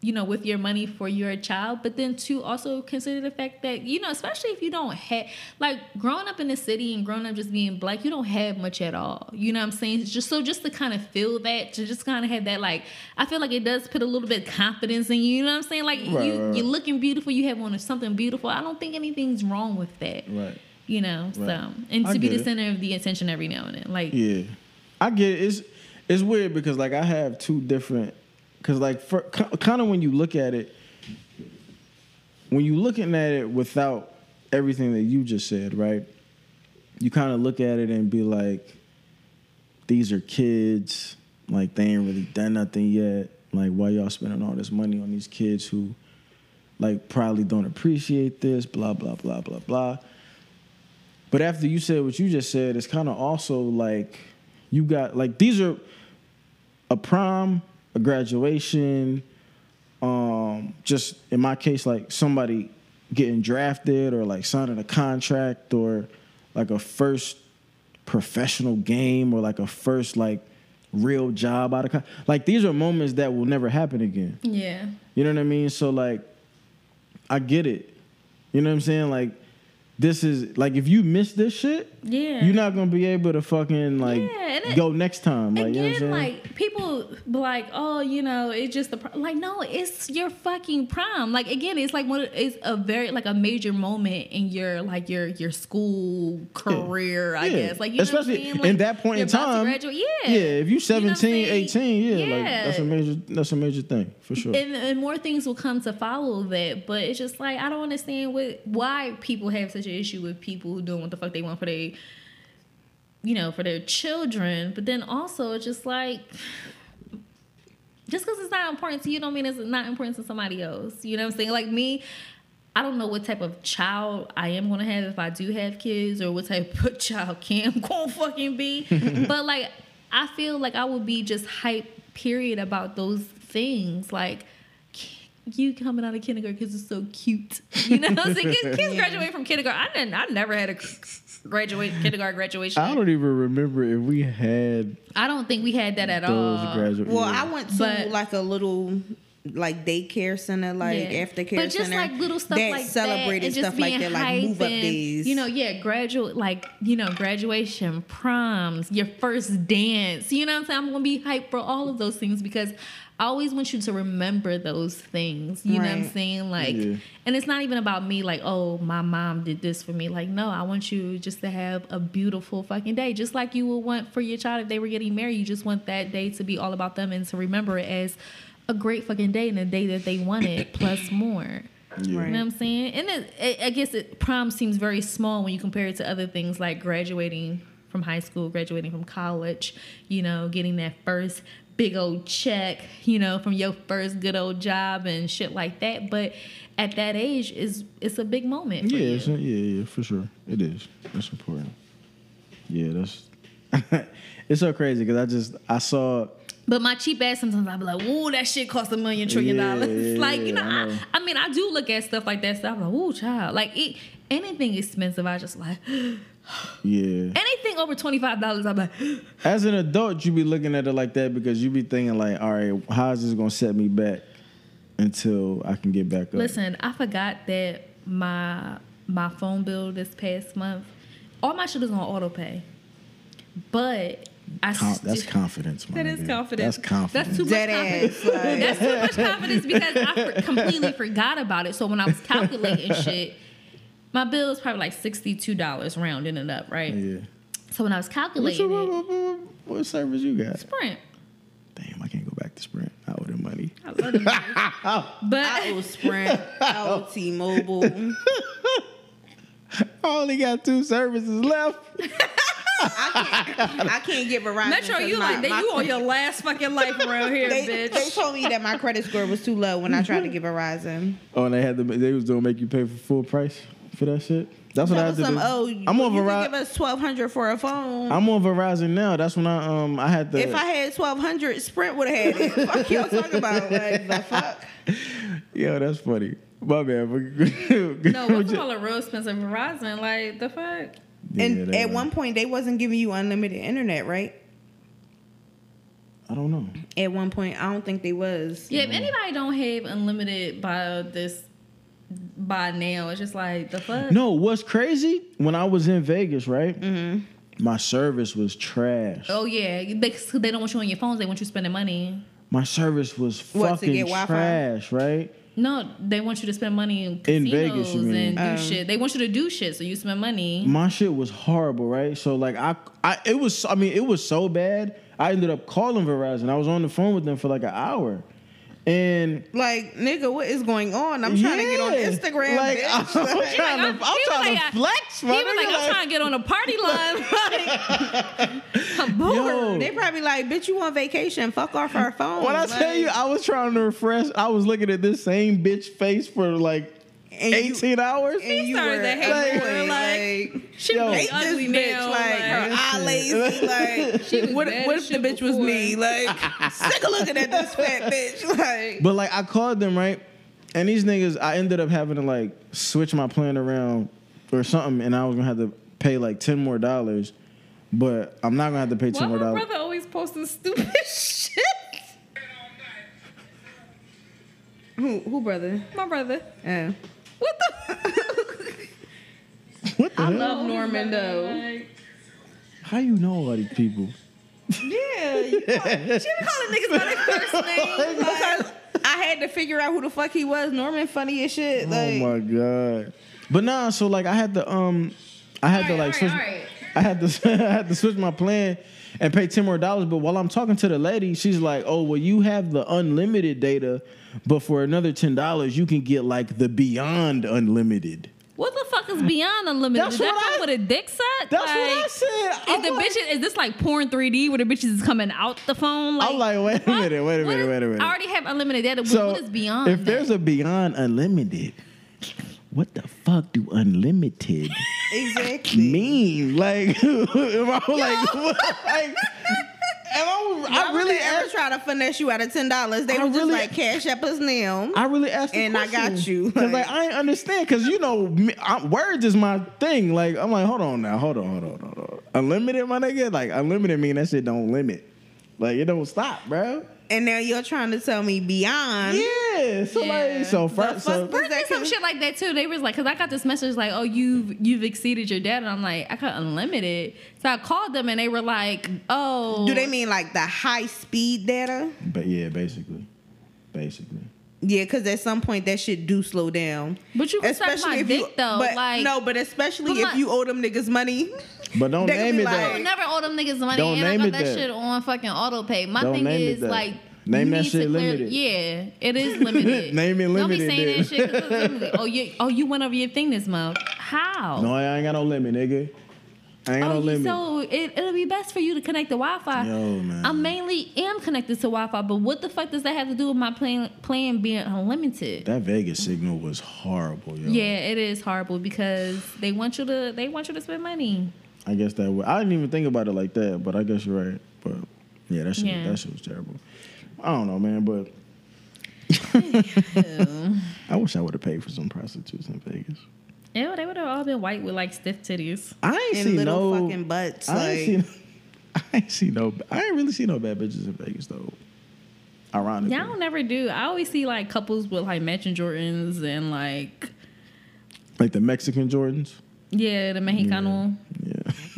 you know, with your money for your child, but then to also consider the fact that you know, especially if you don't have like growing up in the city and growing up just being black, you don't have much at all. You know what I'm saying? It's just so just to kind of feel that, to just kind of have that, like I feel like it does put a little bit of confidence in you. You know what I'm saying? Like Right, you, right, you're looking beautiful, you have on something beautiful. I don't think anything's wrong with that. Right. You know, Right. so and I to be the it. center of the attention every now and then, like Yeah, I get it. It's it's weird because like I have two different. Because like for, kind of when you look at it, when you looking at it without everything that you just said, right? You kind of look at it and be like, these are kids. Like they ain't really done nothing yet. Like why y'all spending all this money on these kids who, like, probably don't appreciate this. Blah blah blah blah blah. But after you said what you just said, it's kind of also like you got like these are a prom, a graduation, um, just in my case, like somebody getting drafted or like signing a contract or like a first professional game or like a first like real job out of con- like these are moments that will never happen again. yeah. You know what I mean? So like I get it. You know what I'm saying? Like this is like if you miss this shit, Yeah. you're not gonna be able to fucking like Yeah, it- go next time. Like you know Again, like people be like, oh, you know, it's just the like. No, it's your fucking prom. Like again, it's like one. It's a very like a major moment in your like your your school career. I Yeah. guess like especially what I'm saying? in that point in time. Yeah, yeah. If you You know 17, 18, yeah, like that's a major that's a major thing for sure. and, and more things will come to follow that. But it's just like I don't understand what why people have such an issue with people who doing what the fuck they want for their, you know, for their children. But then also it's just like. Just because it's not important to you, don't mean it's not important to somebody else. You know what I'm saying? Like me, I don't know what type of child I am gonna have if I do have kids, or what type of [laughs] child Cam [laughs] gonna fucking be. [laughs] but like, I feel like I would be just hype. Period about those things. Like you coming out of kindergarten because it's so cute. [laughs] You know what I'm saying? Kids, kids [laughs] graduate from kindergarten. I didn't. I never had a graduate kindergarten graduation. I don't even remember if we had I don't think we had that at all. graduate. Well, yeah. I went to But- like a little like daycare center, like Yeah. aftercare but just center. like little stuff that like celebrated that, and just stuff like being that, like hype move up and, days. You know, yeah, graduate like you know, graduation, proms, your first dance. You know what I'm saying? I'm gonna be hyped for all of those things because I always want you to remember those things. You know what I'm saying? Like, Yeah. and it's not even about me. Like, oh, my mom did this for me. Like, no, I want you just to have a beautiful fucking day, just like you would want for your child if they were getting married. You just want that day to be all about them and to remember it as a great fucking day and a day that they wanted plus [coughs] more. Yeah. You know what I'm saying? And it, it, I guess it, prom seems very small when you compare it to other things like graduating from high school, graduating from college, you know, getting that first big old check, you know, from your first good old job and shit like that. But at that age, is it's a big moment. For Yeah, you. it's, yeah, yeah, for sure. It is. That's important. Yeah, that's. [laughs] it's so crazy because I just I saw. But my cheap ass sometimes I be like, "Ooh, that shit cost a million trillion Yeah, dollars." [laughs] like you know, I know. I, I mean, I do look at stuff like that. Stuff I'm like, "Ooh, child!" Like it, anything expensive, I just like [sighs] Yeah. anything over twenty five dollars. I'm like, [gasps] As an adult, you be looking at it like that because you be thinking like, all right, how is this gonna set me back until I can get back up? Listen, I forgot that my my phone bill this past month, all my shit is on auto pay. But Com- st- that's confidence, man. that is confidence. That's confidence. That's too much Dead confidence. ass, like- That's too much confidence because I for- completely forgot about it. So when I was calculating [laughs] shit, my bill is probably like sixty two dollars rounding it up, right? yeah. So when I was What, calculating what, it, what, what, what service you got? Sprint. Damn, I can't go back to Sprint. I owe them money. I love them. [laughs] but I owe Sprint, I owe [laughs] T-Mobile. I only got two services left. I can't get Verizon. Metro, you my- like that? my You on your last fucking life around here, [laughs] They, bitch. they told me that my credit score was too low when I tried to get Verizon. Oh, and they had to. They was gonna make you pay for full price for that shit. That's what I That had to some, do. oh, I'm on you Verizon. give us twelve hundred for a phone. I'm on Verizon now. That's when I um I had the. if I had twelve hundred, Sprint would have had it. fuck y'all talking about? Like the [laughs] fuck? Yo, that's funny. My man. [laughs] no, what's called a real expensive Verizon? Like the fuck? And Yeah, at that- one point, they wasn't giving you unlimited internet, right? I don't know. At one point, I don't think they was. Yeah, if anybody don't have unlimited by this by now, it's just like the fuck. No, what's crazy? When I was in Vegas, right? Mm-hmm. My service was trash. Oh yeah, they, 'cause they don't want you on your phones. They want you spending money. My service was What, to fucking get Wi-Fi? trash, right? No, they want you to spend money in In casinos Vegas, you mean? and do Um, shit. They want you to do shit, so you spend money. My shit was horrible, right? So like I, I it was I mean it was so bad. I ended up calling Verizon. I was on the phone with them for like an hour, and Like, nigga, what is going on? I'm trying to get on Instagram. Like, bitch. [laughs] I'm Like, trying I'm- to, I'm trying like, to I- flex. He was like, nigga, I'm trying to get on a party [laughs] line. [laughs] Like, bored. They probably like, bitch, you on vacation? Fuck off our phone. When I tell you, I was trying to refresh. I was looking at this same bitch face for like and you- 18 hours. and you started were to hate her, like, like, She Yo. really hate this ugly bitch, now. like, her like- eye lazy, like, She what, what if the shit bitch was me? Like, sick of looking at this fat [laughs] bitch, like, But like I called them right, and these niggas, I ended up having to like switch my plan around or something, and I was gonna have to pay like ten more dollars. But I'm not gonna have to pay Why ten more my dollars. brother always posting stupid [laughs] shit? who, who brother? My brother. Oh. What the? [laughs] What the I hell? love Norman though. How you know all these people? Yeah, [laughs] you call- she be calling niggas by their first [laughs] name because I had to figure out who the fuck he was. Norman funny as shit. Like, oh my god! But nah, so like I had to um, I had to like switch. alright, alright. I had to [laughs] I had to switch my plan and pay ten more dollars. But while I'm talking to the lady, she's like, "Oh, well, you have the unlimited data, but for another ten dollars, you can get like the beyond unlimited." What the fuck is beyond unlimited? That's Does that what I- with a dick set? That's what I said. Is I'm the like- bitches is this like porn 3D where the bitches is coming out the phone? Like, I'm like, wait a what? minute, wait a minute, is- wait a minute. I already have unlimited data. So what is beyond? if there's a beyond unlimited, what the fuck do unlimited exactly. mean? Like, [laughs] am I like, what? like, am I, I really ever asked, try to finesse you out of ten dollars. They I were just really- like cash up us now. I really asked, And I got you, because like- like I ain't understand because you know I, words is my thing. Like I'm like, hold on now, hold on, hold on, hold on. Unlimited, my nigga. Like unlimited mean that shit don't limit. Like it don't stop, bro. And now you're trying to tell me beyond. Yeah. So Yeah. like, so first, so fuck- Bird did some shit like that too. They was like, cause I got this message like, oh, you've you've exceeded your data. And I'm like, I got unlimited. So I called them and they were like, oh, Do they mean like the high speed data? but yeah, basically, basically. Yeah, because at some point that shit do slow down. But you can suck my if dick you, though. But like, no, but especially But if my- you owe them niggas money. But don't They name it like- I that. would never owe them niggas money, Don't and I name got it that, that. shit on fucking auto pay. My Don't thing is like, Name that shit clear- limited. Yeah, it is [laughs] limited. Name it limited. Don't be saying then. that shit. it's limited. Oh, you, oh, you went over your thing this month. How? No, I ain't got no limit, nigga. I ain't got Oh, no limit. so it, it'll be best for you to connect to Wi-Fi. Yo, man. I mainly am connected to Wi-Fi, but what the fuck does that have to do with my plan plan being unlimited? that Vegas signal was horrible, yo. yeah, it is horrible because they want you to they want you to spend money. I guess that. Would, I didn't even think about it like that, but I guess you're right. But yeah, that shit, Yeah. that shit was terrible. I don't know, man, but [laughs] I wish I would have paid for some prostitutes in Vegas. Yeah, they would have all been white with like stiff titties. I ain't And see little no fucking butts. I like, ain't see. [laughs] I ain't see no. I ain't really see no bad bitches in Vegas though. Ironically, Yeah, I don't never do. I always see like couples with like matching Jordans and like like the Mexican Jordans. yeah, the Mexicano Yeah.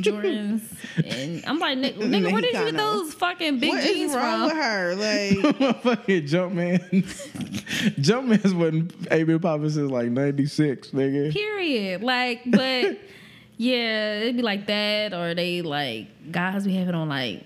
Jordans. And I'm like, nigga, [laughs] nigga where did you get those fucking big what jeans is wrong from? with her? [laughs] Like, Fucking Jumpman. [laughs] Jumpman's wasn't able popping since like '96, nigga. Period. Like, but Yeah, it'd be like that, or they like guys be having on like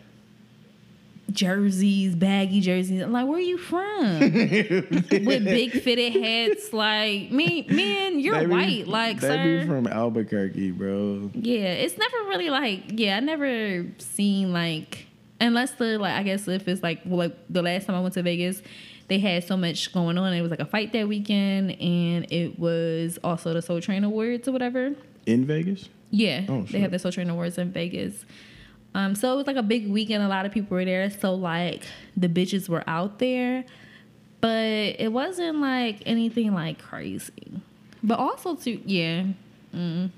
jerseys, baggy jerseys. I'm like, where are you from? [laughs] With big fitted hats, like me, man, you're be- white, like they sir. be from Albuquerque, bro. Yeah, it's never really like yeah, I never seen like unless the like I guess if it's like well, like the last time I went to Vegas, they had so much going on. It was like a fight that weekend, and it was also the Soul Train Awards or whatever. In Vegas? Yeah, Oh, they have the Soul Train Awards in Vegas. Um, so it was like a big weekend. A lot of people were there. So like the bitches were out there, but it wasn't like anything like crazy. But also too, yeah. Mm.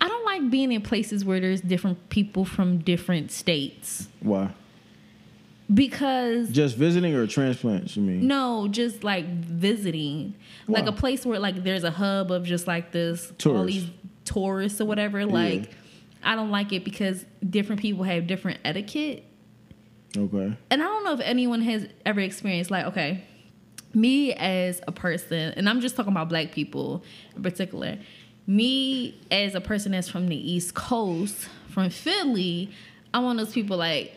I don't like being in places where there's different people from different states Why? because Just visiting or transplants, you mean? no, just like visiting, like a place where like there's a hub of just like this all these tourists or whatever. Like, I don't like it because different people have different etiquette, Okay. and I don't know if anyone has ever experienced like okay, me as a person, and I'm just talking about black people in particular. Me as a person that's from the East Coast, from Philly, I'm one of those people like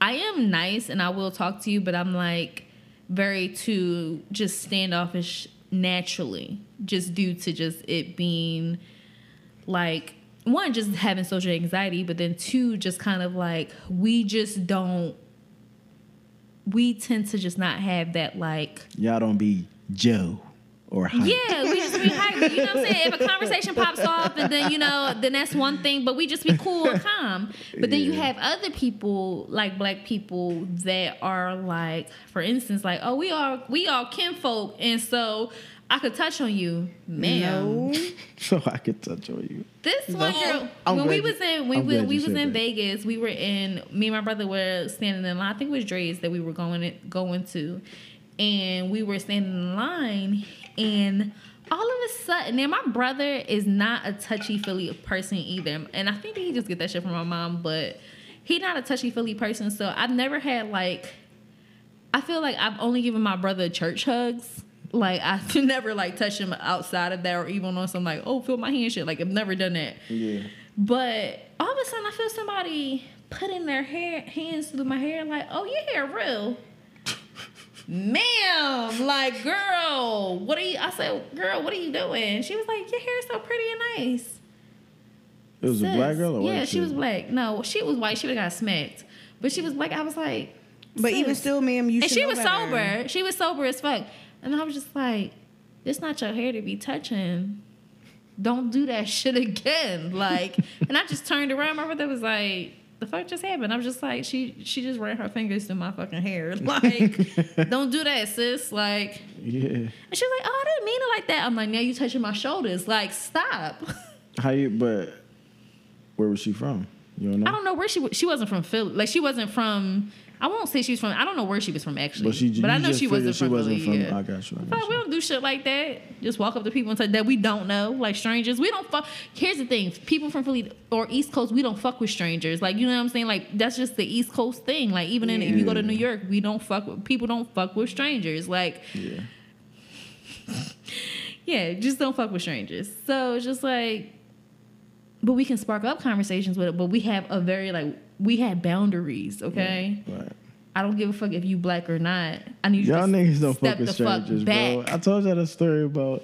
I am nice and I will talk to you, but I'm like very too just standoffish naturally, just due to just it being like one, just having social anxiety, but then two, just kind of like we just don't we tend to just not have that like Y'all don't be Joe or Hype. yeah, we just be hyper. You know what I'm saying? If a conversation pops off and then, you know, then that's one thing, but we just be cool and calm. But then you have other people, like black people, that are like, for instance, like, oh, we are we all kinfolk, and so I could touch on you. Ma'am. No. [laughs] So I could touch on you. This one girl, I'm when we was in, we, I'm we, we was in that. Vegas. We were in. Me and my brother were standing in line. I think it was Drai's that we were going going to, and we were standing in line, and all of a sudden, now my brother is not a touchy feely person either, and I think that he just get that shit from my mom, but he not a touchy feely person. So I've never had like, I feel like I've only given my brother church hugs. Like I've [laughs] never like touched him outside of that, or even on some like, oh, feel my hand shit. Like I've never done that. Yeah. But all of a sudden, I feel somebody putting their hair hands through my hair, like, "Oh, your hair real." [laughs] Ma'am, like, girl, what are you? I said, girl, what are you doing? She was like, your hair's so pretty and nice. It was a black girl or Yeah, she was black. No, she was white. She would have got smacked. But she was black. I was like, But even still, ma'am, you and she know was better. sober. She was sober as fuck. And I was just like, this not your hair to be touching. Don't do that [laughs] shit again. Like, and I just turned around. My brother was like, the fuck just happened? I was just like, she she just ran her fingers through my fucking hair. [laughs] Like, don't do that, sis. Like, Yeah. and she was like, oh, I didn't mean it like that. I'm like, now you touching my shoulders. Like, stop. [laughs] How you? But where was she from? You don't know. I don't know where she she wasn't from Philly. Like she wasn't from. I won't say she's from. I don't know where she was from actually. But she. but I know she wasn't figured from wasn't from. yeah. I got you. I got we you. don't do shit like that. Just walk up to people and say that we don't know, like strangers. We don't fuck. Here's the thing: people from Philly or East Coast, we don't fuck with strangers. Like you know what I'm saying? Like that's just the East Coast thing. Like even in, if you go to New York, we don't fuck with people. Don't fuck with strangers. Like Yeah. [laughs] yeah, just don't fuck with strangers. So it's just like, but we can spark up conversations with it. But we have a very like we had boundaries. Okay, Right. I don't give a fuck if you black or not. I need you Y'all to niggas don't step fuck with the fuck strangers, back. bro. I told y'all that story about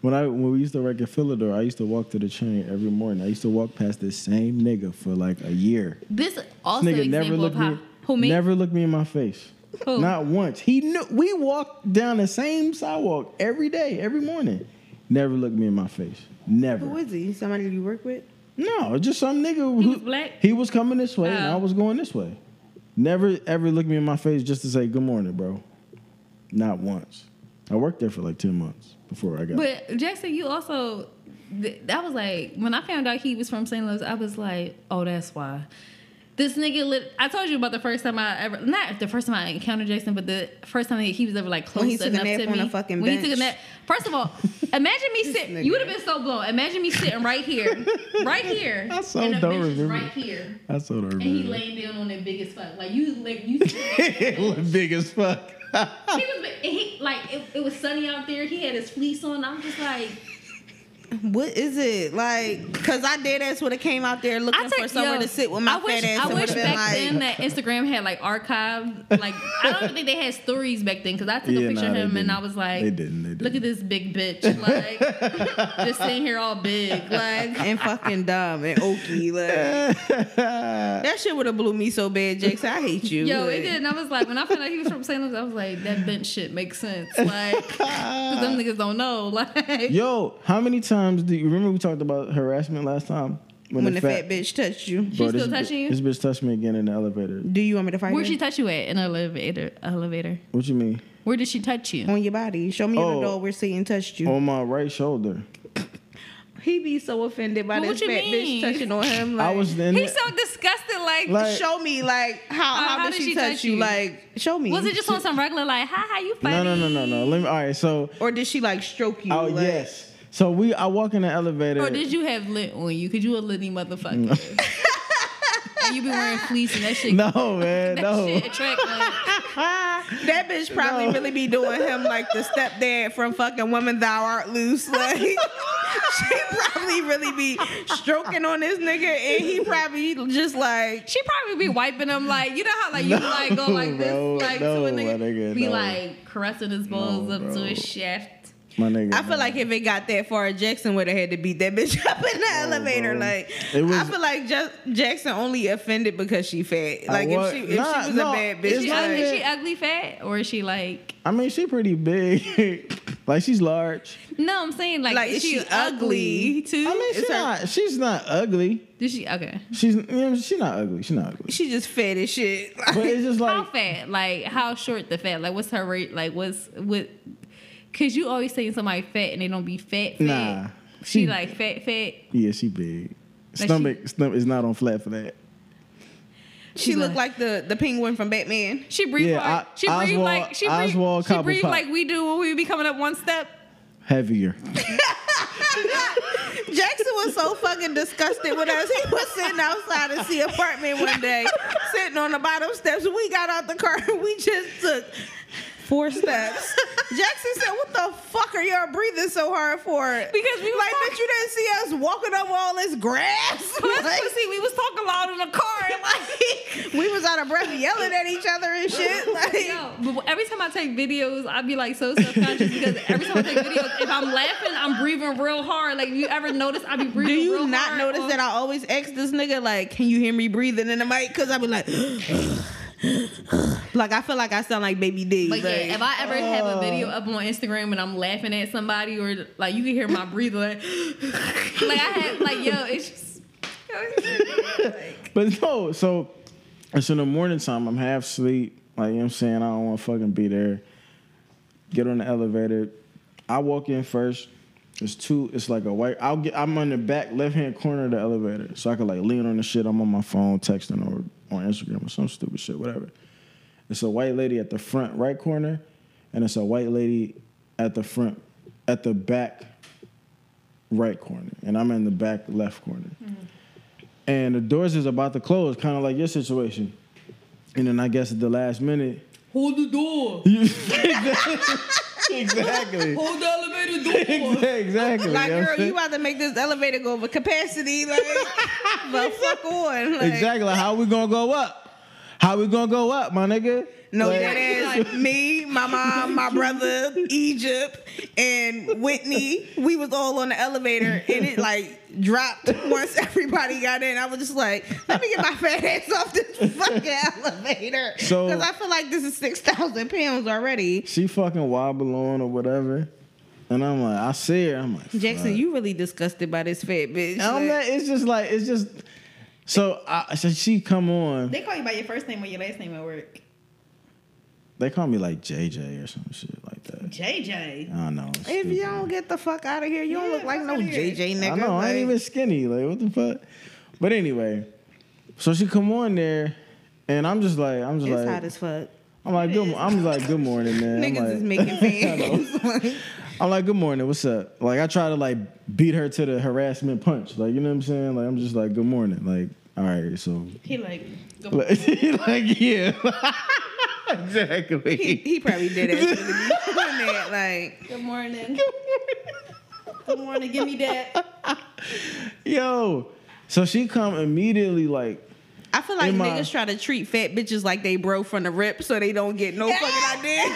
when I when we used to work at Philidor. I used to walk to the train every morning. I used to walk past this same nigga for like a year. This also this nigga never example looked me. who me Never looked me in my face. Who? Not once. He knew we walked down the same sidewalk every day, every morning. Never looked me in my face. Never. Who is he? Somebody you work with? No, just some nigga who He was black? He was coming this way and Oh. I was going this way. Never ever looked me in my face just to say good morning, bro. Not once. I worked there for like ten months before I got. But Jackson, you also th- that was like when I found out he was from St. Louis, I was like, oh, that's why. This nigga, lit, I told you about the first time I ever, not the first time I encountered Jason, but the first time that he was ever like close When he took a enough nap to on me. a fucking when he took a nap. First of all, imagine me [laughs] sitting. You would have been so blown. Imagine me sitting right here, right here, [laughs] I so and the don't bench remember. right here, I saw the and he laying down on that big as fuck. Like you, like you. [laughs] big as fuck. he was he like it, it was sunny out there. He had his fleece on. I'm just like, what is it like? Because I did ass would have came out there looking for somewhere yo, to sit with my I wish, fat ass. I wish back like, then that Instagram had like archived. Like I don't even think they had stories back then because I took Yeah, a picture nah, of him and. I was like, They didn't, they look at this big bitch, like [laughs] just sitting here all big, like. [laughs] and fucking dumb and oaky. Like that shit would have blew me so bad, Jackson. I hate you. Yo, Like, it did. And I was like, when I found out he was from St. Louis, I was like, that bench shit makes sense. Like, because them [laughs] niggas don't know. Like, Yo, how many times do you remember we talked about harassment last time? When, the fat, bitch touched you. She Bro, still this, bi- touching you? This bitch touched me again in the elevator. Do you want me to fight where'd her? she touch you at in an elevator? Elevator. What you mean? Where did she touch you? on your body. Show me Oh. the door where Satan touched you. On my right shoulder. He be so offended by Well, this fat mean? bitch touching on him. Like, I was in He's so disgusted. Like, Like- show me like how uh, how, how did, did she, she touch, touch you? you? Like show me. was it just on some regular like, hi, how you funny? No, no, no, no, no. Let me. All right, so or did she like stroke you? oh like, yes. So we, I walk in the elevator. Or did you have lint on you? Cause you a litty motherfucker. [laughs] and you be wearing fleece and that shit. No, man, that no. shit attract like, [laughs] That bitch probably No. really be doing him like the stepdad from fucking Woman Thou Art Loose. Like [laughs] she probably really be stroking on this nigga and he probably just like she probably be wiping him like you know how like you No, like go like this bro, like no, to a nigga, my nigga, be no. like caressing his balls No, up to his shaft. My nigga. I feel like if it got that far, Jackson would have had to beat that [laughs] bitch up in the oh, elevator. bro. Like It was- I feel like just Jackson only offended because she fat. Like wa- if she if Nah, she was no, a bad bitch, Is she, ugly, like, is she ugly fat or is she like? I mean, she pretty big. [laughs] like she's large. No, I'm saying like, Like, is, is she, she ugly, ugly? too? I mean, she's her- not. She's not ugly. Did she okay? She's, you know, she's not ugly. She's not ugly. she just fat as shit. But it's just like how like fat? Like how short the fat? Like what's her rate? Like what's what? Cause you always saying somebody fat and they don't be fat. fat. Nah, she, she- like fat fat. yeah, she big. Like Stomach, stomach is not on flat for that. she She's looked like- like the the penguin from Batman. She breathe Yeah, like I- she breathe Oswald- like she breathe, Oswald she breathe Cobblepot. like we do when we be coming up one step. Heavier. [laughs] Jackson was so fucking disgusted with us. He was sitting outside of the apartment one day, sitting on the bottom steps. We got out the car and we just took four steps. Jackson said, "What the fuck are y'all breathing so hard for?" Because we like, talking- bitch, you didn't see us walking up all this grass. Like, see, we was talking loud in the car. Like, we was out of breath, yelling at each other and shit. Like, yo, but every time I take videos, I be like so self conscious because every time I take videos, if I'm laughing, I'm breathing real hard. Like, you ever notice I be breathing? do you not notice that I always ask this nigga like, "Can you hear me breathing in the mic?" Because I be like. Like I feel like I sound like Baby D. But like, yeah, if I ever have a oh. video up on Instagram and I'm laughing at somebody or like you can hear my breathing, like, like I had like yo, it's just. yo, it's just, like- But no, so it's in the morning time. I'm half asleep. Like you know what I'm saying, I don't want to fucking be there. Get on the elevator. I walk in first. It's two. It's like a white. I'll get. I'm on the back left hand corner of the elevator, so I can like lean on the shit. I'm on my phone texting or on Instagram or some stupid shit, whatever. It's a white lady at the front right corner, and it's a white lady at the front, at the back right corner, and I'm in the back left corner mm-hmm. and the doors is about to close, kind of like your situation. And then I guess at the last minute, Hold the door. [laughs] exactly, Hold the elevator door. [laughs] exactly. Like, you know what girl, saying? you about to make this elevator go over capacity. Like, [laughs] the fuck on. Like, exactly. How we gonna go up? How we gonna go up, my nigga? No, Like- that is me, my mom, my brother, Egypt, and Whitney. We was all on the elevator, and it like dropped once everybody got in. I was just like, let me get my fat ass off this fucking elevator, So- because I feel like this is six thousand pounds already. She fucking wobble on or whatever, and I'm like, I see her. I'm like, Jackson, fuck. you really disgusted by this fat bitch. I'm Like, not, it's just like it's just. So I, so she come on. They call you by your first name or your last name at work. They call me like JJ or some shit like that. JJ. I don't know. it's if you stupid. don't get the fuck out of here, you don't look like no. JJ nigga. I know, I ain't even skinny. Like, what the fuck? But anyway, so she come on there, and I'm just like, I'm just It's like, hot as fuck. I'm like, good. I'm like, good morning, man. [laughs] I'm Niggas like, is [laughs] making fans. [laughs] I'm like, good morning. What's up? Like, I try to like beat her to the harassment punch. Like, you know what I'm saying? Like, I'm just like, good morning. Like, all right, so, He like. Go like, like yeah, [laughs] exactly. he, he probably did it. Really be doing. Like, Good morning. Good morning, give me that. Yo, so she come immediately like I feel like my- niggas try to treat fat bitches like they broke from the rip, so they don't get no fucking [laughs] idea. [laughs]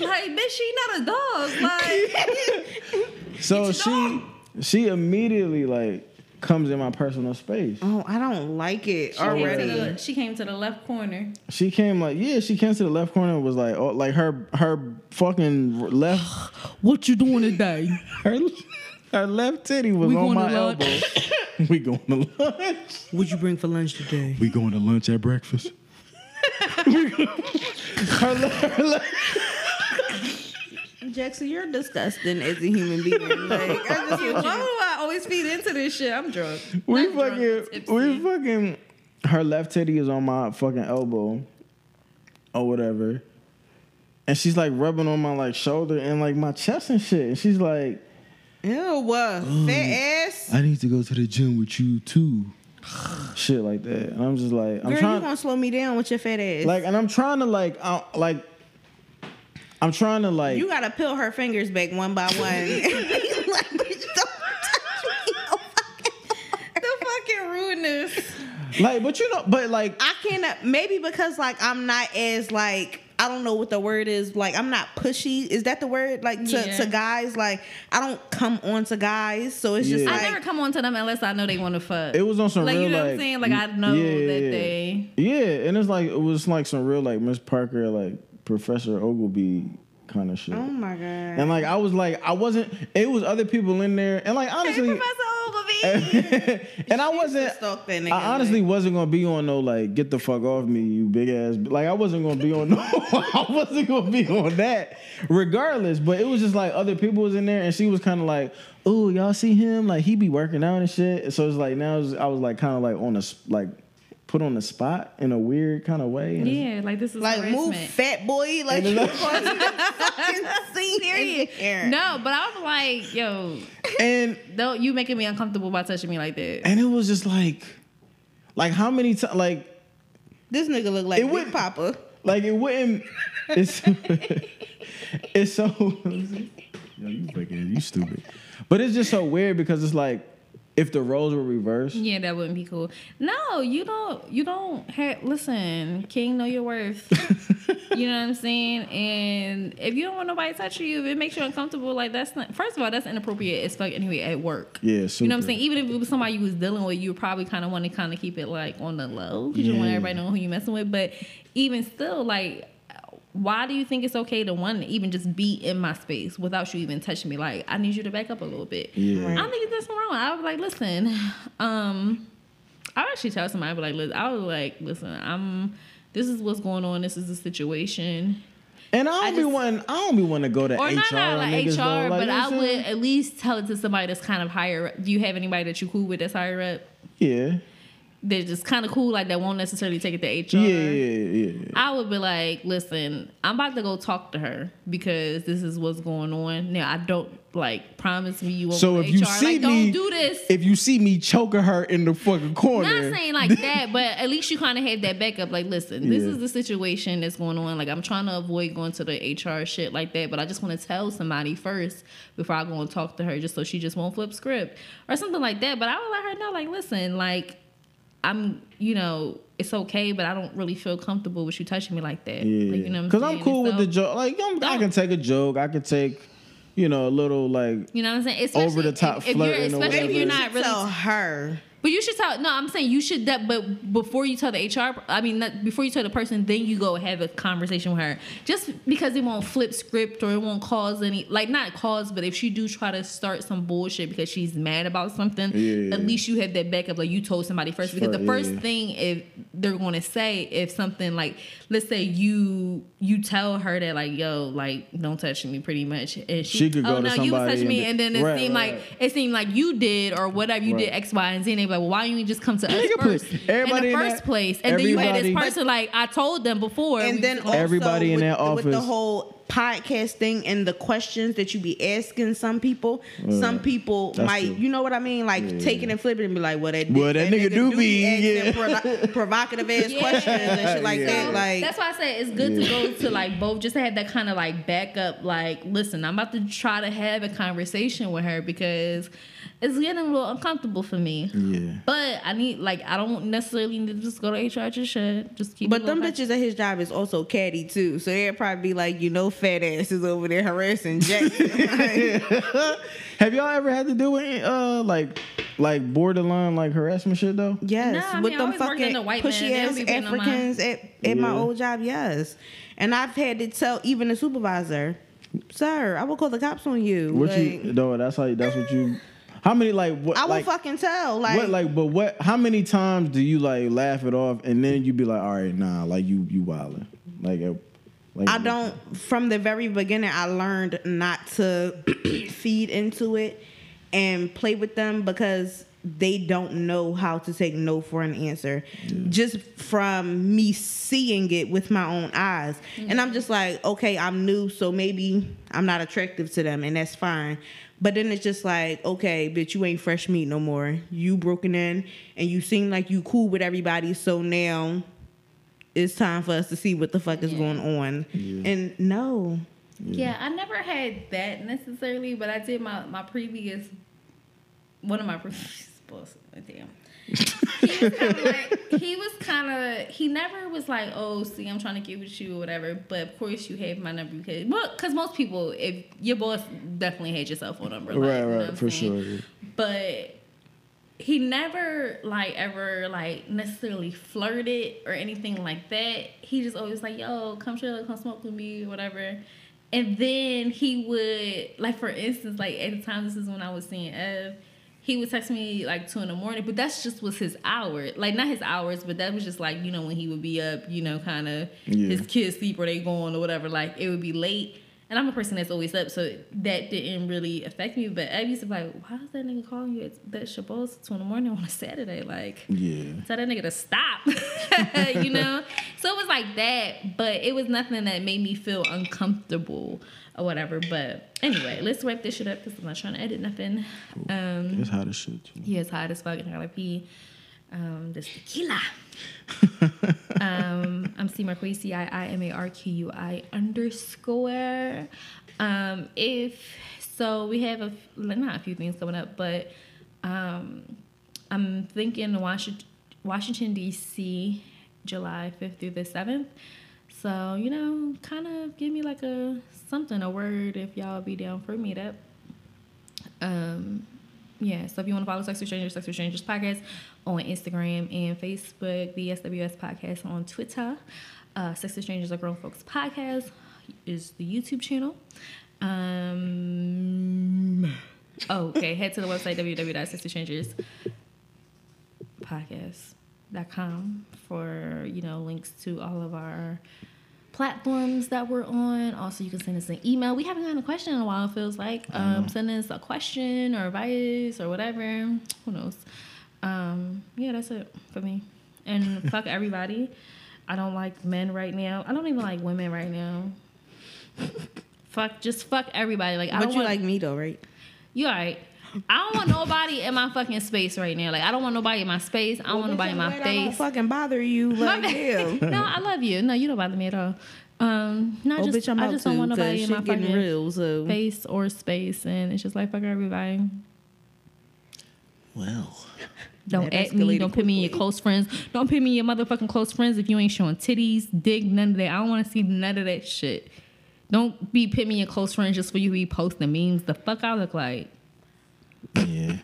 Like, bitch, she not a dog. Like, so Get your she she immediately like comes in my personal space. oh, I don't like it she came, already. the, she came to the left corner. She came like yeah, she came to the left corner and was like oh like her her fucking left [sighs] What you doing today? [laughs] her her left titty was We on my elbow. [laughs] we going to lunch. What'd you bring for lunch today? We going to lunch at breakfast. [laughs] her, le- her, le- Jackson, you're disgusting as a human being. Like, I just [laughs] Why do I always feed into this shit? I'm drunk. we Not drunk, fucking tipsy. we fucking her left titty is on my fucking elbow or whatever. And she's like rubbing on my like shoulder and like my chest and shit. And she's like, Ew, what? Fat ass. I need to go to the gym with you too. shit like that. And I'm just like, I'm Girl, trying you gonna slow me down with your fat ass. like and I'm trying to like I, like I'm trying to like you gotta peel her fingers back one by one. like, bitch, don't touch me. No fucking- The fucking rudeness. like but you know but like I cannot. Maybe because like I'm not as like I don't know what the word is. Like I'm not pushy. Is that the word? Like to, Yeah. to guys. Like I don't come on to guys. So it's just Yeah. I never come on to them unless I know they want to fuck. it was on some like real you know like what I'm saying? Like I know yeah, that yeah. they. Yeah, and it's like it was like some real like Miss Parker like Professor Oglevee kind of shit. oh my god. And like I was like I wasn't. It was other people in there, and like Hey, honestly, Professor Oglevee. [laughs] and I wasn't. stalk I honestly like- wasn't gonna be on no like get the fuck off me, you big ass. Like I wasn't gonna be on no. [laughs] I wasn't gonna be on that, regardless. But it was just like other people was in there, and she was kind of like, "Oh, y'all see him? Like he be working out and shit." So it's like now it's- I was like kind of like on a like put on the spot in a weird kind of way. And yeah, like this is like move, fat boy. Like And you then- [laughs] causing a fucking scene in here. No, but I was like, yo, and don't you making me uncomfortable by touching me like that? and it was just like, like how many times like. This nigga look like It wouldn't- Papa. Like it wouldn't. It's [laughs] it's so. Yo, you fucking you stupid. But it's just so weird because it's like if the roles were reversed. Yeah, that wouldn't be cool. No, you don't. You don't have. Listen, King, know your worth. [laughs] you know what I'm saying? And if you don't want nobody touching you, if it makes you uncomfortable, like that's not. First of all, that's inappropriate as fuck anyway at work. Yeah, You know what I'm saying? Even if it was somebody you was dealing with, you would probably kind of want to kind of keep it like on the low because you want everybody to know who you messing with. But even still, like, why do you think it's okay to one even just be in my space without you even touching me? Like, I need you to back up a little bit. Yeah. I think there's something wrong. I was like, listen, um, I would actually tell somebody, I would like, I was like, listen, I'm. This is what's going on. This is the situation. And I don't I be wanting. I don't be wanting to go to Or HR not, not like HR, though. Like, but I would at least tell it to somebody that's kind of higher up. Do you have anybody that you cool with that's higher up? Yeah. They're just kind of cool, like that won't necessarily take it to HR. Yeah, yeah, yeah. I would be like, listen, I'm about to go talk to her because this is what's going on. Now I don't like promise me you won't So if to you HR. see like, me, don't do this. If you see me choking her in the fucking corner, Not saying like [laughs] that, but at least you kind of had that backup. Like, listen, this Yeah. is the situation that's going on. Like, I'm trying to avoid going to the HR shit like that, but I just want to tell somebody first before I go and talk to her, just so she just won't flip script or something like that. But I would let her know, like, listen, like, I'm, you know, it's okay, but I don't really feel comfortable with you touching me like that. Yeah, like, you know, what I'm because I'm saying? cool with the joke. Like I'm, I can take a joke. I can take, you know, a little like. You know what I'm saying? Especially Over the top if, if you're, flirting or especially if you're not really Tell her. But you should tell. No, I'm saying you should. That, but before you tell the HR, I mean, not, before you tell the person, then you go have a conversation with her. Just because it won't flip script or it won't cause any, like not cause, but if she do try to start some bullshit because she's mad about something, Yeah. at least you have that backup. Like you told somebody first. Because the first yeah. thing if they're going to say if something like, let's say you you tell her that like, yo, like don't touch me, pretty much, and she, She could go oh to no, you somebody me, and and then- then it Right, seemed right, like it seemed like you did or whatever you did X, Y, and Z, and like, well, why don't you just come to us Nigga put first in the in first that- place? And then you had this person like, I told them before. and we then just- also Everybody in with, that with the whole podcast thing and the questions that you be asking some people, some people might, true. you know what I mean, like take it and flipping and be like, "Well, that, Well, that nigga do be, asking yeah. provo- [laughs] provocative ass Yeah. questions and shit like Yeah. that." Like, that's why I say it's good to go to like both, just to have that kind of like backup. Like, listen, I'm about to try to have a conversation with her because it's getting a little uncomfortable for me. Yeah. But I need like I don't necessarily need to just go to HR. Just shit. Just keep. But them low. bitches at his job is also catty too, so they'd probably be like, you know, fat ass is over there harassing Jackson. Like, [laughs] [laughs] Have y'all ever had to do with uh like like borderline like harassment shit though? yes, Nah, I with mean, I them always fucking the white pushy They ass be my- Africans at, at my old job. Yes, and I've had to tell even the supervisor, sir, I will call the cops on you. What Like, you no, that's how you that's what you [laughs] how many like what I will like fucking tell. Like, what like but what how many times do you like laugh it off and then you be like, all right, nah, like you you wildin'. Like, uh, like I don't. From the very beginning, I learned not to [clears throat] feed into it and play with them because they don't know how to take no for an answer. Just from me seeing it with my own eyes, and I'm just like, okay, I'm new, so maybe I'm not attractive to them, and that's fine. But then it's just like, okay, bitch, you ain't fresh meat no more. You broken in, and you seem like you cool with everybody, so now it's time for us to see what the fuck is Yeah. going on. And no, Yeah, I never had that necessarily, but I did my my previous one of my previous [laughs] bosses. Damn. He was kind of like he was kind of he never was like oh see I'm trying to get with you or whatever but of course you have my number because well because most people if your boss definitely had your cell phone number like, Right, you know right, for saying? sure. but he never like ever like necessarily flirted or anything like that. He just always like, yo, come chill, come smoke with me, or whatever. And then he would like for instance, like at the time this is when I was seeing Ev, he would text me like two in the morning, but that's just was his hour. Like not his hours, but that was just like, you know, when he would be up, you know, kind of Yeah. his kids sleep or they going or whatever, like it would be late. And I'm a person that's always up, so that didn't really affect me. But I used to be like, why is that nigga calling you at that Shabbos two in the morning on a Saturday? Like, Yeah. tell that nigga to stop. [laughs] you know? So it was like that, but it was nothing that made me feel uncomfortable or whatever. But anyway, let's wrap this shit up because I'm not trying to edit nothing. Um, It's hot as shit. too. he is hot as fuck and I gotta pee. Um, this tequila. [laughs] um, I'm C Marquis, C I I M A R Q U I underscore. Um, if so, we have a f- not a few things coming up, but um, I'm thinking Washington, Washington D.C. July 5th through the 7th. So you know, kind of give me like a something, a word if y'all be down for a meetup. Um, yeah, so if you want to follow Sex with Strangers, Sex with Strangers podcast on Instagram and Facebook, the SWS podcast on Twitter. Uh, Sex with Strangers, a grown folks podcast is the YouTube channel. Um, oh, okay, head to the website www.sexwithstrangers podcast.com for you know links to all of our platforms that we're on. Also, you can send us an email. We haven't gotten a question in a while. It feels like um, send us a question or advice or whatever. Who knows? Um, yeah, that's it for me. And [laughs] fuck everybody. I don't like men right now. I don't even like women right now. [laughs] fuck, just fuck everybody. Like I but don't you want like me though, right? you alright. I don't want nobody in my fucking space right now. Like I don't want nobody in my space. I don't want nobody in my face. I don't fucking bother you. [laughs] Like, bad. [laughs] no, I love you. No, you don't bother me at all. Um, no, I Oh, just, bitch, I'm I just don't want nobody in my fucking real. So face or space, and it's just like fuck everybody. Well. Don't That at me. Don't put me in your close friends. Don't put me in your motherfucking close friends if you ain't showing titties, dick, none of that. I don't want to see none of that shit. Don't be put me in your close friends just for you to be posting memes. The fuck I look like. Yeah.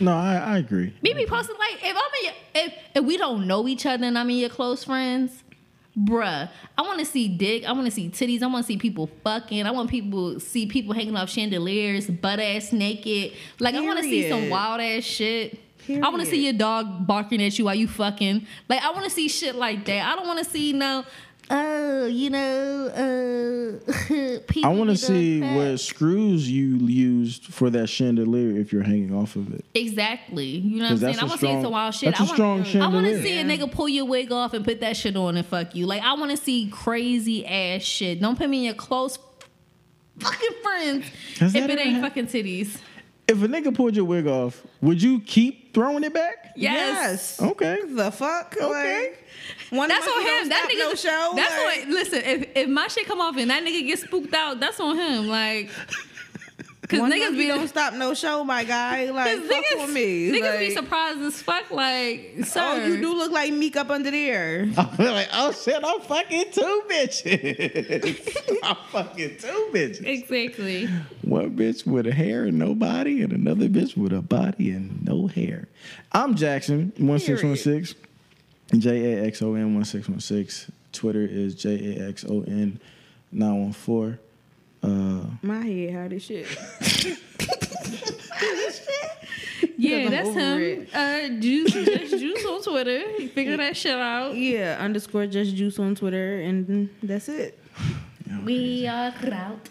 No, I, I agree. Me be posting like if I'm in your, if if we don't know each other and I'm in your close friends, bruh, I want to see dick. I want to see titties. I want to see people fucking. I want people see people hanging off chandeliers, butt ass naked. Like I want to see some wild ass shit. I want to see your dog barking at you while you fucking. Like I want to see shit like that. I don't want to see no. Oh, you know, uh, [laughs] I want to see upset. what screws you used for that chandelier if you're hanging off of it. Exactly. You know what I'm 'Cause saying? that's I a want to see strong- some wild shit. that's I a want, strong I want to chandelier. see a nigga pull your wig off and put that shit on and fuck you. Like I want to see crazy ass shit. Don't put me in your close fucking friends Has if it ain't hap- fucking titties. If a nigga pulled your wig off, would you keep throwing it back? Yes. Okay. The fuck? Okay. Like, one That's monkey on him. That stop nigga. no show. That's like, what. Listen, if if my shit come off and that nigga get spooked out, that's on him. Like, cause one niggas be don't stop no show, my guy. [laughs] Like, Cause fuck niggas, with me. niggas be surprised as fuck. Like, oh, sir, Oh, you do look like Meek up under there. [laughs] I'm like, oh shit, I'm fucking two bitches. [laughs] I'm fucking two bitches. exactly. One bitch with a hair and no body, and another bitch with a body and no hair. I'm Jaxon, 1616. J A X O N 1616. Twitter is J A X O N 914. Uh, My head, how this shit. [laughs] [laughs] Yeah, that's him. it. Uh, juice, just juice on Twitter. Figure that shit out. Yeah, underscore just juice on Twitter, and that's it. We are out.